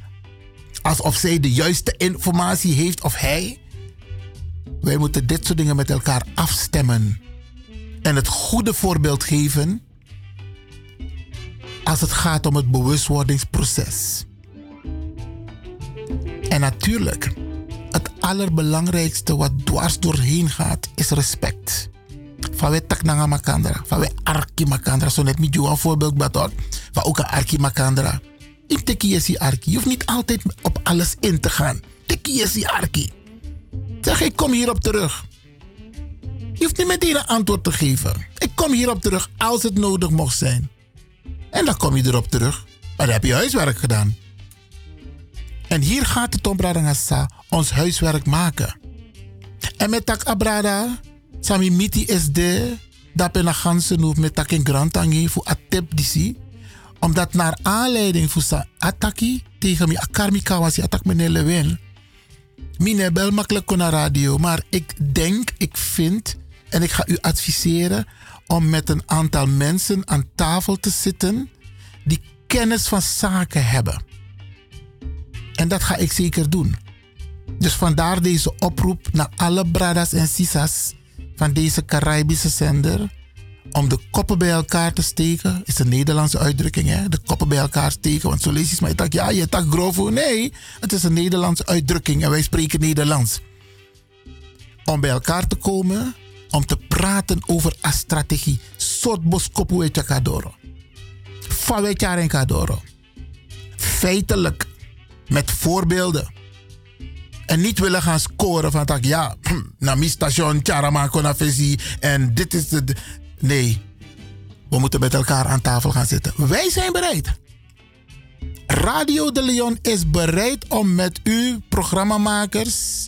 Alsof zij de juiste informatie heeft of hij. Wij moeten dit soort dingen met elkaar afstemmen. En het goede voorbeeld geven als het gaat om het bewustwordingsproces. En natuurlijk, het allerbelangrijkste wat dwars doorheen gaat, is respect. Van wij tak nanga makandra, van arki makandra. Zo net met jou een voorbeeld batot. Van ook arki makandra. Ik teki je arki. Je hoeft niet altijd op alles in te gaan. Teki je arki. Zeg, ik kom hierop terug. Je hoeft niet meteen een antwoord te geven. Ik kom hierop terug als het nodig mocht zijn. En dan kom je erop terug. Maar dan heb je huiswerk gedaan. En hier gaat het om Bradangasa, ons huiswerk maken. En met tak abrada, sami miti is de, dat ben ganse met tak in voor atep disi. Omdat naar aanleiding voor sa ataki tegen mi akarmika was die attack meneer Lewin. Mine bel makkelijk kon naar radio, maar ik denk, ik vind en ik ga u adviseren om met een aantal mensen aan tafel te zitten die kennis van zaken hebben. En dat ga ik zeker doen. Dus vandaar deze oproep naar alle bradas en sisas van deze Caribische zender. Om de koppen bij elkaar te steken. Is een Nederlandse uitdrukking, hè? De koppen bij elkaar steken. Want zo lees je maar. Dacht, ja, je tak grovo. Nee, het is een Nederlandse uitdrukking en wij spreken Nederlands. Om bij elkaar te komen. Om te praten over een strategie. Soort boskopu kadoro. Fawe kadoro. Feitelijk met voorbeelden. En niet willen gaan scoren van ja, na mi station, konafesi en dit is de. Nee, we moeten met elkaar aan tafel gaan zitten. Wij zijn bereid. Radio de Leon is bereid om met u, programmamakers,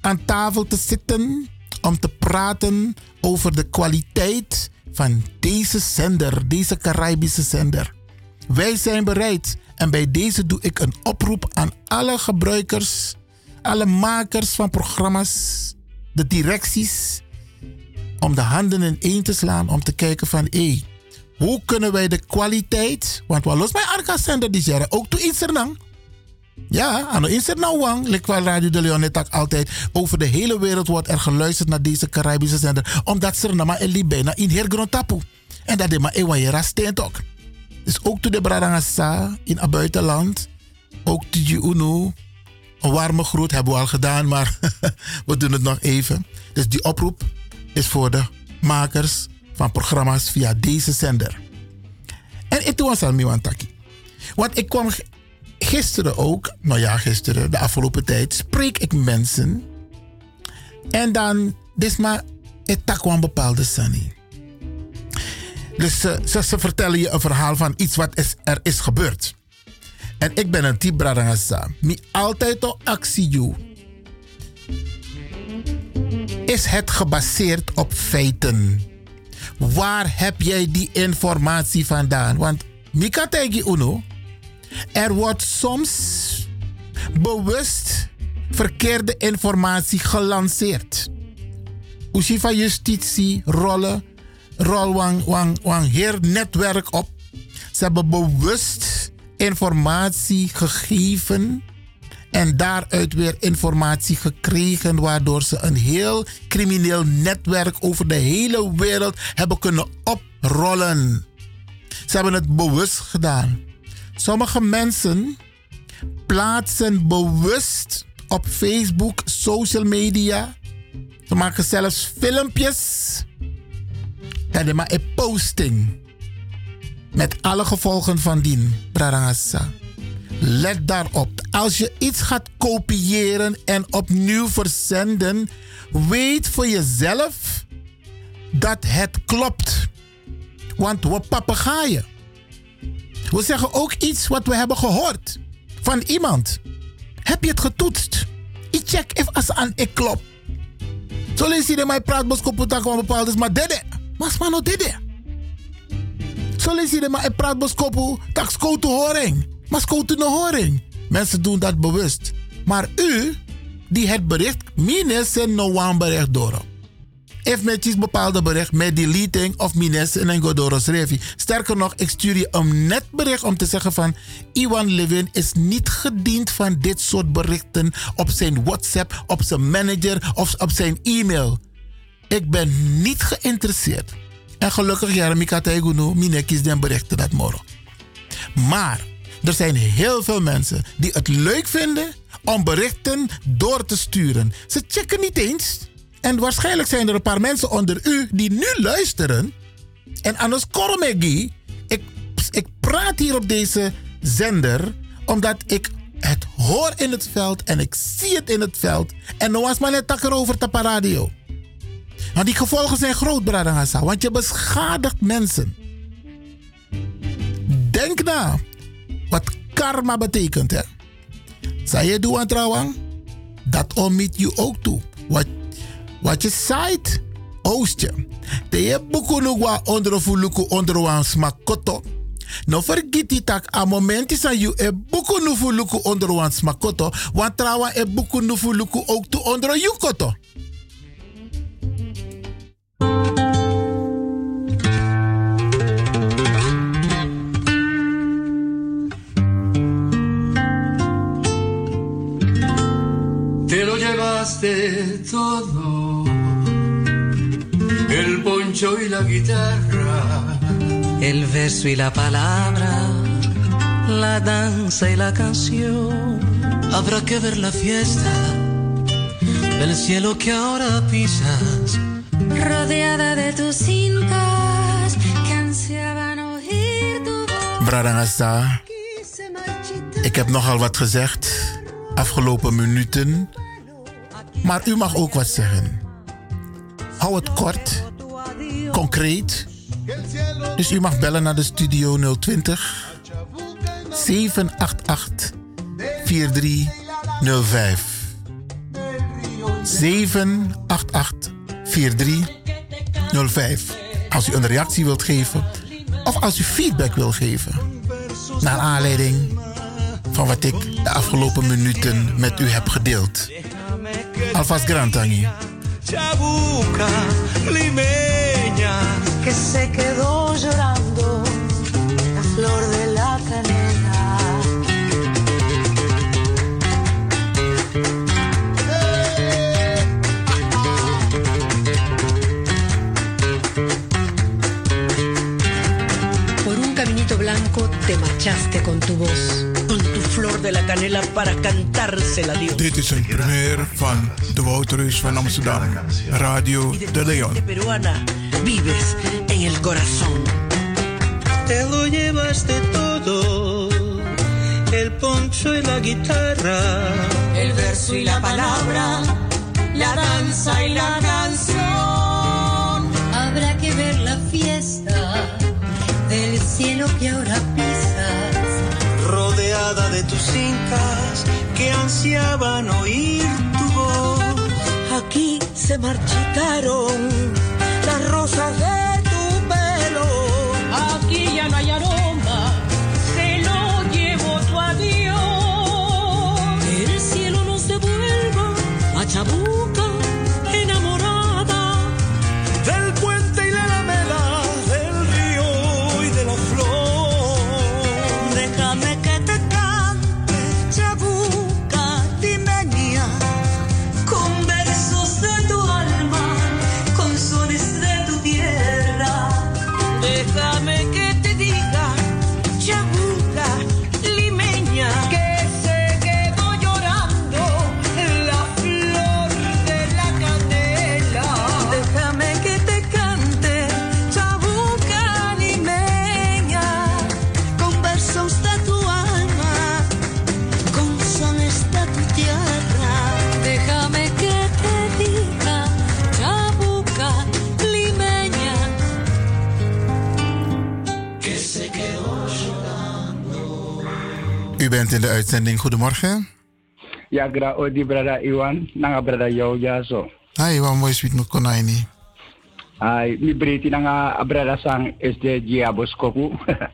aan tafel te zitten. Om te praten over de kwaliteit van deze zender, deze Caribische zender. Wij zijn bereid en bij deze doe ik een oproep aan alle gebruikers, alle makers van programma's, de directies, om de handen in één te slaan om te kijken van hé, hey, hoe kunnen wij de kwaliteit, want wat los mijn arka zender die zeggen, ook toe iets Ja, aan de nou wang, lik wel Radio de Leon net altijd. Over de hele wereld wordt er geluisterd naar deze Caribische zender. Omdat ze er maar in bijna in hergrond tapu. En dat is maar ewa je rastent ook. Dus ook to de Bradangasa in het buitenland. Ook to de UNO. Een warme groet hebben we al gedaan, maar *laughs* we doen het nog even. Dus die oproep is voor de makers van programma's via deze zender. En ik was al Miwantaki. Want ik kwam gisteren ook, nou ja, gisteren, de afgelopen tijd, spreek ik mensen. En dan, dit maar, ik tak bepaalde sani. Dus ze, ze, vertellen je een verhaal van iets wat is, er is gebeurd. En ik ben een type bradangasa. Mi altijd op actie Is het gebaseerd op feiten? Waar heb jij die informatie vandaan? Want Mika tegi uno. Er wordt soms bewust verkeerde informatie gelanceerd. Usi van justitie rollen, rol wang, wang, wang netwerk op. Ze hebben bewust informatie gegeven en daaruit weer informatie gekregen, waardoor ze een heel crimineel netwerk over de hele wereld hebben kunnen oprollen. Ze hebben het bewust gedaan. Sommige mensen plaatsen bewust op Facebook, social media. Ze maken zelfs filmpjes. En maar een posting. Met alle gevolgen van dien, Brarangasa. Let daarop. Als je iets gaat kopiëren en opnieuw verzenden, weet voor jezelf dat het klopt. Want we papegaaien. We zeggen ook iets wat we hebben gehoord van iemand. Heb je het getoetst? Ik check of als aan ik klop. Zo lees je mij praat boskoputa kwam bepaald maar dede. Mas mano dede. Zo lees je de mij praat boskopu tak skotu horing. Maar skotu no horing. Mensen doen dat bewust. Maar u, die het bericht, mine sen no one bericht door. If met bepaalde bericht met deleting of mines en schreef. Sterker nog, ik stuur je een net bericht om te zeggen van Iwan Levin is niet gediend van dit soort berichten op zijn WhatsApp, op zijn manager of op zijn e-mail. Ik ben niet geïnteresseerd. En gelukkig, Jeremika Taigunu, mine den berichten dat morgen. Maar er zijn heel veel mensen die het leuk vinden om berichten door te sturen. Ze checken niet eens en waarschijnlijk zijn er een paar mensen onder u die nu luisteren. En anders Koromegi, ik, ik praat hier op deze zender omdat ik het hoor in het veld en ik zie het in het veld. En nu was maar net takker over de radio. Want die gevolgen zijn groot, Bradangasa, want je beschadigt mensen. Denk na wat karma betekent, hè? Zou je doen trouwens? Dat omit je ook toe. Wat wat je zaait, oostje. De je boeken nog wat onder fuluku onder wan smakoto. No vergeet die tak a moment is aan je e boeken nu fuluku onder wan smakoto. Want trouwens e boeken nu fuluku ook toe onder yukoto. Te lo llevaste todo, el poncho y la guitarra, El verso y la palabra, la danza y la canción. Habrá que ver la fiesta del cielo que ahora pisas. Rodeada de tus cintas que ansiaban oír tu voz. Ik heb nogal wat gezegd afgelopen minuten. Maar u mag ook wat zeggen. Hou het kort, concreet. Dus u mag bellen naar de studio 020 788 4305. 788 4305. Als u een reactie wilt geven of als u feedback wilt geven. Naar aanleiding van wat ik de afgelopen minuten met u heb gedeeld. Alvast Grantangi. chabuca, limeña, que se quedó llorando la flor de la canela. Por un caminito blanco te marchaste con tu voz, con tu flor de la canela para cantársela a Dios. Dit is een première van de Wouterus van Amsterdam, Radio De Leon. Peruana, vives en el corazón. te lo llevaste todo, el poncho y la guitarra, El verso y la palabra, la danza y la canción. Habrá que ver la fiesta del cielo que ahora. De tus cintas que ansiaban oír tu voz. Aquí se marchitaron las rosas bent in de uitzending. Goedemorgen. Ja, gra odi brada Iwan, nanga brada yo ja so. Hai, wat mooi sweet me konaini. Ai, mi breti nanga brada sang is de Diabos kopu.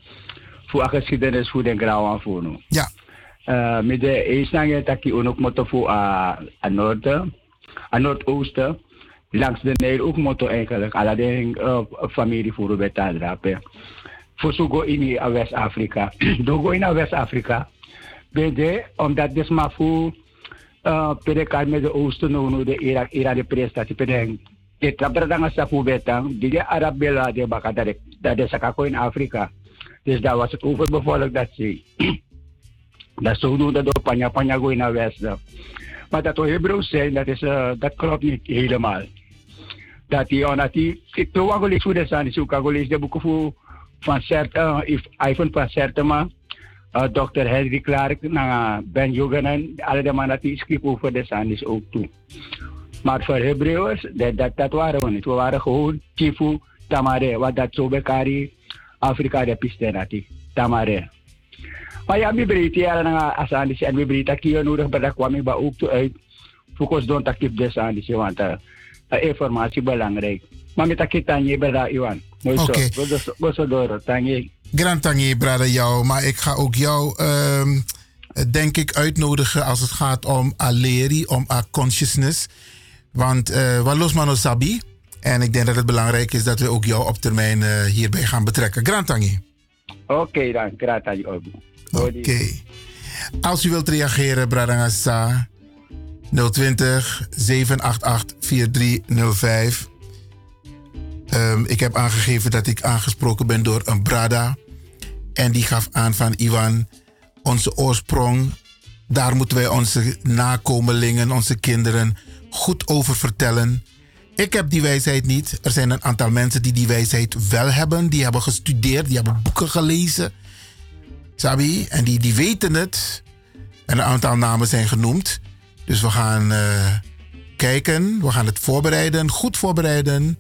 *laughs* Fu a geschiedenis fu den fu no. Ja. Uh, met de is nanga taki onok moto fu a, noorden, a noordoosten. Langs de Nijl ook moto eigenlijk. Alleen uh, familie voor Rubeta drapen. Voor zo go in West-Afrika. *clears throat* Do go in West-Afrika. Bede, omdat dus maar voor uh, pede met de oosten no de Irak Irak de prestatie pede de traperdanga sa fu betang di de Arabella de baka dat dat de sakako in Afrika. Dus daar was het overbevolkt dat ze *clears throat* dat zo doen dat door panya panya go in a West. Maar dat we Hebreeuws zijn, dat, is, uh, dat klopt niet helemaal. Dat die, uh, dat die, ik wil wel gelezen dat zijn, dus ik gelezen de boeken voor, van Serta, uh, Ivan van Sertema, uh, Dr. Henry Clark, uh, Ben Jugenen, alle de mannen die schreef over de zijn is ook toe. Maar voor Hebreeuwers, dat, dat, dat waren we niet. We waren gewoon Chifu, Tamare, wat dat zo bij Kari, Afrika de Pistenati, Tamare. Maar ja, mi breedte ja na asandisi en mi breedte kiyo nodig bij dat kwam ik ba ook toe uit. Focus don't actief des andisi want uh, informatie belangrijk. Maar met dat tanje bij dat Iwan. Mooi zo. Oké. Go zo door, tanje. Grand Tangi, brother jou. Maar ik ga ook jou, ehm, denk ik, uitnodigen als het gaat om aleri, om a consciousness. Want uh, wat los mano sabi. En ik denk dat het belangrijk is dat we ook jou op termijn uh, hierbij gaan betrekken. Grand Tangi. Oké okay, dan, Grand Tangi ook. Oké. Okay. Als u wilt reageren, Bradangasa, 020 788 4305. Um, ik heb aangegeven dat ik aangesproken ben door een Brada. En die gaf aan van Iwan, onze oorsprong, daar moeten wij onze nakomelingen, onze kinderen goed over vertellen. Ik heb die wijsheid niet. Er zijn een aantal mensen die die wijsheid wel hebben. Die hebben gestudeerd, die hebben boeken gelezen. Sabi? En die, die weten het. En een aantal namen zijn genoemd. Dus we gaan uh, kijken, we gaan het voorbereiden, goed voorbereiden,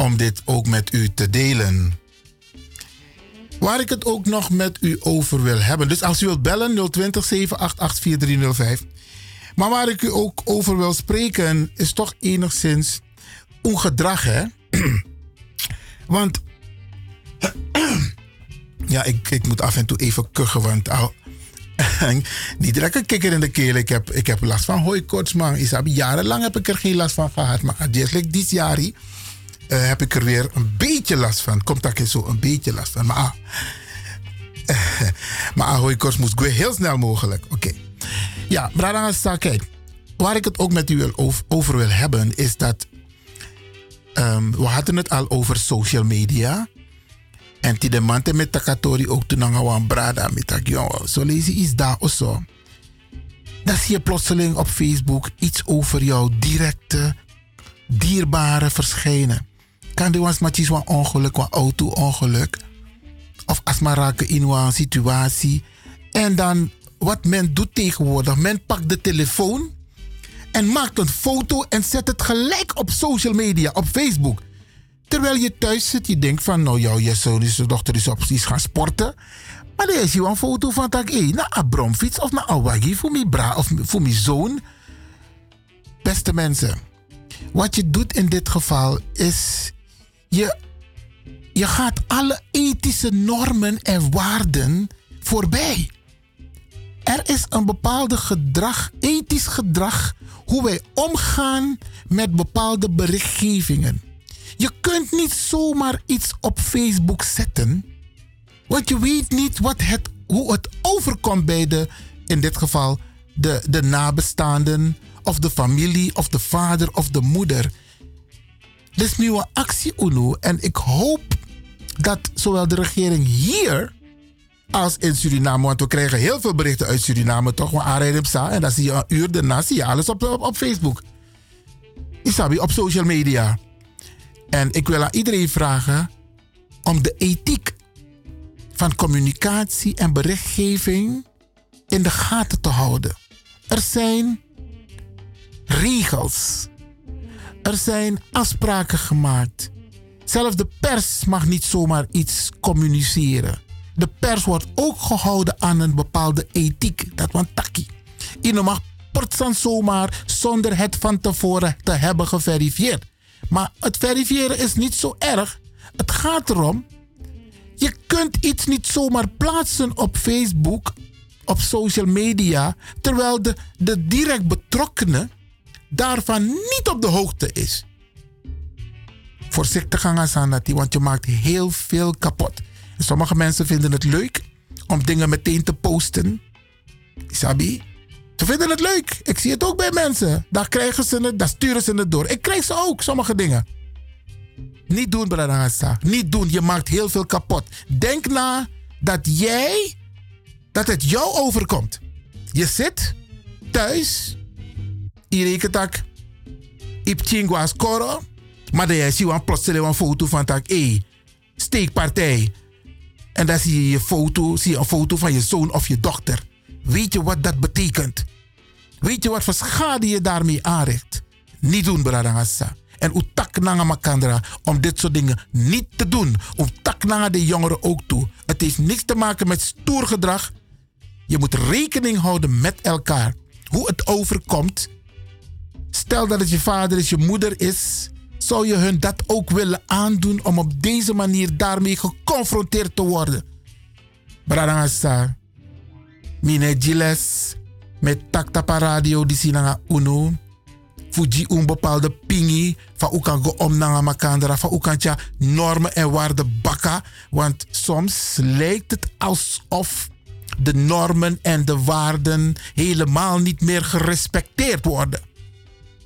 om dit ook met u te delen. Waar ik het ook nog met u over wil hebben. Dus als u wilt bellen, 020 788 4305. Maar waar ik u ook over wil spreken, is toch enigszins uw gedrag, hè? *clears throat* Want *clears throat* ja, ik, ik moet af en toe even kuchen, want al, *laughs* niet een kikker in de keel. Ik heb, ik heb last van hooikoorts, man. Jarenlang heb ik er geen last van gehad. Maar dit jaar uh, heb ik er weer een beetje last van. Komt dat zo een beetje last van. Maar, uh, *laughs* maar hooikoorts moest heel snel mogelijk. Oké. Okay. Ja, Bradangasa, kijk. Waar ik het ook met u over, wil hebben, is dat... Um, we hadden het al over social media. En die de mante met takatori ook toen aan brada met tak jongen. Zo lees je iets daar of zo. Dan zie je plotseling op Facebook iets over jouw directe, dierbare verschijnen. Kan was maar een ongeluk, een auto-ongeluk. Of als maar raken in een situatie. En dan, wat men doet tegenwoordig, men pakt de telefoon en maakt een foto en zet het gelijk op social media, op Facebook. Terwijl je thuis zit, je denkt van, nou, jouw je zoon is, dochter is op zich gaan sporten. Maar dan is je een foto van tak, hé, na een bromfiets of na een voor mijn bra of voor mijn zoon. Beste mensen, wat je doet in dit geval is, je, je gaat alle ethische normen en waarden voorbij. Er is een bepaalde gedrag, ethisch gedrag, hoe wij omgaan met bepaalde berichtgevingen. Je kunt niet zomaar iets op Facebook zetten. Want je weet niet wat het, hoe het overkomt bij de, in dit geval, de, de nabestaanden, of de familie, of de vader of de moeder. Dit is nu een actie, UNO. En ik hoop dat zowel de regering hier als in Suriname, want we krijgen heel veel berichten uit Suriname, toch? We aanrijden en dan zie je een uur daarna zie je alles op, op, op Facebook. Isabi, op social media. En ik wil aan iedereen vragen om de ethiek van communicatie en berichtgeving in de gaten te houden. Er zijn regels. Er zijn afspraken gemaakt. Zelfs de pers mag niet zomaar iets communiceren. de pers wordt ook gehouden aan een bepaalde ethiek. Dat want takkie. Je mag portsan zomaar zonder het van tevoren te hebben geverifieerd. Maar het verifiëren is niet zo erg. Het gaat erom, je kunt iets niet zomaar plaatsen op Facebook, op social media, terwijl de, de direct betrokkenen daarvan niet op de hoogte is. Voorzichtig gaan aan dat want je maakt heel veel kapot. Sommige mensen vinden het leuk om dingen meteen te posten. Sabi? Ze vinden het leuk. Ik zie het ook bij mensen. Daar krijgen ze het, daar sturen ze het door. Ik krijg ze ook, sommige dingen. Niet doen, Bradangasa. Niet doen. Je maakt heel veel kapot. Denk na dat jij, dat het jou overkomt. Je zit thuis. Je rekent dat Ipchingwa's koro. Maar dan jij ziet een plotseling een foto van tak, hey, steekpartij. En dan zie je je foto, zie je een foto van je zoon of je dochter. Weet je wat dat betekent? Weet je wat voor schade je daarmee aanricht? Niet doen, Bradangasa. En utak nanga makandra om dit soort dingen niet te doen. Utak nanga de jongeren ook toe. Het heeft niks te maken met stoer gedrag. Je moet rekening houden met elkaar. Hoe het overkomt. Stel dat het je vader is, je moeder is. Zou je hun dat ook willen aandoen om op deze manier daarmee geconfronteerd te worden? Bradangasa. Mine Giles met Taktapa Radio die sinanga uno. Fuji een bepaalde pingi van u kan go om naar makandra van u kan tja normen en waarden bakken. Want soms lijkt het alsof de normen en de waarden helemaal niet meer gerespecteerd worden.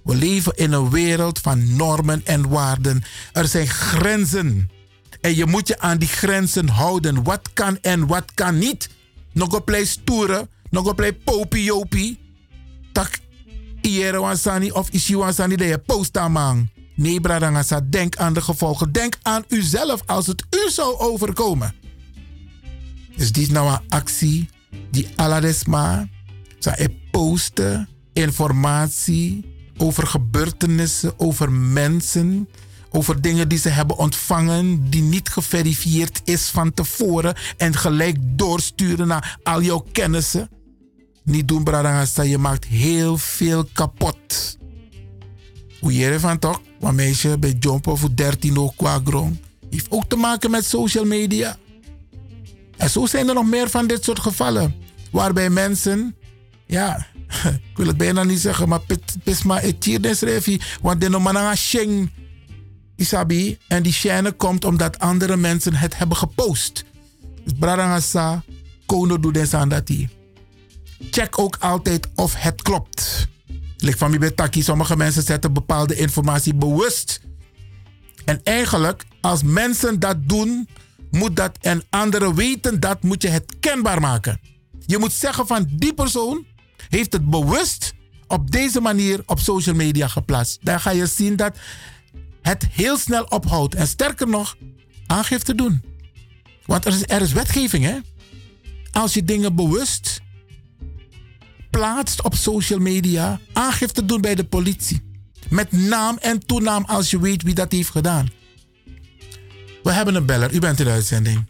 We leven in een wereld van normen en waarden. Er zijn grenzen. En je moet je aan die grenzen houden. Wat kan en wat kan niet. Nog een play stoeren, nog een play popiopi. Tak iere wansani of isi wansani de je posta man. Nee, bradangasa, denk aan de gevolgen. Denk aan uzelf als het u zou overkomen. Dus dit is nou een actie die aladesma zou posten informatie over gebeurtenissen, over mensen, over dingen die ze hebben ontvangen die niet geverifieerd is van tevoren en gelijk doorsturen naar al jouw kennissen. Niet doen, Bradangasta, je maakt heel veel kapot. Hoe je van toch? Een meisje bij Jompo voor 13 ook qua. Heeft ook te maken met social media. En zo zijn er nog meer van dit soort gevallen. Waarbij mensen, ja, *laughs* ik wil het bijna niet zeggen, maar pis maar het hier desrevi. Want de nomananga sheng isabi. En die chaîne komt omdat andere mensen het hebben gepost. Dus bradangasa, kono doet des aan dat hier. Check ook altijd of het klopt. Lik van mi betaki, sommige mensen zetten bepaalde informatie bewust. En eigenlijk, als mensen dat doen, moet dat en anderen weten dat, moet je het kenbaar maken. Je moet zeggen van die persoon heeft het bewust op deze manier op social media geplaatst. Dan ga je zien dat het heel snel ophoudt. En sterker nog, aangifte doen. Want er is, er is wetgeving, hè? Als je dingen bewust plaatst op social media, aangifte doen bij de politie. Met naam en toenaam als je weet wie dat heeft gedaan. We hebben een beller. U bent in de uitzending.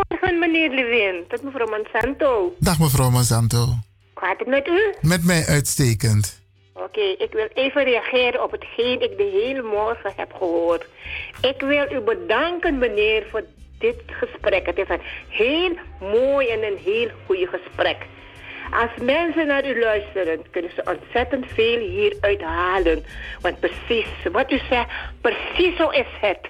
Goedemorgen, meneer Levin. Tot mevrouw Monsanto. Dag mevrouw Monsanto. Gaat het met u? Met mij uitstekend. Oké, ik wil even reageren op hetgeen ik de hele morgen heb gehoord. Ik wil u bedanken, meneer, voor dit gesprek. Het is een heel mooi en een heel goed gesprek. Als mensen naar u luisteren, kunnen ze ontzettend veel hieruit halen. Want precies wat u zegt, precies zo is het.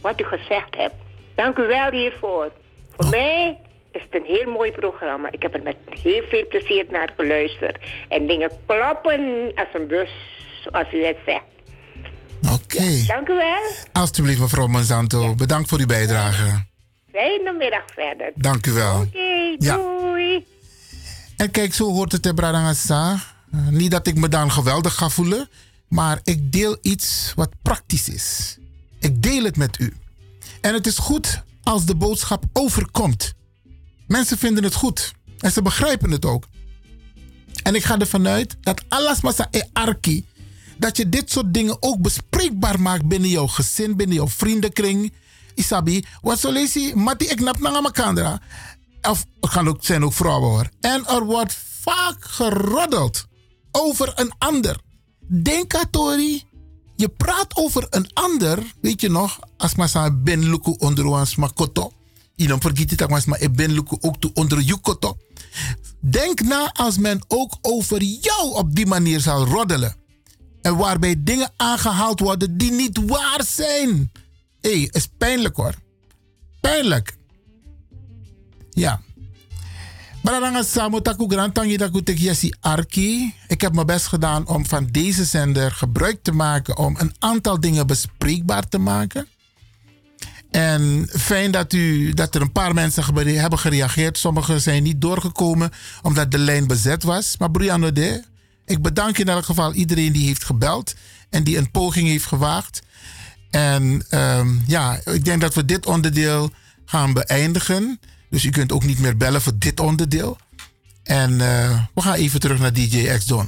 Wat u gezegd hebt. Dank u wel hiervoor. Voor mij is het een heel mooi programma. Ik heb er met heel veel plezier naar geluisterd. En dingen kloppen als een bus, zoals u het zegt. Oké. Dank u wel. Alsjeblieft, mevrouw Monsanto. Bedankt voor uw bijdrage. Fijne middag verder. Dank u wel. Oké, doei. En kijk, zo hoort het, Bradangasa. Niet dat ik me dan geweldig ga voelen, maar ik deel iets wat praktisch is. Ik deel het met u. En het is goed als de boodschap overkomt. Mensen vinden het goed en ze begrijpen het ook. En ik ga ervan uit dat alles massa e arki, dat je dit soort dingen ook bespreekbaar maakt binnen jouw gezin, binnen jouw vriendenkring. Isabi, wat zo lees mati ik nap. Of gaan ook, zijn ook vrouwen hoor. En er wordt vaak geroddeld over een ander. Denk je praat over een ander, weet je nog, als maar zijn ben luku onder ons makoto. dan vergis het als maar ben luku ook toe onder jukoto. Denk na als men ook over jou op die manier zal roddelen. En waarbij dingen aangehaald worden die niet waar zijn. Hé, hey, is pijnlijk hoor. Pijnlijk. Ja. Taku Tekiasi Arki. Ik heb mijn best gedaan om van deze zender gebruik te maken om een aantal dingen bespreekbaar te maken. En fijn dat, u, dat er een paar mensen hebben gereageerd. Sommigen zijn niet doorgekomen omdat de lijn bezet was. Maar Brianne de, ik bedank in elk geval iedereen die heeft gebeld en die een poging heeft gewaagd. En ehm, ja, ik denk dat we dit onderdeel gaan beëindigen. Dus u kunt ook niet meer bellen voor dit onderdeel. En eh, we gaan even terug naar DJ X Don.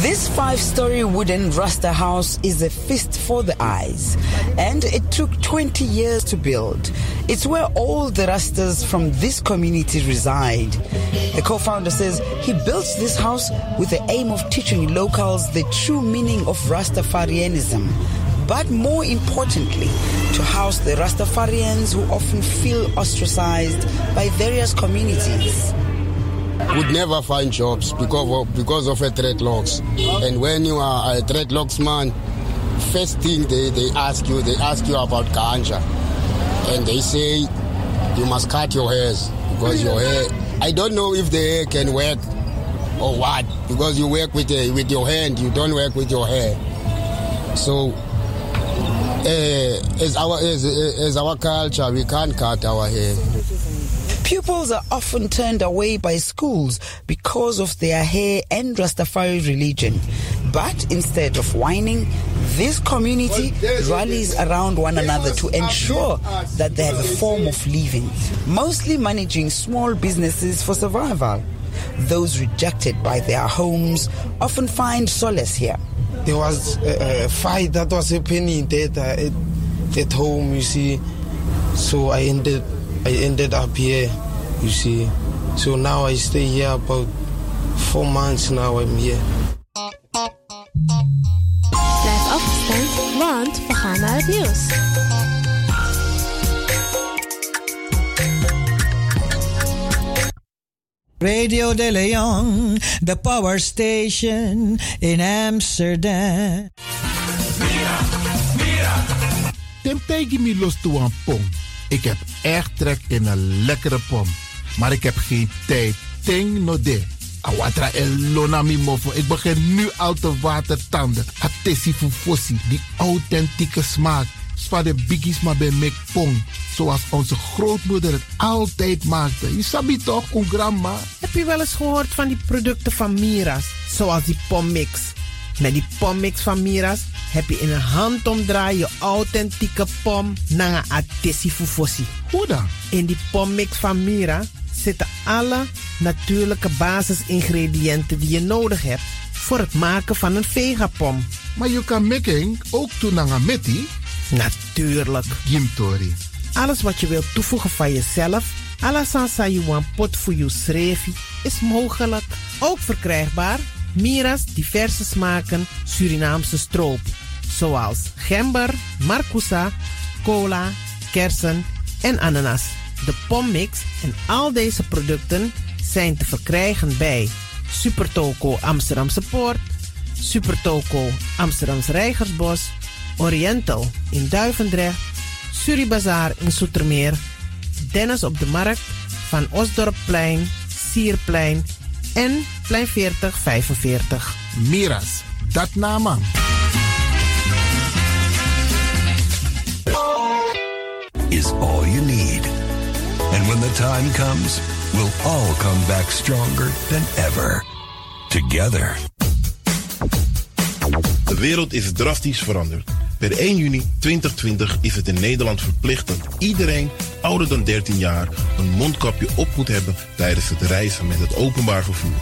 This five story wooden Rasta house is a feast for the eyes, and it took 20 years to build. It's where all the Rastas from this community reside. The co founder says he built this house with the aim of teaching locals the true meaning of Rastafarianism, but more importantly, to house the Rastafarians who often feel ostracized by various communities would never find jobs because of, because of a dreadlocks. And when you are a dreadlocks man, first thing they, they ask you, they ask you about ganja. And they say you must cut your hairs because your hair, I don't know if the hair can work or what, because you work with, the, with your hand, you don't work with your hair. So uh, as, our, as, as our culture, we can't cut our hair. Pupils are often turned away by schools because of their hair and Rastafari religion. But instead of whining, this community rallies around one another to ensure that they have a form of living, mostly managing small businesses for survival. Those rejected by their homes often find solace here. There was a, a fight that was happening there uh, at, at home, you see. So I ended I ended up here, you see. So now I stay here about four months now I'm here. Blijf afgestemd, want we gaan naar het nieuws. Radio de Leon, the power station in Amsterdam. Tempegi mi los toe pom. Ik heb echt trek in een lekkere pom. Maar ik heb geen tijd. Ting no de. Awatra elona mi mofo. Ik begin nu al te watertanden. Atesi fufosi. Die authentieke smaak. Zwa de biggies maar bij mek pom. Zoals onze grootmoeder het altijd maakte. Je sabi toch, een grandma? Heb je wel eens gehoord van die producten van Mira's? Zoals die pommix. Met die pommix van Mira's heb je in een handomdraai je authentieke pom naar een fufosi. Hoe dan? In die pommix van Mira zitten alle natuurlijke basisingrediënten die je nodig hebt voor het maken van een vegapom. Maar je kan making ook doen naar een Natuurlijk. Gimtori. Alles wat je wilt toevoegen van jezelf, alla sansa you want pot voor je schreefie, is mogelijk. Ook verkrijgbaar Mira's diverse smaken Surinaamse stroop. Zoals gember, marcousa, cola, kersen en ananas. De pommix en al deze producten zijn te verkrijgen bij Supertoco Amsterdamse Poort, Supertoco Amsterdamse Rijgersbos, Oriental in Duivendrecht, Suribazaar in Soetermeer, Dennis op de Markt, Van Osdorpplein, Sierplein en Plein 4045. Miras, dat nama. Is all you need. And when the time comes, we'll all come back stronger than ever. Together. De wereld is drastisch veranderd. Per 1 juni 2020 is het in Nederland verplicht dat iedereen ouder dan 13 jaar een mondkapje op moet hebben tijdens het reizen met het openbaar vervoer.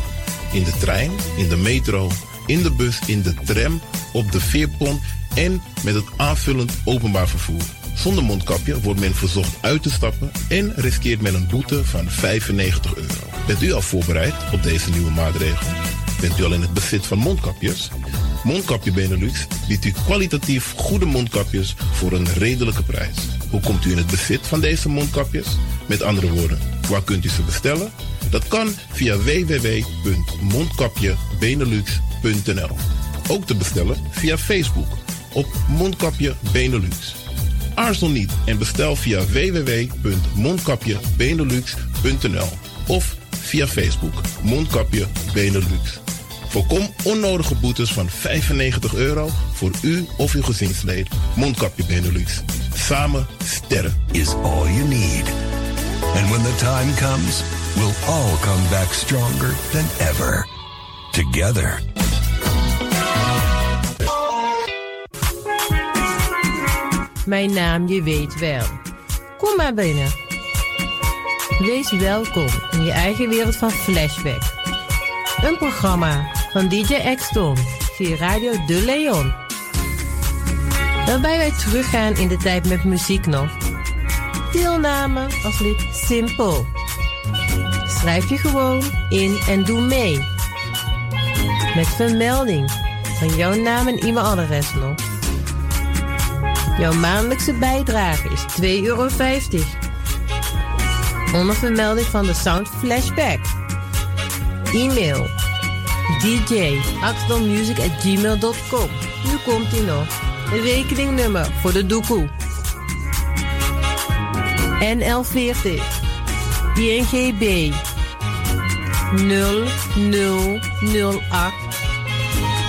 In de trein, in de metro, in de bus, in de tram, op de veerpont en met het aanvullend openbaar vervoer. Zonder mondkapje wordt men verzocht uit te stappen en riskeert men een boete van 95 euro. Bent u al voorbereid op deze nieuwe maatregel? Bent u al in het bezit van mondkapjes? Mondkapje Benelux biedt u kwalitatief goede mondkapjes voor een redelijke prijs. Hoe komt u in het bezit van deze mondkapjes? Met andere woorden, waar kunt u ze bestellen? Dat kan via www.mondkapjebenelux.nl. Ook te bestellen via Facebook op Mondkapje Benelux. Aarzel niet en bestel via www.mondkapjebenelux.nl of via Facebook Mondkapje Benelux. Voorkom onnodige boetes van 95 euro voor u of uw gezinslid. Mondkapje Benelux. Samen sterren. Is all you need. And when the time comes, we'll all come back stronger than ever. Together. mijn naam je weet wel. Kom maar binnen. Wees welkom in je eigen wereld van Flashback. Een programma van DJ X-Ton via Radio De Leon. Waarbij wij teruggaan in de tijd met muziek nog. Deelname als lid simpel. Schrijf je gewoon in en doe mee. Met vermelding van jouw naam en e-mailadres nog. Jouw maandelijkse bijdrage is 2,50 euro. Onder vermelding van de Sound Flashback. E-mail dj at gmail.com. Nu komt ie nog. Rekeningnummer voor de doekoe. NL40 INGB 0008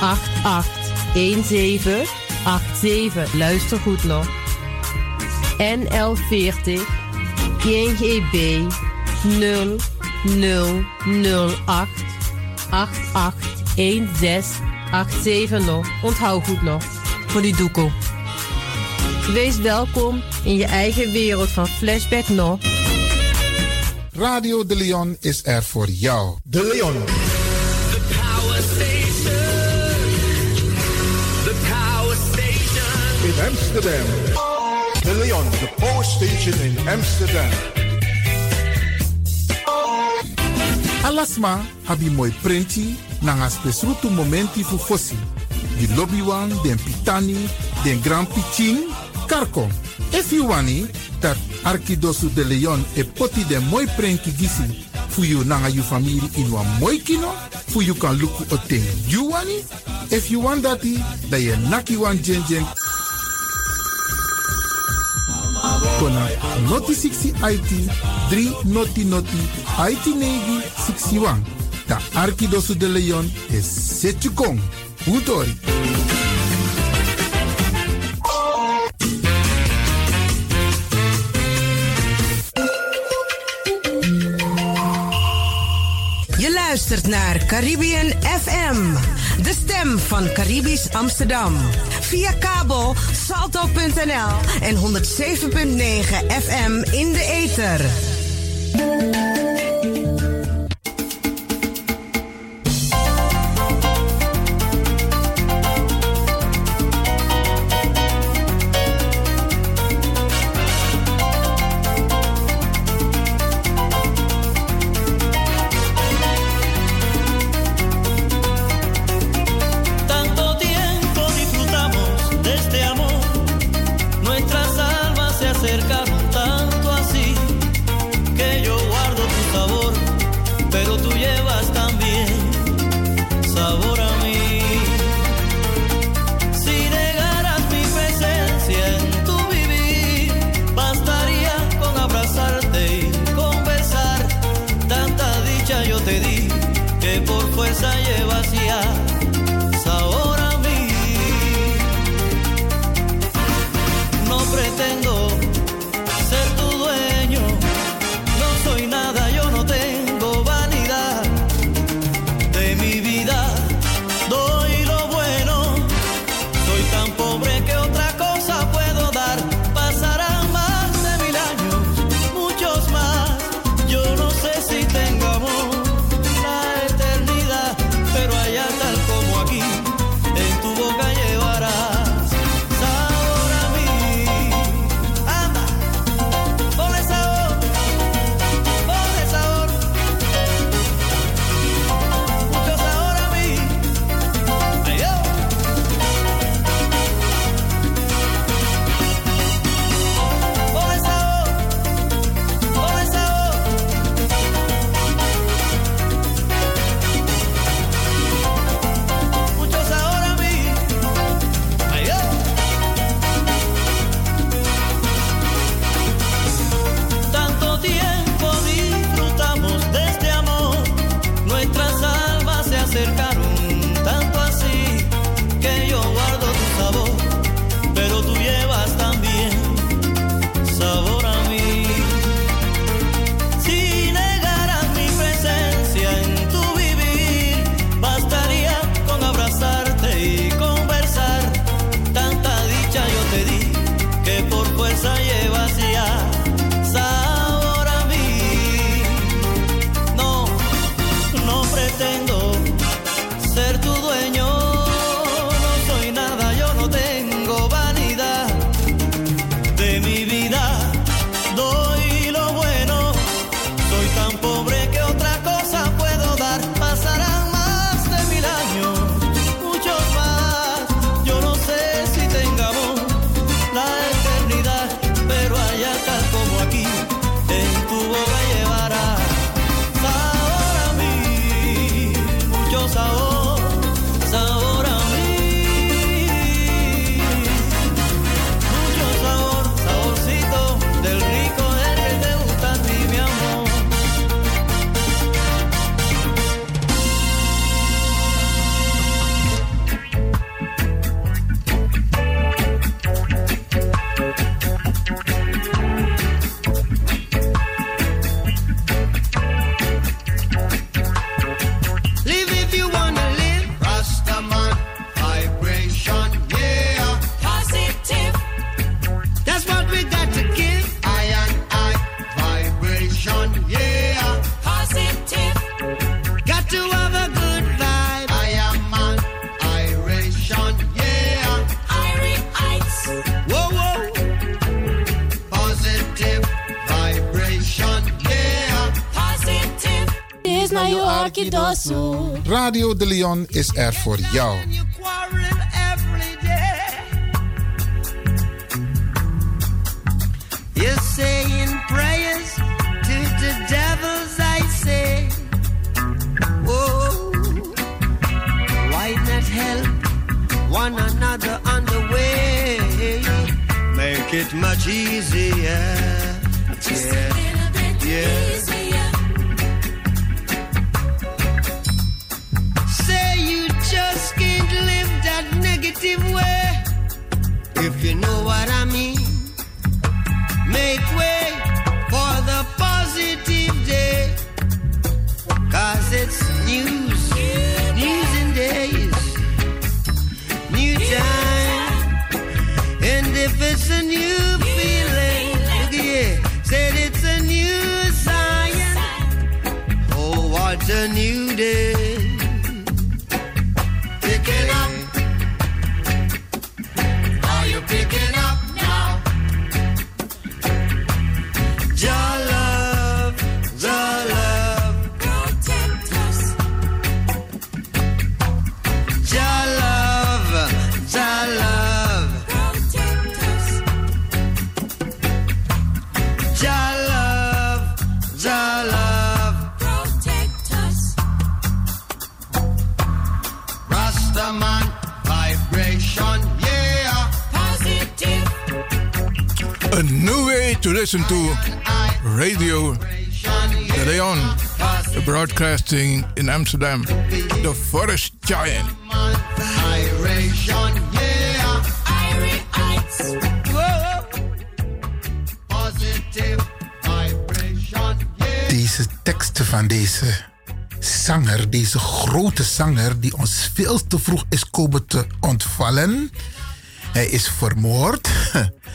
881787. Luister goed nog. NL40 INGB 0008 881687 nog. Onthoud goed nog. Voor die doekoe. Wees welkom in je eigen wereld van Flashback nog. Radio De Leon is er voor jou. De Leon. The power station. In Amsterdam. De Leon, the power station in Amsterdam. Alasma abi moi prenti nanga spesrutu momenti fu fosi. Di lobby wan, den pitani, den grand pitin, karko. If you wani, dat Arkidosu de Leon e poti den moi prenki gisi fu you nanga you family in wa moi kino, fu you kan luku o ten you wani. If you want dati, da ye naki wan jen jen kona noti 60 IT 3 noti noti IT negi 61. Da Arkidosu de Leon is Setjukong. Utori. Je luistert naar Caribbean FM, de stem van Caribisch Amsterdam. Via kabel salto.nl en 107.9 FM in de ether. Radio de Leon is er voor jou. Listen to Radio De Leon, broadcasting in Amsterdam, the Forest Giant. Deze teksten van deze zanger, deze grote zanger, die ons veel te vroeg is komen te ontvallen. Hij is vermoord. *laughs*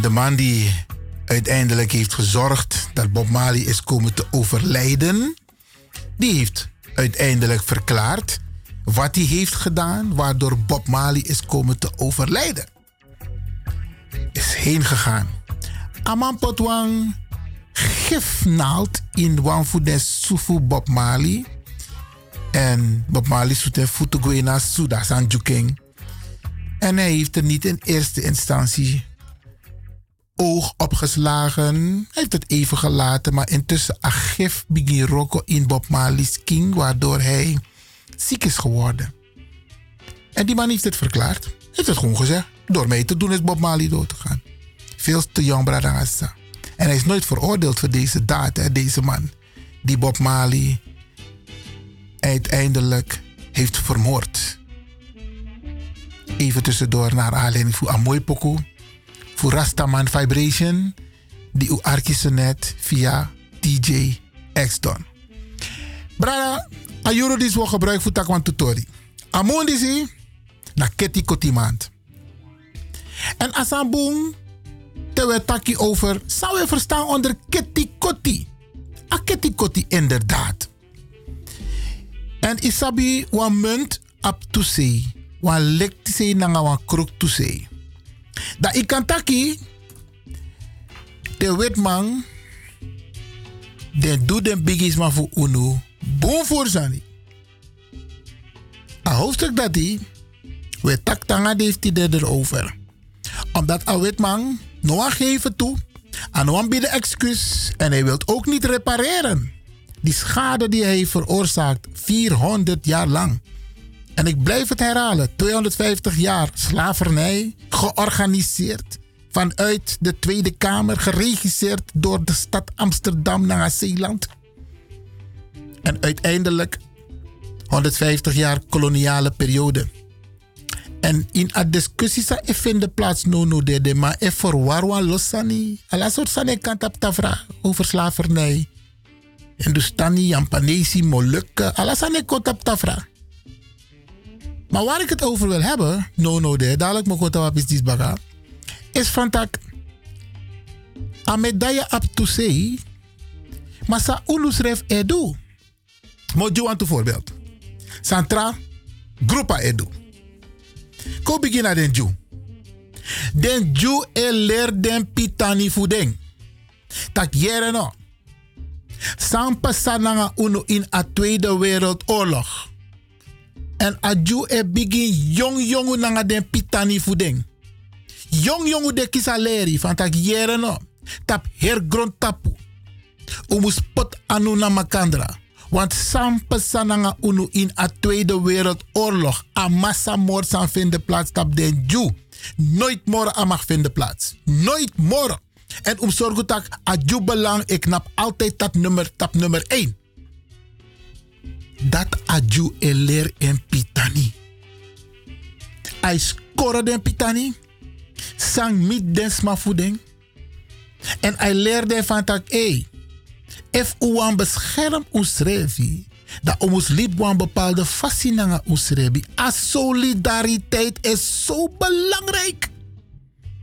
De man die uiteindelijk heeft gezorgd dat Bob Marley is komen te overlijden, die heeft uiteindelijk verklaard wat hij heeft gedaan, waardoor Bob Marley is komen te overlijden. Is heen gegaan. Aman Potwang gifnaald in Wanfu Sufu Bob Marley. En Bob Marley zoet een voeten Suda Sanjuking. En hij heeft er niet in eerste instantie oog opgeslagen. Hij heeft het even gelaten, maar intussen agif begin roko in Bob Marley's king, waardoor hij ziek is geworden. En die man heeft het verklaard. Heeft het gewoon gezegd. Door mij te doen is Bob Marley dood te gaan. Veel te jong, Bradangassa. En hij is nooit veroordeeld voor deze daad, deze man. Die Bob Marley uiteindelijk heeft vermoord. Even tussendoor naar aanleiding voor Amoy Poku. Voor Rastaman Vibration. Die u net via DJ X-Don. Brada, ayuro dis wo gebruik voor takwan tutori. Amon disi, na keti kotimand. En asambung, te we taki over, zou we verstaan onder keti koti. A keti koti inderdaad. En isabi wan munt ap to say, wan lek say nanga wan krok to say. Da ikantaki, de witman, de doet den biggies maar voor UNO, boom voor. A hoofdstuk dat die, we tak tanga heeft hij erover. Omdat a witman noa geven toe, aan noa bieden excuus en hij wil ook niet repareren. Die schade die hij veroorzaakt 400 jaar lang. En ik blijf het herhalen: 250 jaar slavernij, georganiseerd vanuit de Tweede Kamer, geregisseerd door de stad Amsterdam naar Zeeland. En uiteindelijk 150 jaar koloniale periode. En in a discussie sa e vinden plaats no no de de maar e voor warwan losani. Alla soort sane over slavernij. Hindustani, Jampanesi, Molukken, alles aan de kant op. Maar waar ik het over wil hebben, no no de, dadelijk mo kota wapis dis baga, is van tak a medaille up to say, maar sa ulusref edu. Mo juan to voorbeeld. Santra, groepa edu. Ko begin na den ju. Den ju e leer den pitani fudeng. Tak jere no. Sampa sananga uno in a Tweede Wereldoorlog. En aju e begin jong jongu nanga den pitani voeding. Jong jongu de kisaleri van tak jere no. Tap hergrond tapu. Umu spot anu na makandra. Want sampa sananga unu in a Tweede Wereldoorlog. A massamoord zal vinden plaats tap den ju. Nooit more a mag vinden plaats. Nooit more. En om zorgen dat a ju belang ik nap altijd dat nummer tap nummer 1. Dat a ju eler en pitani. Hij score den pitani. Sang mit den sma voeding. En hij leerde van tak, hey, if u wan bescherm usrevi, dat ons liep een bepaalde fascinanga usrebi. A solidariteit is zo belangrijk.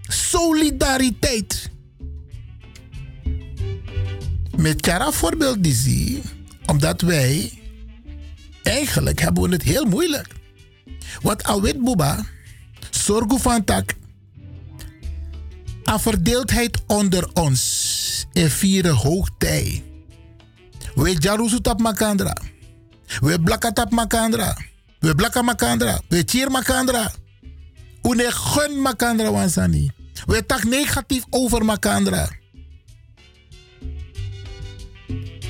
Solidariteit. Met Kara voorbeeld die zie, omdat wij eigenlijk hebben we het heel moeilijk. Want Awit Buba, zorg van tak, a verdeeldheid onder ons in vierde hoogtij. We jarusu tap makandra. We blakka tap makandra. We blakka makandra. We cheer makandra. Une gun makandra wansani. We tak negatief over makandra.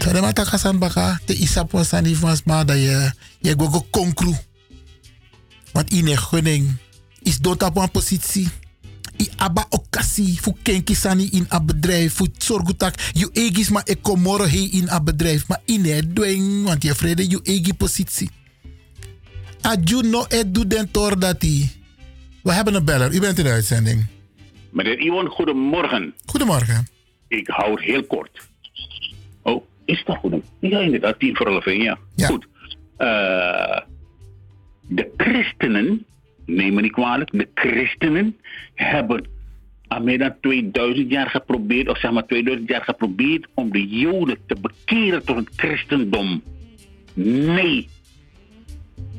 Tere mata kasan baka te isap wansani vans ma da je je gogo konkru. Want ine gunning is dood op een positie i aba okasi fu kenki sani in a bedrijf fu zorgu tak you egis ma e komoro he in a bedrijf ma ine dwing want je vrede you egi positie aju no e du den tor dati we hebben een beller u bent in de uitzending Meneer Iwan, goedemorgen. Goedemorgen. Ik hou het heel kort. Is dat goed? Ja, inderdaad, tien voor half één, ja. Goed. Eh, de christenen, neem me niet kwalijk, de christenen hebben al meer dan 2000 jaar geprobeerd, of zeg maar 2000 jaar geprobeerd om de Joden te bekeren tot het christendom. Nee,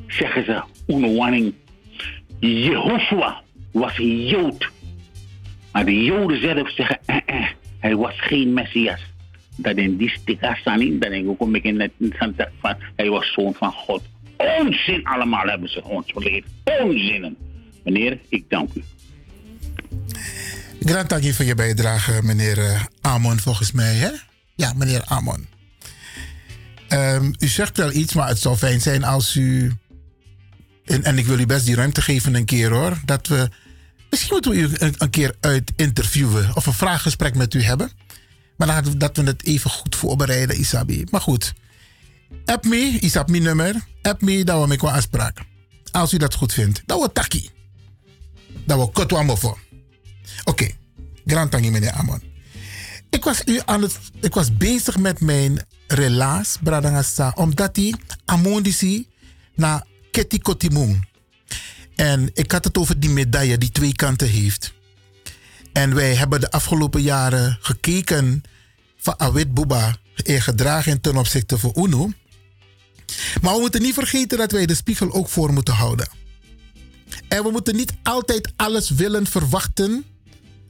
zeggen ze, Unowanning. Jehoshua was een Jood. Maar de Joden zelf zeggen, eh, eh, hij was geen Messias. Dat in die stika staan, dat ik ook een beetje net van, van, hij was zoon van God. Onzin allemaal hebben ze ons geleerd. Onzinnen. Meneer, ik dank u. Grand dank voor je bijdrage, meneer eh, Amon, volgens mij. Hè? Ja, meneer Amon. Ehm, u zegt wel iets, maar het zou fijn zijn als u. En, en ik wil u best die ruimte geven een keer hoor. Dat we. Misschien moeten we u een, een keer uit interviewen of een vraaggesprek met u hebben. Maar dat we het even goed voorbereiden, Isabi. Maar goed. App me, Isab mijn nummer. App me, dat we met qua afspraak. Als u dat goed vindt. Dat we taki. Dat we kotwambo voor. Oké, grand tangi meneer Amon. Ik was, u aan het, ik was bezig met mijn relaas, Bradangasa, omdat hij Amondisi naar Keti Kotimung. En ik had het over die medaille die twee kanten heeft. En wij hebben de afgelopen jaren gekeken van Awit Buba gedragen ten opzichte van UNO. Maar we moeten niet vergeten dat wij de spiegel ook voor moeten houden. En we moeten niet altijd alles willen verwachten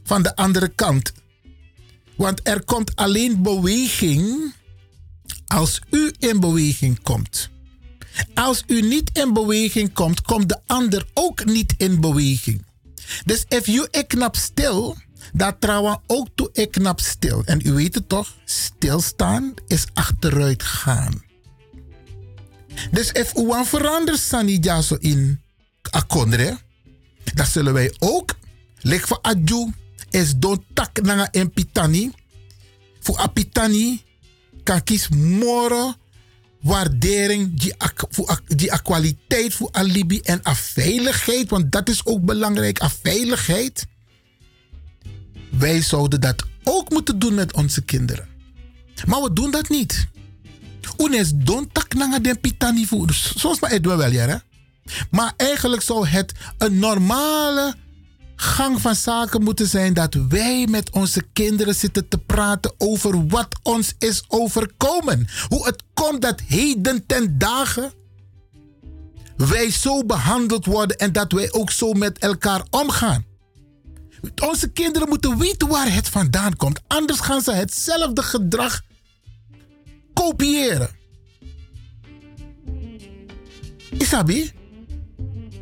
van de andere kant. Want er komt alleen beweging als u in beweging komt. Als u niet in beweging komt, komt de ander ook niet in beweging. Dus if you knap stil, dat trouwen ook toe knap stil. En u weet het toch, stilstaan is achteruit gaan. Dus if u een veranderd sani jaso in akondre, dan zullen wij ook, lik voor adju, is don tak nanga en pitani. Voor apitani kan kies moro waardering, die, voor, kwaliteit voor alibi en veiligheid, want dat is ook belangrijk, a veiligheid. Wij zouden dat ook moeten doen met onze kinderen. Maar we doen dat niet. Unes don tak nanga den pitani. Zoals maar het wel, ja. Maar eigenlijk zou het een normale gang van zaken moeten zijn dat wij met onze kinderen zitten te praten over wat ons is overkomen. Hoe het komt dat heden ten dagen wij zo behandeld worden en dat wij ook zo met elkaar omgaan. Onze kinderen moeten weten waar het vandaan komt. Anders gaan ze hetzelfde gedrag kopiëren. Isabi?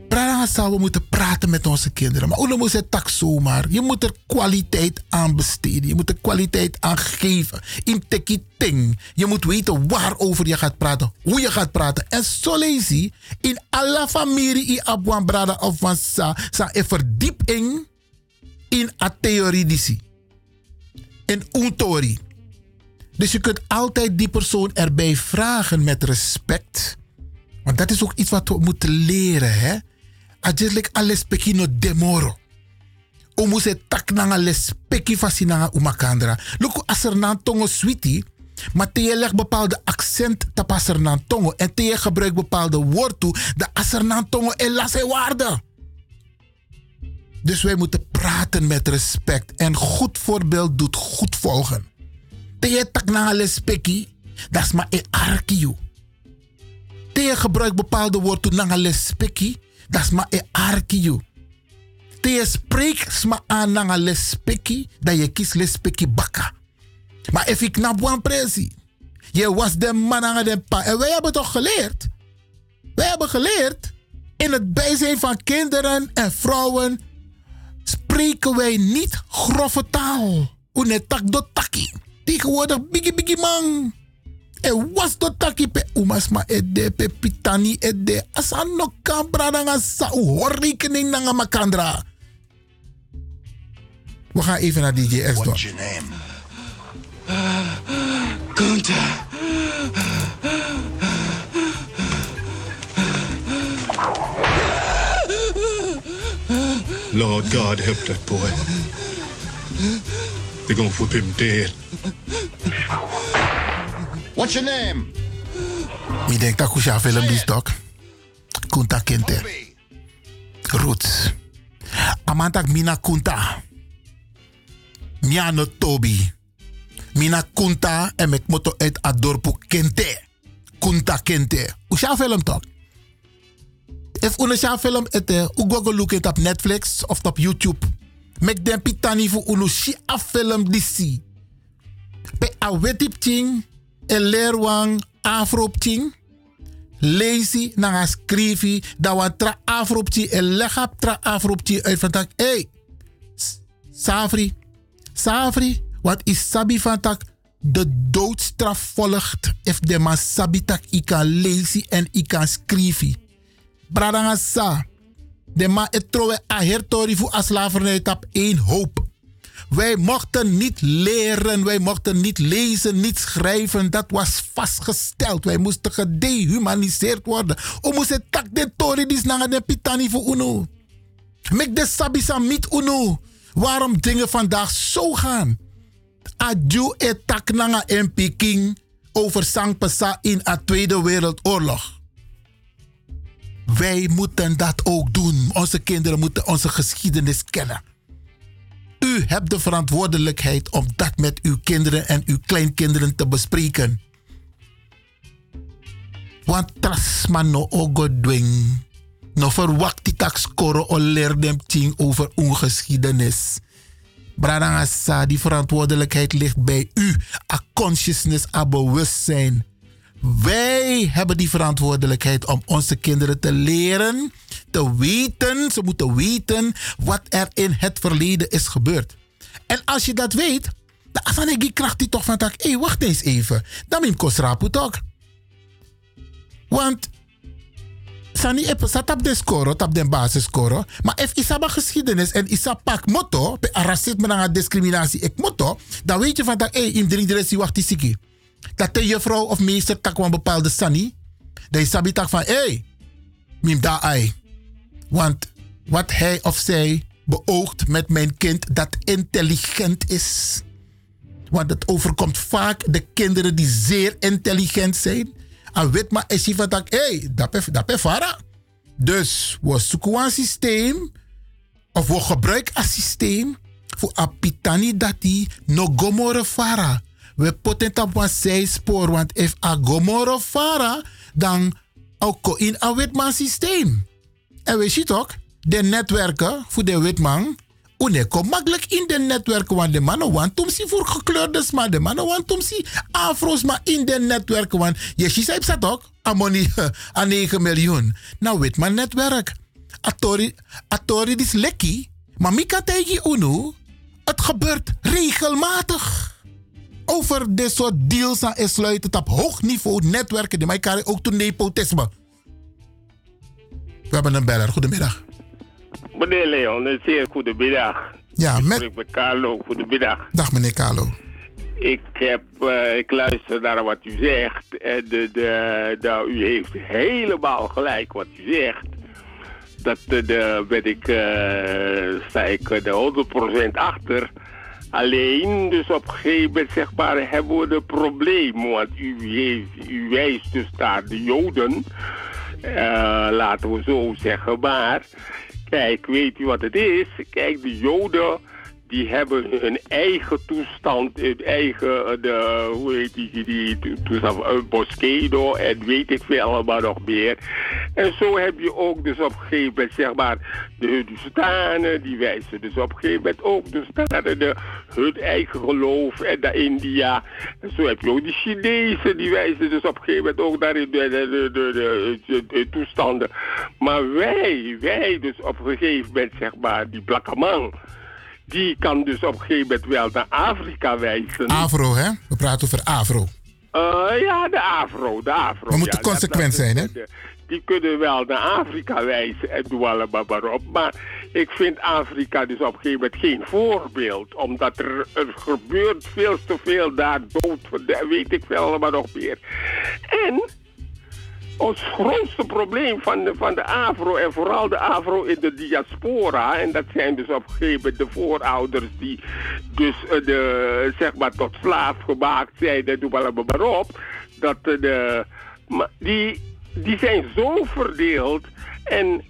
Brada we moeten praten met onze kinderen. Maar hoe moet het tak zomaar? Je moet er kwaliteit aan besteden. Je moet er kwaliteit aan geven. In tekiting. Je moet weten waarover je gaat praten. Hoe je gaat praten. En zo in alle familie in Abuan Brada of Sa. Sa verdieping in a theorie disi. In untori. Dus je kunt altijd die persoon erbij vragen met respect. Want dat is ook iets wat we moeten leren, hè? Ajeslik alles peki no demoro. O se tak nanga les peki fasi nanga umakandra. Luku aser nan tongo sweetie. Maar te je legt bepaalde accent te aser nan tongo. En te je gebruikt bepaalde woord toe. De aser nan tongo en lasse waarde. Dus wij moeten praten met respect. En goed voorbeeld doet goed volgen. Te je tak nanga les peki. Dat is maar e arkio. Te je gebruikt bepaalde woord toe nanga les peki. Dat is maar een arkio. Te je spreekt ma aan na lespeki, dat je kiest lespeki baka. Maar if ik knap one presi. Je was de man aan de pa. En wij hebben toch geleerd? Wij hebben geleerd. In het bijzijn van kinderen en vrouwen spreken wij niet grove taal. Unetak do taki. Tegenwoordig biggie biggie man. E was do taki pe umas ma ede pe pitani ede. Asa no kambra u nga makandra. We gaan even naar DJ X What's name? Kunta. Lord God help that boy. They're gonna whip him dead. What's your name? Ik denk dat ik film die stok. Kunta Kinte. Roots. Amantak Mina Kunta. Miano Tobi. Mina Kunta en met moto uit Adorpu Kente. Kunta Kente. Usha film toch? If una sha film ete, u go look it op Netflix of op YouTube. Mek den pitani fu unu shi a film disi. Pe a wetip ting, e lerwang afrop ting. Lazy na skrivi, da wa tra afrop ting, e legap tra afrop uit van tak. Hey, Safri, Safri, wat is sabi van tak? De doodstraf volgt if de man sabi tak i kan lezen en i kan skrivi. Bradanga sa. De ma etrowe a hertori fu a slavernij tap één hoop. Wij mochten niet leren, wij mochten niet lezen, niet schrijven. Dat was vastgesteld. Wij moesten gedehumaniseerd worden. O moesten tak de tori dis de pitani fu unu. Mek de sabisa mit unu. Waarom dingen vandaag zo gaan? Adju etak nanga en Peking over Sangpesa in a Tweede Wereldoorlog. Wij moeten dat ook doen. Onze kinderen moeten onze geschiedenis kennen. U hebt de verantwoordelijkheid om dat met uw kinderen en uw kleinkinderen te bespreken. Want trasman no ogodwing. No verwacht die tak scoren o leer dem ting over ongeschiedenis. Bradangasa, die verantwoordelijkheid ligt bij u. A consciousness, a bewustzijn. Wij hebben die verantwoordelijkheid om onze kinderen te leren, te weten, ze moeten weten wat er in het verleden is gebeurd. En als je dat weet, dan heb je kracht die toch van tak, hé, wacht eens even. Dan ben je toch. Want Sani ep zat op de score, op de basisscore. Maar if isaba geschiedenis en isa pak motto, racisme en discriminatie ik motto, dan weet je van dat, hé, in drie wacht die dat de juffrouw of meester tak een bepaalde sani. Dat sabi van, hé, hey, mim da ai. Want wat hij of zij beoogt met mijn kind dat intelligent is. Want het overkomt vaak de kinderen die zeer intelligent zijn. En weet maar, is van dat, hé, dat is vara. Dus we zoeken een systeem, of we gebruiken een systeem voor apitani dat die no gomore fara we potenta op een spoor. Want if a gomoro fara, dan ook in een witman systeem. En we zien toch, de netwerken voor de witman, Une kom makkelijk in de netwerken, want de mannen want tumsi voor gekleurde sma, de mannen want tumsi afro's, maar in de netwerken, want je zei dat ook, amoni *laughs* aan 9 miljoen. Nou weet maar netwerk. Atori, atori is lekkie, maar mika tegen unu, het gebeurt regelmatig. Over dit soort deals aan sluiten op hoog niveau netwerken die mij ook tot nepotisme. We hebben een beller. Goedemiddag. Meneer Leon, een zeer goedemiddag. Ja, Ik met... spreek met Carlo, goedemiddag. Dag meneer Carlo. Ik, heb, eh, ik luister naar wat u zegt. En de, de, de, u heeft helemaal gelijk wat u zegt. Dat de, de, ben ik, eh, sta ik de 100% achter. Alleen, dus op een gegeven moment hebben we een probleem. Want u, u wijst dus naar de Joden. Eh, laten we zo zeggen. Maar, kijk, weet u wat het is? Kijk, de Joden, die hebben hun eigen toestand, hun eigen, eh, de, hoe heet die, die to- toestand, een Bosquedo en weet ik veel allemaal nog meer. En zo heb je ook dus op een gegeven moment, zeg maar, de Hindustanen, die wijzen dus op een gegeven moment ook dus naar de, hun eigen geloof en naar India. En zo heb je ook die Chinezen, die wijzen dus op een gegeven moment ook naar de, de, de, de, de- de- de toestanden. Maar wij, wij dus op een gegeven moment, zeg maar, die blakkeman, die kan dus op een gegeven moment wel naar Afrika wijzen. Avro, hè? We praten over Avro. Eh, ja, de Afro, de Afro. We moeten ja, consequent dat zijn, hè? de- Die kunnen wel naar Afrika wijzen en doen allemaal maar op. Maar ik vind Afrika dus op een gegeven moment geen voorbeeld. Omdat er, er gebeurt veel te veel daar dood, weet ik veel allemaal nog meer. En ons grootste probleem van de, van de Afro en vooral de Afro in de diaspora, en dat zijn dus op een gegeven moment de voorouders die dus eh, de, zeg maar tot slaaf gemaakt zijn, en doe maar maar op, dat eh, de, die, die zijn zo verdeeld en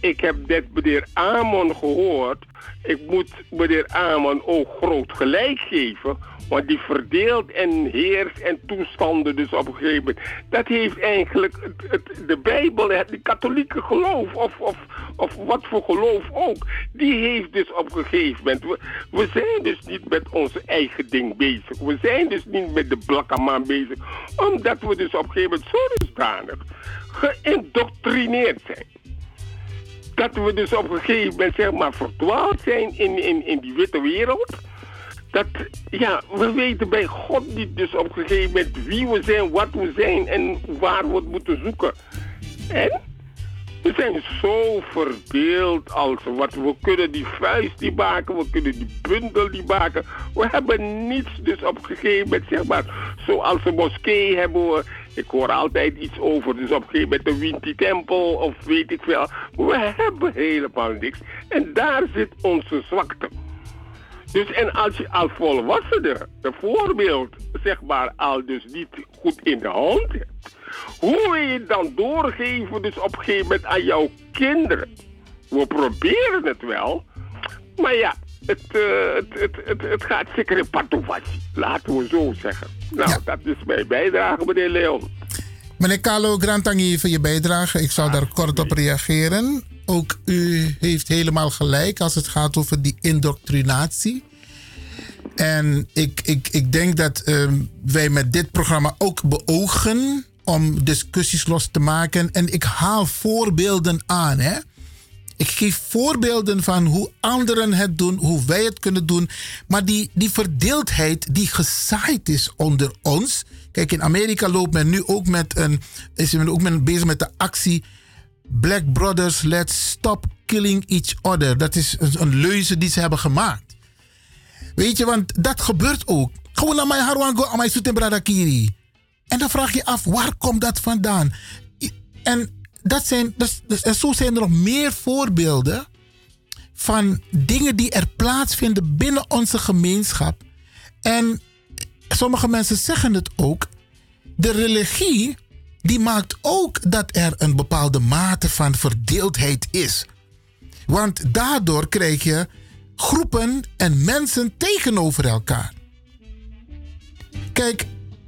ik heb net meneer Amon gehoord. Ik moet meneer Amon ook groot gelijk geven. Want die verdeelt en heerst en toestanden dus op een gegeven moment. Dat heeft eigenlijk het, de Bijbel, het de katholieke geloof of, of, of wat voor geloof ook. Die heeft dus op een gegeven moment. We, we zijn dus niet met onze eigen ding bezig. We zijn dus niet met de blakkaman bezig. Omdat we dus op een gegeven moment zo dusdanig geïndoctrineerd zijn dat we dus op een gegeven moment zeg maar verdwaald zijn in, in, in die witte wereld. Dat, ja, we weten bij God niet dus op een gegeven moment wie we zijn, wat we zijn en waar we het moeten zoeken. En we zijn zo verdeeld als wat we kunnen die vuist die maken, we kunnen die bundel die maken. We hebben niets dus op een gegeven moment zeg maar, zoals een moskee hebben we, ik hoor altijd iets over, dus op een gegeven moment de Winti Tempel of weet ik veel. We hebben helemaal niks en daar zit onze zwakte. Dus en als je als volwassene bijvoorbeeld zeg maar al dus niet goed in de hand hebt, hoe wil je het dan doorgeven dus op een gegeven moment aan jouw kinderen? We proberen het wel, maar ja, het, eh, het, het, het, het gaat zeker in patoefatje, laten we zo zeggen. Nou, dat is mijn bijdrage, meneer Leon. Meneer Carlo Grantangi voor je bijdrage. Ik zal daar kort op reageren. Ook u heeft helemaal gelijk als het gaat over die indoctrinatie. En ik, ik, ik denk dat ehm, wij met dit programma ook beogen om discussies los te maken. En ik haal voorbeelden aan. Hè? Ik geef voorbeelden van hoe anderen het doen, hoe wij het kunnen doen. Maar die, die verdeeldheid die gezaaid is onder ons. Kijk, in Amerika loopt men nu ook met een, is men ook bezig met de actie Black Brothers Let's Stop Killing Each Other. Dat is een, leuze die ze hebben gemaakt. Weet je, want dat gebeurt ook. Gewoon naar mijn harwango, aan mijn soetenbradakiri. En dan vraag je af, waar komt dat vandaan? En, dat zijn, en zo zijn er nog meer voorbeelden van dingen die er plaatsvinden binnen onze gemeenschap. En sommige mensen zeggen het ook. De religie die maakt ook dat er een bepaalde mate van verdeeldheid is. Want daardoor krijg je groepen en mensen tegenover elkaar. Kijk,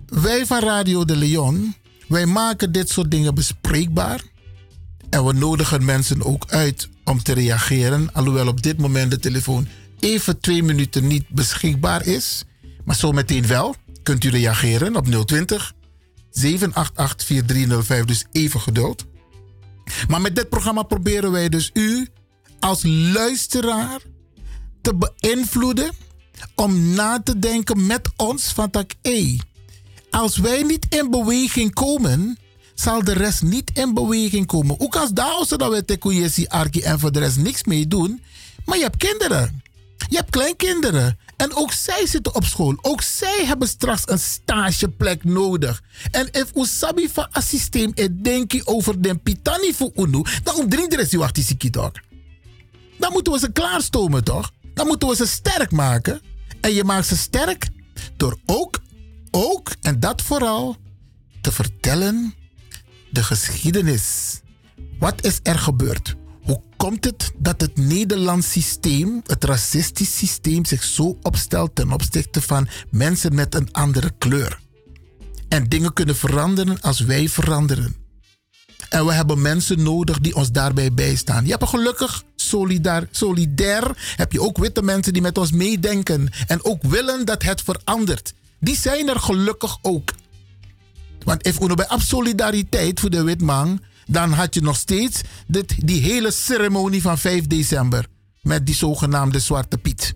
wij van Radio de Leon, wij maken dit soort dingen bespreekbaar. En we nodigen mensen ook uit om te reageren. Alhoewel op dit moment de telefoon even twee minuten niet beschikbaar is. Maar zometeen wel kunt u reageren op 020 788 4305. Dus even geduld. Maar met dit programma proberen wij dus u als luisteraar te beïnvloeden om na te denken met ons van tak hé, als wij niet in beweging komen, zal de rest niet in beweging komen. Ook als daar dat we te arki en voor de rest niks mee doen, maar je hebt kinderen. Je hebt kleinkinderen. En ook zij zitten op school. Ook zij hebben straks een stageplek nodig. En if usabi van een systeem het denken over de pitani voor unu, dan omdringt de rest die. Dan moeten we ze klaarstomen toch? Dan moeten we ze sterk maken. En je maakt ze sterk door ook, ook, en dat vooral, te vertellen de geschiedenis. Wat is er gebeurd? Komt het dat het Nederlands systeem, het racistisch systeem, zich zo opstelt ten opzichte van mensen met een andere kleur? En dingen kunnen veranderen als wij veranderen. En we hebben mensen nodig die ons daarbij bijstaan. Je hebt gelukkig solidair, solidair heb je ook witte mensen die met ons meedenken en ook willen dat het verandert. Die zijn er gelukkig ook. Want if we bij solidariteit voor de witman, dan had je nog steeds dit, die hele ceremonie van 5 december met die zogenaamde Zwarte Piet.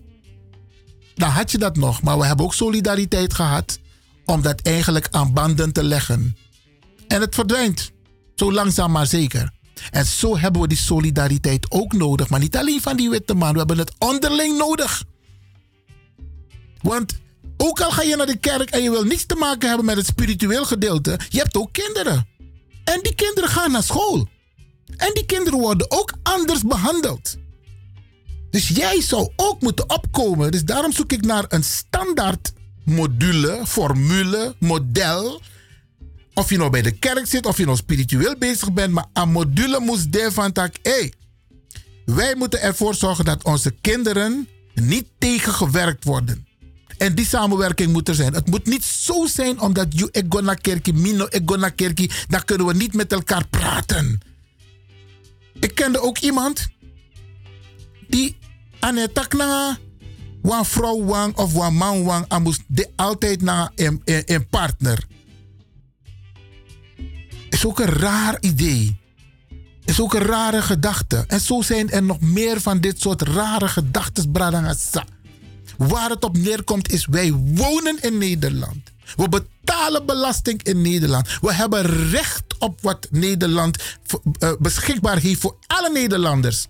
Dan had je dat nog, maar we hebben ook solidariteit gehad om dat eigenlijk aan banden te leggen. En het verdwijnt, zo langzaam maar zeker. En zo hebben we die solidariteit ook nodig, maar niet alleen van die witte man, we hebben het onderling nodig. Want ook al ga je naar de kerk en je wil niets te maken hebben met het spiritueel gedeelte, je hebt ook kinderen. En die kinderen gaan naar school. En die kinderen worden ook anders behandeld. Dus jij zou ook moeten opkomen. Dus daarom zoek ik naar een standaard module, formule, model. Of je nou bij de kerk zit, of je nou spiritueel bezig bent. Maar een module moest van tak. Hey, wij moeten ervoor zorgen dat onze kinderen niet tegengewerkt worden. En die samenwerking moet er zijn. Het moet niet zo zijn omdat je ik ga naar kerkie, mino ik ga naar kerkie, dan kunnen we niet met elkaar praten. Ik kende ook iemand die aan het tak een vrouw wang of een man wang, en moest de altijd naar een, een, een partner. Is ook een raar idee. Is ook een rare gedachte. En zo zijn er nog meer van dit soort rare gedachten, Bradangasa. Waar het op neerkomt is, wij wonen in Nederland. We betalen belasting in Nederland. We hebben recht op wat Nederland uh, beschikbaar heeft voor alle Nederlanders.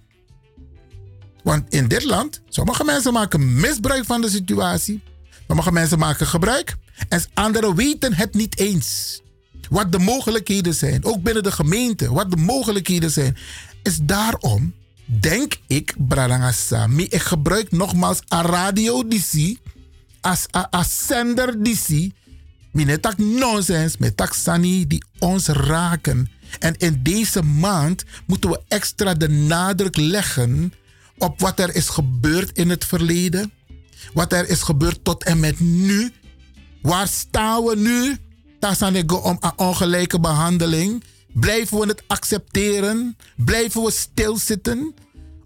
Want in dit land, sommige mensen maken misbruik van de situatie. Sommige mensen maken gebruik. En anderen weten het niet eens. Wat de mogelijkheden zijn. Ook binnen de gemeente. Wat de mogelijkheden zijn. Is daarom denk ik, Bradangasa, ik gebruik nogmaals een radio DC, als een zender DC, Mine tak nonsens, met tak die ons raken. En in deze maand moeten we extra de nadruk leggen op wat er is gebeurd in het verleden. Wat er is gebeurd tot en met nu. Waar staan we nu? Tasanego om een ongelijke behandeling. Blijven we het accepteren? Blijven we stilzitten?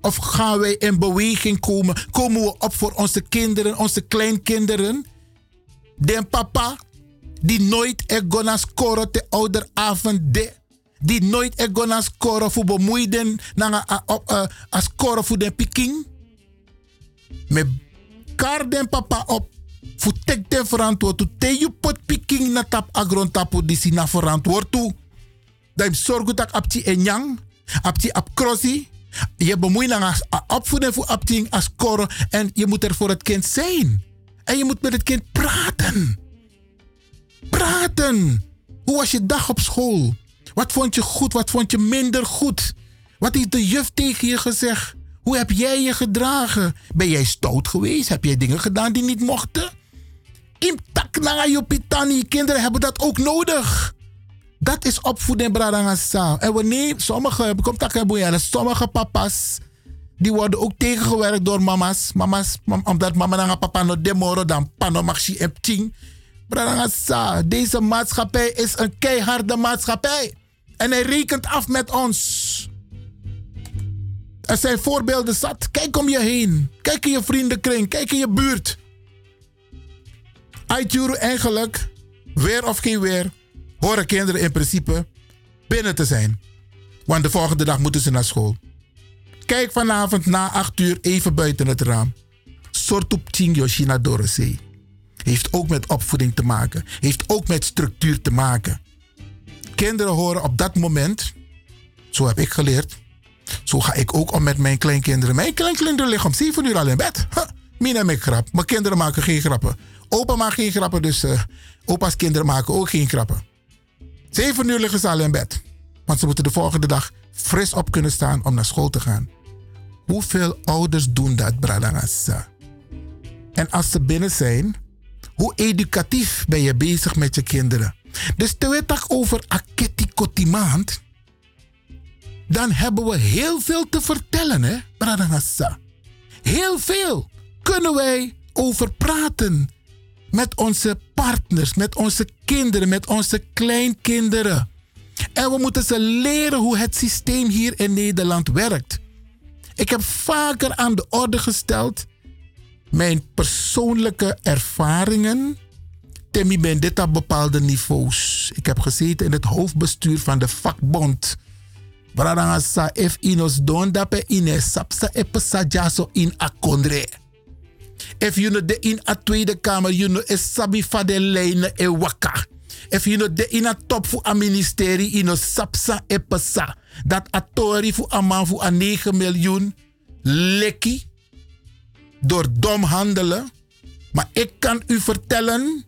Of gaan wij in beweging komen? Komen we op voor onze kinderen, onze kleinkinderen? Den papa, die nooit gonna scoren te ouderavond de. Die nooit gonna scoren voor bemoeiden na a scoren voor de piking. Met kar den papa op. Voor tek den verantwoord. To te je pot piking na tap agron tapu disi na verantwoord toe. Dat zorg dat apti en yang. Apti. Je bemoeit dan opvoeden voor opting als en je moet er voor het kind zijn. En je moet met het kind praten. Praten. Hoe was je dag op school? Wat vond je goed? Wat vond je minder goed? Wat heeft de juf tegen je gezegd? Hoe heb jij je gedragen? Ben jij stout geweest? Heb jij dingen gedaan die niet mochten? Imtak na je pitani. Kinderen hebben dat ook nodig. Dat is opvoeding, Bradangasa. En wanneer sommige, sommige papa's, die worden ook tegengewerkt door mama's. mama's omdat mama dan papa no demoro dan pano maxi en ting. Bradangasa, deze maatschappij is een keiharde maatschappij. En hij rekent af met ons. Er zijn voorbeelden zat. Kijk om je heen. Kijk in je vriendenkring. Kijk in je buurt. Aitjuru eigenlijk, weer of geen weer, horen kinderen in principe binnen te zijn. Want de volgende dag moeten ze naar school. Kijk vanavond na 8 uur even buiten het raam. Sortup Chingyo China Dorosee. Heeft ook met opvoeding te maken. Heeft ook met structuur te maken. Kinderen horen op dat moment, zo heb ik geleerd, zo ga ik ook om met mijn kleinkinderen. Mijn kleinkinderen liggen om 7 uur al in bed. Huh, Mina ik grap. Mijn kinderen maken geen grappen. Opa maakt geen grappen, dus uh, opa's kinderen maken ook geen grappen. 7 uur liggen ze al in bed. Want ze moeten de volgende dag fris op kunnen staan om naar school te gaan. Hoeveel ouders doen dat, Bradangasa? En als ze binnen zijn, hoe educatief ben je bezig met je kinderen? Dus te weten over Aketi Kotimaand, dan hebben we heel veel te vertellen, hè, Bradangasa? Heel veel kunnen wij over praten met onze partners, met onze kinderen, met onze kleinkinderen. En we moeten ze leren hoe het systeem hier in Nederland werkt. Ik heb vaker aan de orde gesteld mijn persoonlijke ervaringen. Temi ben dit op bepaalde niveaus. Ik heb gezeten in het hoofdbestuur van de vakbond. In. If you know de in a Tweede Kamer, you know is sabi fa de lijnen e waka. If you de in a top voor a ministerie, you know sapsa epesa. Dat a tori voor a man voor a 9 miljoen. Lekkie. Door dom handelen. Maar ik kan u vertellen,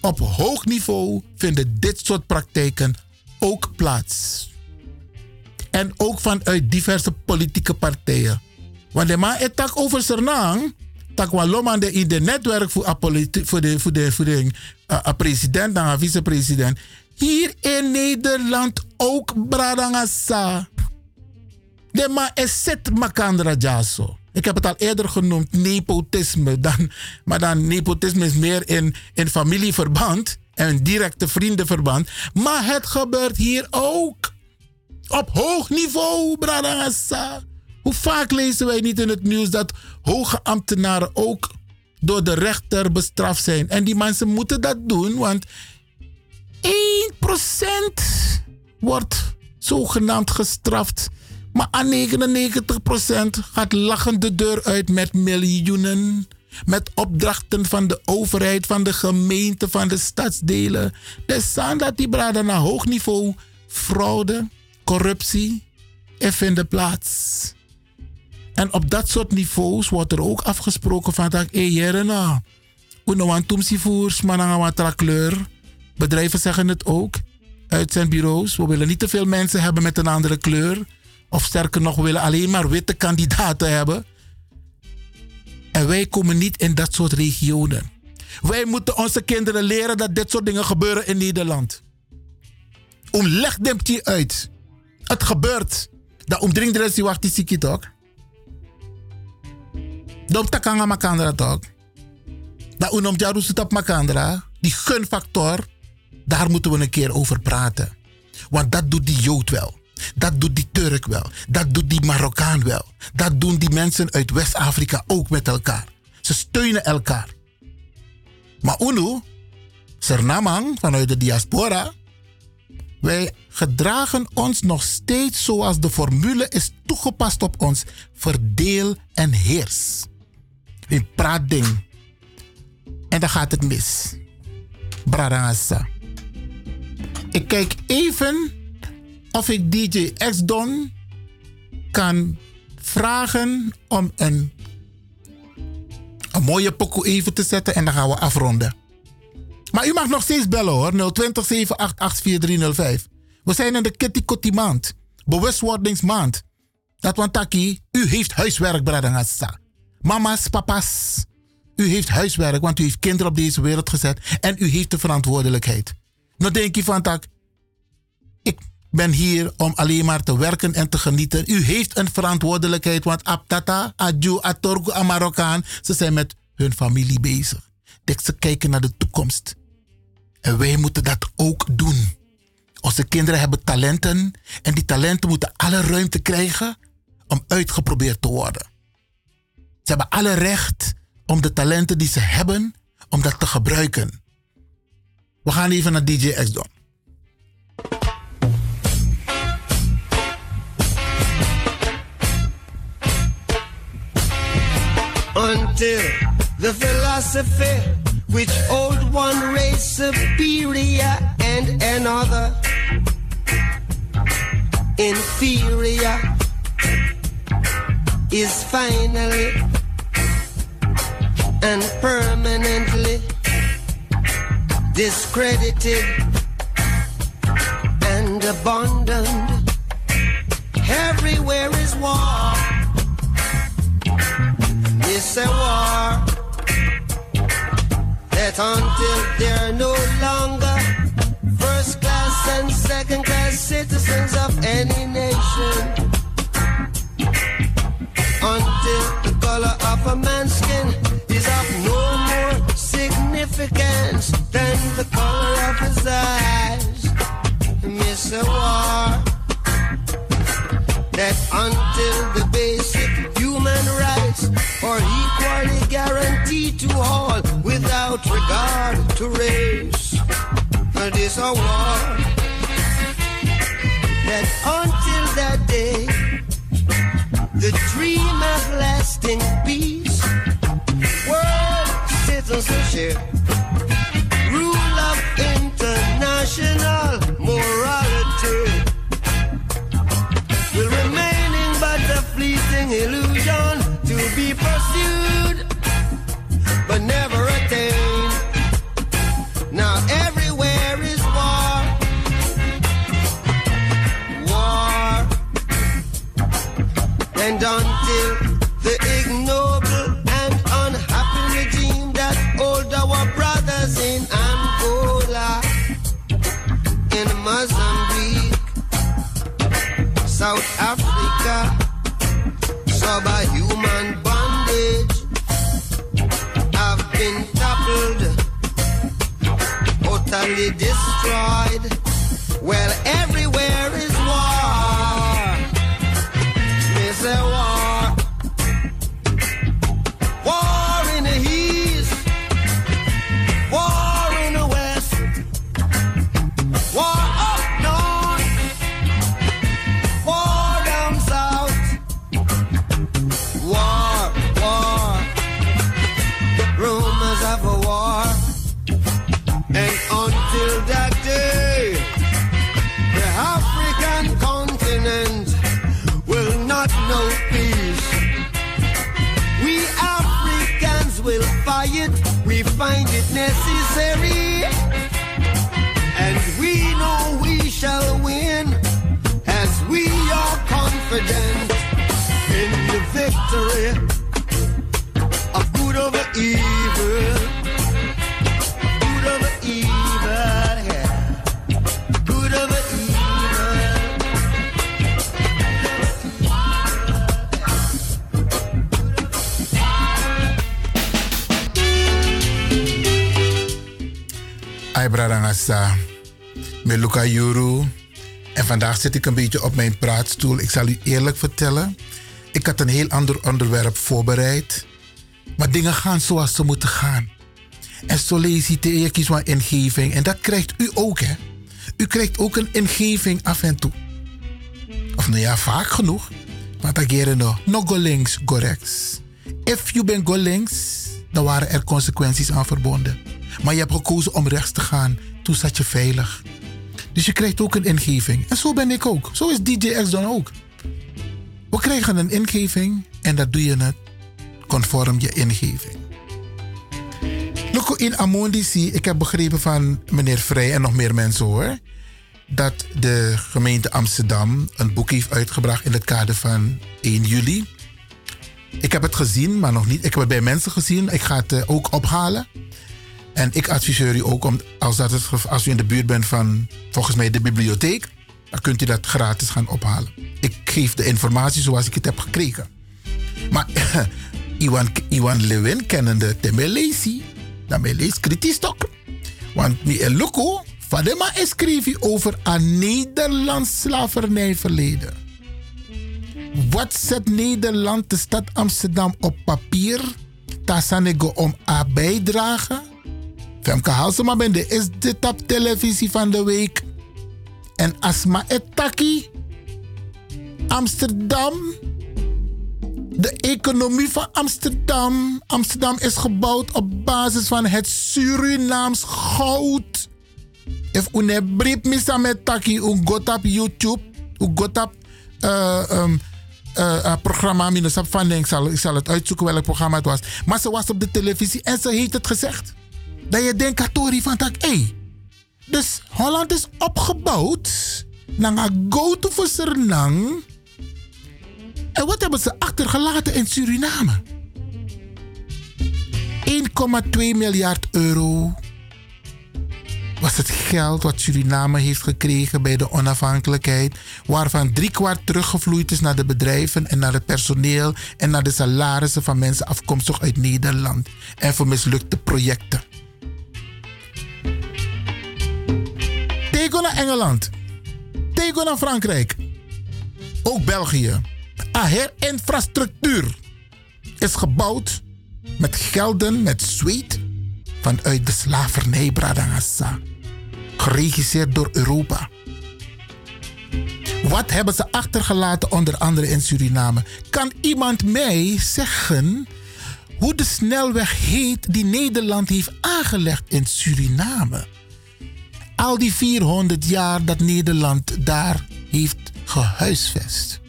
op hoog niveau vinden dit soort praktijken ook plaats. En ook vanuit diverse politieke partijen. Want de man het over Sernang tak wan loman de in de netwerk voor voor de voor de voor de uh, president en vicepresident. Hier in Nederland ook bradangasa. De ma is zet makandra jaso. Ik heb het al eerder genoemd, nepotisme. Dan, maar dan nepotisme is meer in, in familieverband en directe vriendenverband. Maar het gebeurt hier ook. Op hoog niveau, bradangasa. Hoe vaak lezen wij niet in het nieuws dat hoge ambtenaren ook door de rechter bestraft zijn? En die mensen moeten dat doen, want 1% wordt zogenaamd gestraft. Maar aan 99% gaat lachend de deur uit met miljoenen. Met opdrachten van de overheid, van de gemeente, van de stadsdelen. Dus staan dat die braden naar hoog niveau fraude, corruptie, even de plaats. En op dat soort niveaus wordt er ook afgesproken van dat, hé jerena, uno wan tumsi voers, mananga kleur. Bedrijven zeggen het ook uit zijn bureaus. We willen niet te veel mensen hebben met een andere kleur. Of sterker nog, we willen alleen maar witte kandidaten hebben. En wij komen niet in dat soort regionen. Wij moeten onze kinderen leren dat dit soort dingen gebeuren in Nederland. Om leg uit. Het gebeurt. Dat omdringt de rest die wacht die toch? Dop takanga makandra toch? Dat unom jaru op makandra. Die gunfactor, daar moeten we een keer over praten. Want dat doet die Jood wel. Dat doet die Turk wel. Dat doet die Marokkaan wel. Dat doen die mensen uit West-Afrika ook met elkaar. Ze steunen elkaar. Maar UNO, Sernamang vanuit de diaspora, wij gedragen ons nog steeds zoals de formule is toegepast op ons. Verdeel en heers een praatding. En dan gaat het mis. Bradangasa. Ik kijk even of ik DJ X-Don kan vragen om een, een mooie pokoe even te zetten en dan gaan we afronden. Maar u mag nog steeds bellen hoor, 020 788 4305. We zijn in de Kitty Kotti maand, bewustwordingsmaand. Dat want taki, u heeft huiswerk, Bradangasa. Mama's, papa's, u heeft huiswerk, want u heeft kinderen op deze wereld gezet en u heeft de verantwoordelijkheid. Nou denk je van tak, ik ben hier om alleen maar te werken en te genieten. U heeft een verantwoordelijkheid, want Abtata, Adju, Atorgu, Amarokkaan, ze zijn met hun familie bezig. Ze kijken naar de toekomst. En wij moeten dat ook doen. Onze kinderen hebben talenten en die talenten moeten alle ruimte krijgen om uitgeprobeerd te worden. Ze hebben alle recht om de talenten die ze hebben, om dat te gebruiken. We gaan even naar DJ X doen. until the philosophy which old one race superior and another inferior is finally and permanently discredited and abandoned. Everywhere is war. It's a war that until they're no longer first class and second class citizens of any nation, until significance than the color of his eyes. Miss a war that until the basic human rights are equally guaranteed to all without regard to race. And it's a war that until that day, the dream of lasting peace, world citizenship, totally vandaag zit ik een beetje op mijn praatstoel. Ik zal u eerlijk vertellen. Ik had een heel ander onderwerp voorbereid. Maar dingen gaan zoals ze moeten gaan. En solliciteer je kies een ingeving. En dat krijgt u ook, hè. U krijgt ook een ingeving af en toe. Of nou ja, vaak genoeg. Maar dat keren nog. Go links, go rechts. If you bent go links, dan waren er consequenties aan verbonden. Maar je hebt gekozen om rechts te gaan. Toen zat je veilig. Dus je krijgt ook een ingeving. En zo ben ik ook. Zo is DJ X dan ook. We krijgen een ingeving en dat doe je het conform je ingeving. Loco in Amondici, ik heb begrepen van meneer Vrij en nog meer mensen hoor. Dat de gemeente Amsterdam een boek heeft uitgebracht in het kader van 1 juli. Ik heb het gezien, maar nog niet. Ik heb het bij mensen gezien. Ik ga het eh, ook ophalen. En ik adviseer u ook om, als, dat het, als u in de buurt bent van volgens mij de bibliotheek, dan kunt u dat gratis gaan ophalen. Ik geef de informatie zoals ik het heb gekregen. Maar *laughs* Iwan, Iwan Lewin kennende mij leest kritisch toch. Want mi Luko, Fadema schreef over een Nederlands slavernijverleden. Wat zet Nederland, de stad Amsterdam, op papier? Tassanego om a bijdrage? Femke Halsema bende is dit op televisie van de week. En Asma Etaki. Amsterdam. De economie van Amsterdam. Amsterdam is gebouwd op basis van het Surinaams goud. If une brief misa met taki, un got op YouTube, un got op uh, um, programma, minus op funding, ik zal, ik zal het uitzoeken welk programma het was. Maar ze was op de televisie en ze heeft het gezegd. Dat je denkt, Katori, van tak, hey, dus Holland is opgebouwd naar go-to voor Suriname. En wat hebben ze achtergelaten in Suriname? 1,2 miljard euro was het geld wat Suriname heeft gekregen bij de onafhankelijkheid, waarvan driekwart teruggevloeid is naar de bedrijven en naar het personeel en naar de salarissen van mensen afkomstig uit Nederland en voor mislukte projecten. Tegen naar Engeland, tegen naar Frankrijk, ook België. Aher infrastructuur is gebouwd met gelden, met zweet vanuit de slavernij Bradangasa. Geregisseerd door Europa. Wat hebben ze achtergelaten onder andere in Suriname? Kan iemand mij zeggen hoe de snelweg heet die Nederland heeft aangelegd in Suriname? Al die 400 jaar dat Nederland daar heeft gehuisvest.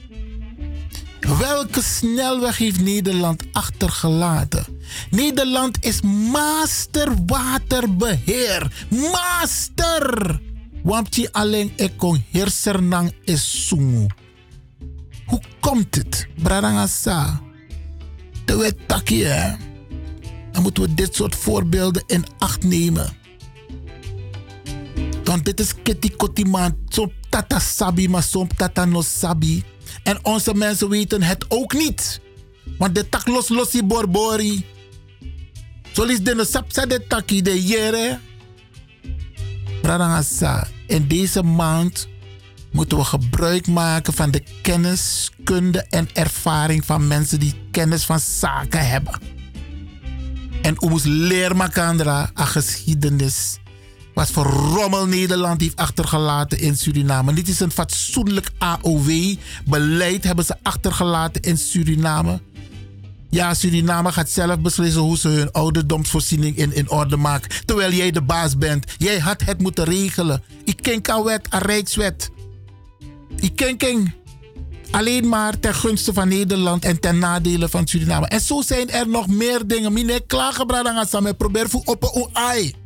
Welke snelweg heeft Nederland achtergelaten? Nederland is master waterbeheer. Master! Want je alleen ekon heersernang is sungu. Hoe komt het? Bradangasa. De wet takkie, hè? Dan moeten we dit soort voorbeelden in acht nemen. Want dit is kitty kotiman. Zo'n tata sabi, maar zo'n tata no sabi. En onze mensen weten het ook niet. Want de tak los losi borbori. Zo is de sapsa de taki de jere. Bradangasa. In deze maand moeten we gebruik maken van de kennis, kunde en ervaring van mensen die kennis van zaken hebben. En ons leer makandra a geschiedenis. Wat voor rommel Nederland heeft achtergelaten in Suriname. Dit is een fatsoenlijk AOW-beleid hebben ze achtergelaten in Suriname. Ja, Suriname gaat zelf beslissen hoe ze hun ouderdomsvoorziening in, in orde maken. Terwijl jij de baas bent. Jij had het moeten regelen. Ik ken aan wet, aan rijkswet. Ik ken ken. Alleen maar ten gunste van Nederland en ten nadele van Suriname. En zo zijn er nog meer dingen. Mine klagen bradanga samen. Probeer voor op een ai.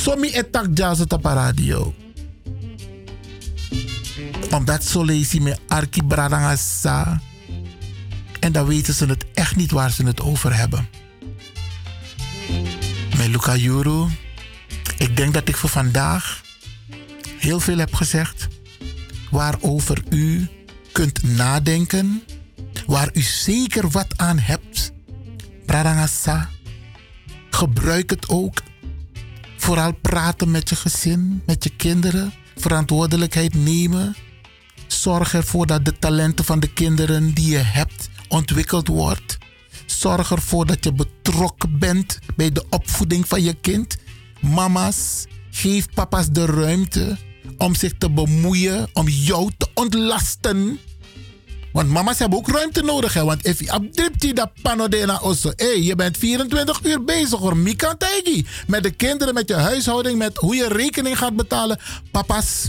Somi etak jazz op radio. Omdat zo lees me arki bradanga sa. En dan weten ze het echt niet waar ze het over hebben. Met Luca Juru, ik denk dat ik voor vandaag heel veel heb gezegd waarover u kunt nadenken, waar u zeker wat aan hebt. Pradangasa, gebruik het ook. Vooral praten met je gezin, met je kinderen, verantwoordelijkheid nemen. Zorg ervoor dat de talenten van de kinderen die je hebt ontwikkeld wordt. Zorg ervoor dat je betrokken bent bij de opvoeding van je kind. Mama's, geef papa's de ruimte om zich te bemoeien, om jou te ontlasten. Want mama's hebben ook ruimte nodig. Hè? Want if je dat panodena osso. Hey, je bent 24 uur bezig hoor. Mika Met de kinderen, met je huishouding, met hoe je rekening gaat betalen. Papa's,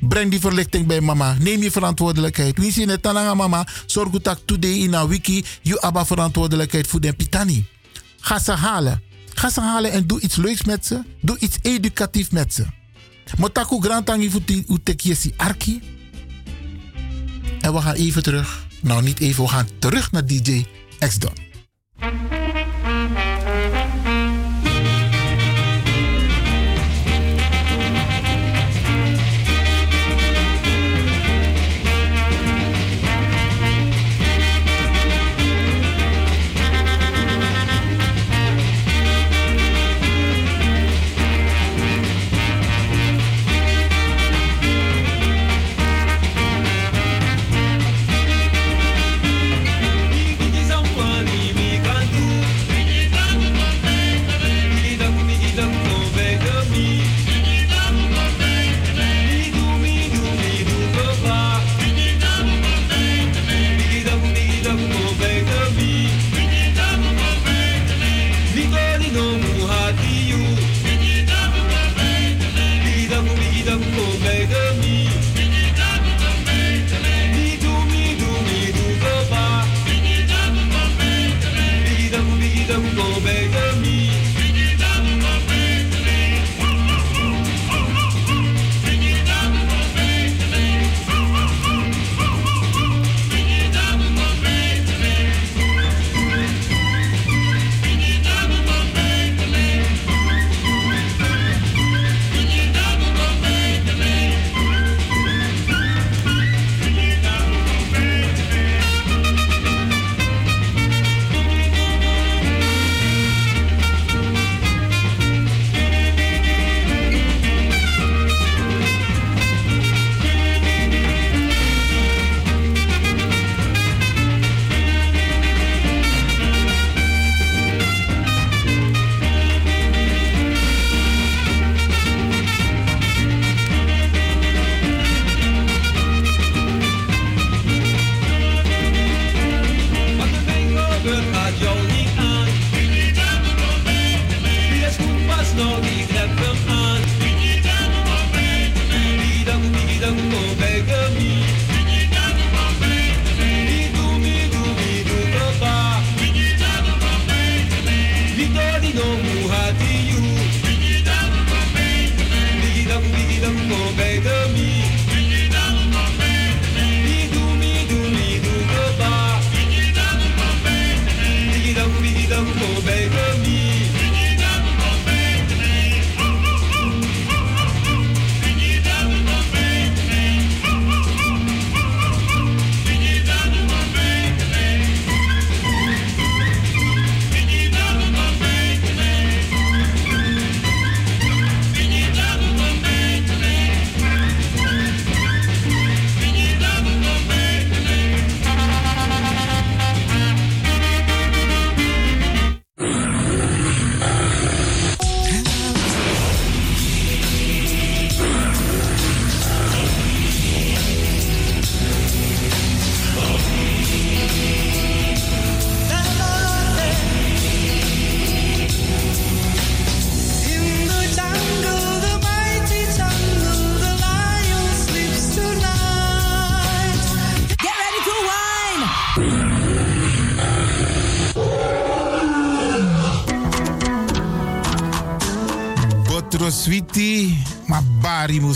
Breng die verlichting bij mama. Neem je verantwoordelijkheid. Wie zien het aan mama? Zorg dat today in een wiki je abba verantwoordelijkheid voor de pitani. Ga ze halen. Ga ze halen en doe iets leuks met ze. Doe iets educatief met ze. Motaku grantangi futi utekiesi arki. En we gaan even terug. Nou, niet even, we gaan terug naar DJ X-Don.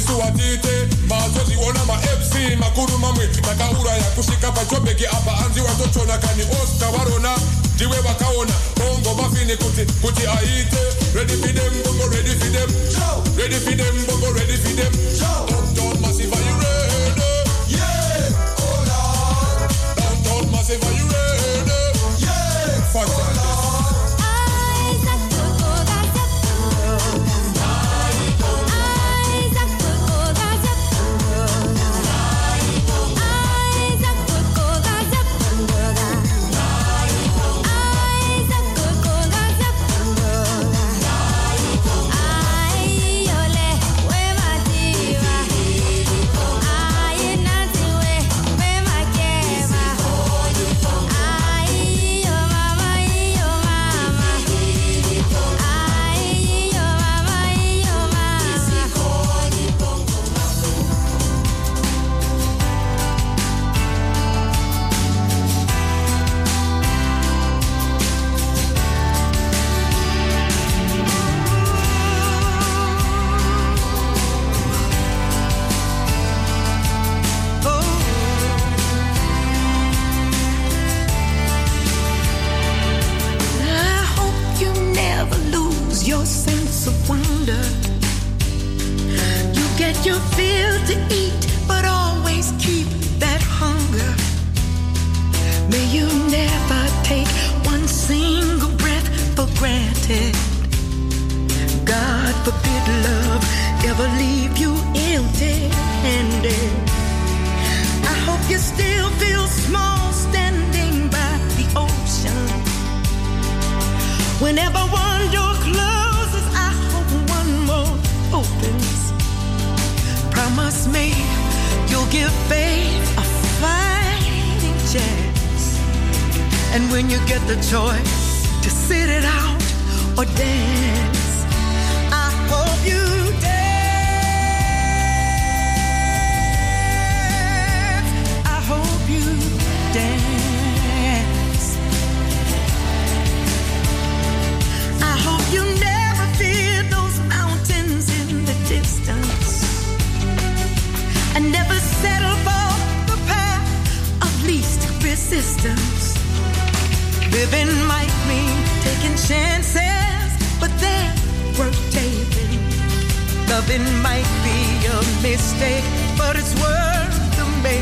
Mazoziona isuwatite mazoziona ma-fc makuru mamwe takaura yakusvika pachobheki apa anzi watochona kani osta varona ndiwe vakaona bongo mafini kuti kuti aite. Ready for them bongo ready for them. Ready for them bongo ready for them